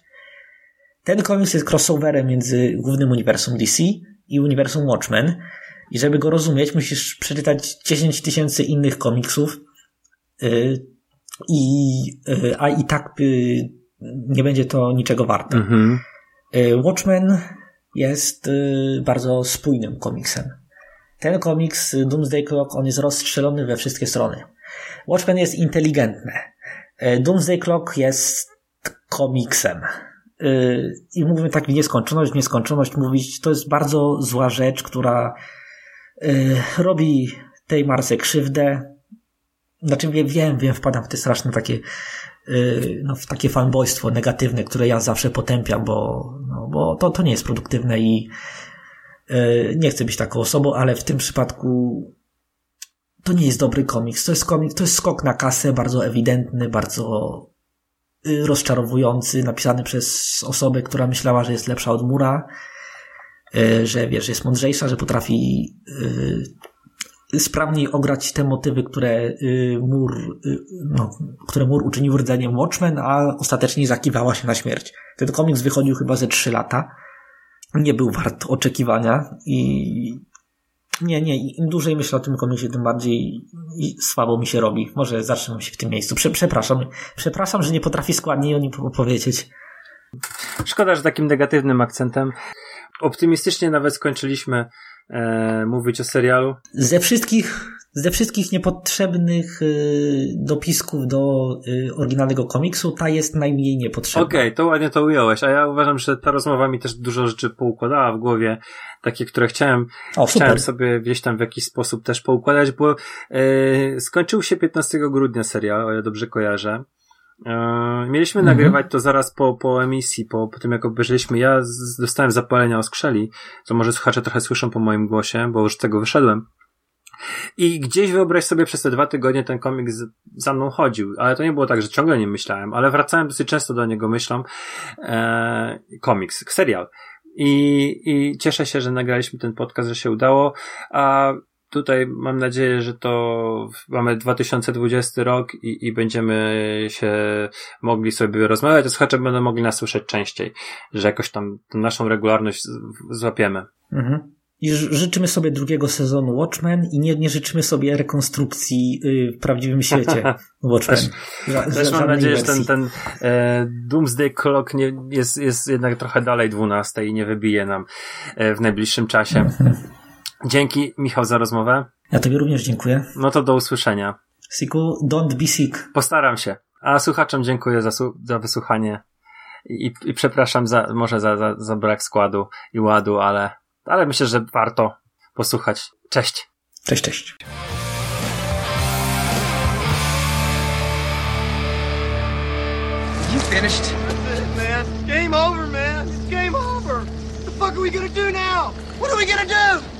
Ten komiks jest crossoverem między głównym uniwersum DC i uniwersum Watchmen. I żeby go rozumieć, musisz przeczytać 10 tysięcy innych komiksów. Yy, i, yy, a i tak nie będzie to niczego warte. Mhm. Y, Watchmen jest y, bardzo spójnym komiksem. Ten komiks y, Doomsday Clock, on jest rozstrzelony we wszystkie strony. Watchmen jest inteligentny. Y, Doomsday Clock jest komiksem. Y, I mówimy tak w nieskończoność, w nieskończoność mówić, to jest bardzo zła rzecz, która robi tej Marce krzywdę. Znaczy wiem, wiem, wiem, wpadam w te straszne takie no, w takie fanboystwo negatywne, które ja zawsze potępiam, bo, no, bo to, to nie jest produktywne i y, nie chcę być taką osobą, ale w tym przypadku to nie jest dobry komiks. To jest komiks, to jest skok na kasę, bardzo ewidentny, bardzo y, rozczarowujący, napisany przez osobę, która myślała, że jest lepsza od Mura, y, że wiesz, jest mądrzejsza, że potrafi y, sprawniej ograć te motywy, które y, mur, y, no, które mur uczynił rdzeniem Watchmen, a ostatecznie zakiwała się na śmierć. Ten komiks wychodził chyba ze 3 lata. Nie był wart oczekiwania i nie, nie, im dłużej myślę o tym komiksie, tym bardziej słabo mi się robi. Może zatrzymam się w tym miejscu. Prze, przepraszam. Przepraszam, że nie potrafię składniej o nim opowiedzieć. Szkoda, że takim negatywnym akcentem. Optymistycznie nawet skończyliśmy e, mówić o serialu. Ze wszystkich, ze wszystkich niepotrzebnych y, dopisków do y, oryginalnego komiksu, ta jest najmniej niepotrzebna. Okej, to ładnie to ująłeś, a ja uważam, że ta rozmowa mi też dużo rzeczy poukładała w głowie, takie, które chciałem, O, chciałem sobie gdzieś tam w jakiś sposób też poukładać, bo e, skończył się 15 grudnia serial, o ile dobrze kojarzę. E, mieliśmy Mhm. nagrywać to zaraz po, po emisji, po, po tym jak obejrzeliśmy. Ja z, dostałem zapalenia oskrzeli, co może słuchacze trochę słyszą po moim głosie, bo już z tego wyszedłem. I gdzieś wyobraź sobie przez te dwa tygodnie ten komiks z- za mną chodził, ale to nie było tak, że ciągle nie myślałem, ale wracałem dosyć często do niego myślą. E, komiks, serial. I, I cieszę się, że nagraliśmy ten podcast, że się udało. A tutaj mam nadzieję, że to mamy 2020 rok i, i będziemy się mogli sobie rozmawiać, a słuchacze będą mogli nas słyszeć częściej, że jakoś tam naszą regularność złapiemy. Mhm. I ży- życzymy sobie drugiego sezonu Watchmen i nie, nie życzymy sobie rekonstrukcji y, w prawdziwym świecie Watchmen. Też- Ża- Też mam nadzieję, że ten, wersji. ten e, Doomsday Clock nie, jest, jest jednak trochę dalej 12 i nie wybije nam e, w najbliższym czasie. Dzięki Michał za rozmowę. Ja tobie również dziękuję. No to do usłyszenia. Siku, don't be sick. Postaram się. A słuchaczom dziękuję za, za wysłuchanie i, i przepraszam za, może za, za, za brak składu i ładu, ale, ale myślę, że warto posłuchać. Cześć! Cześć, cześć. You finished? That's it, man. Game over, man. It's game over. What the fuck are we gonna do now? What are we gonna do?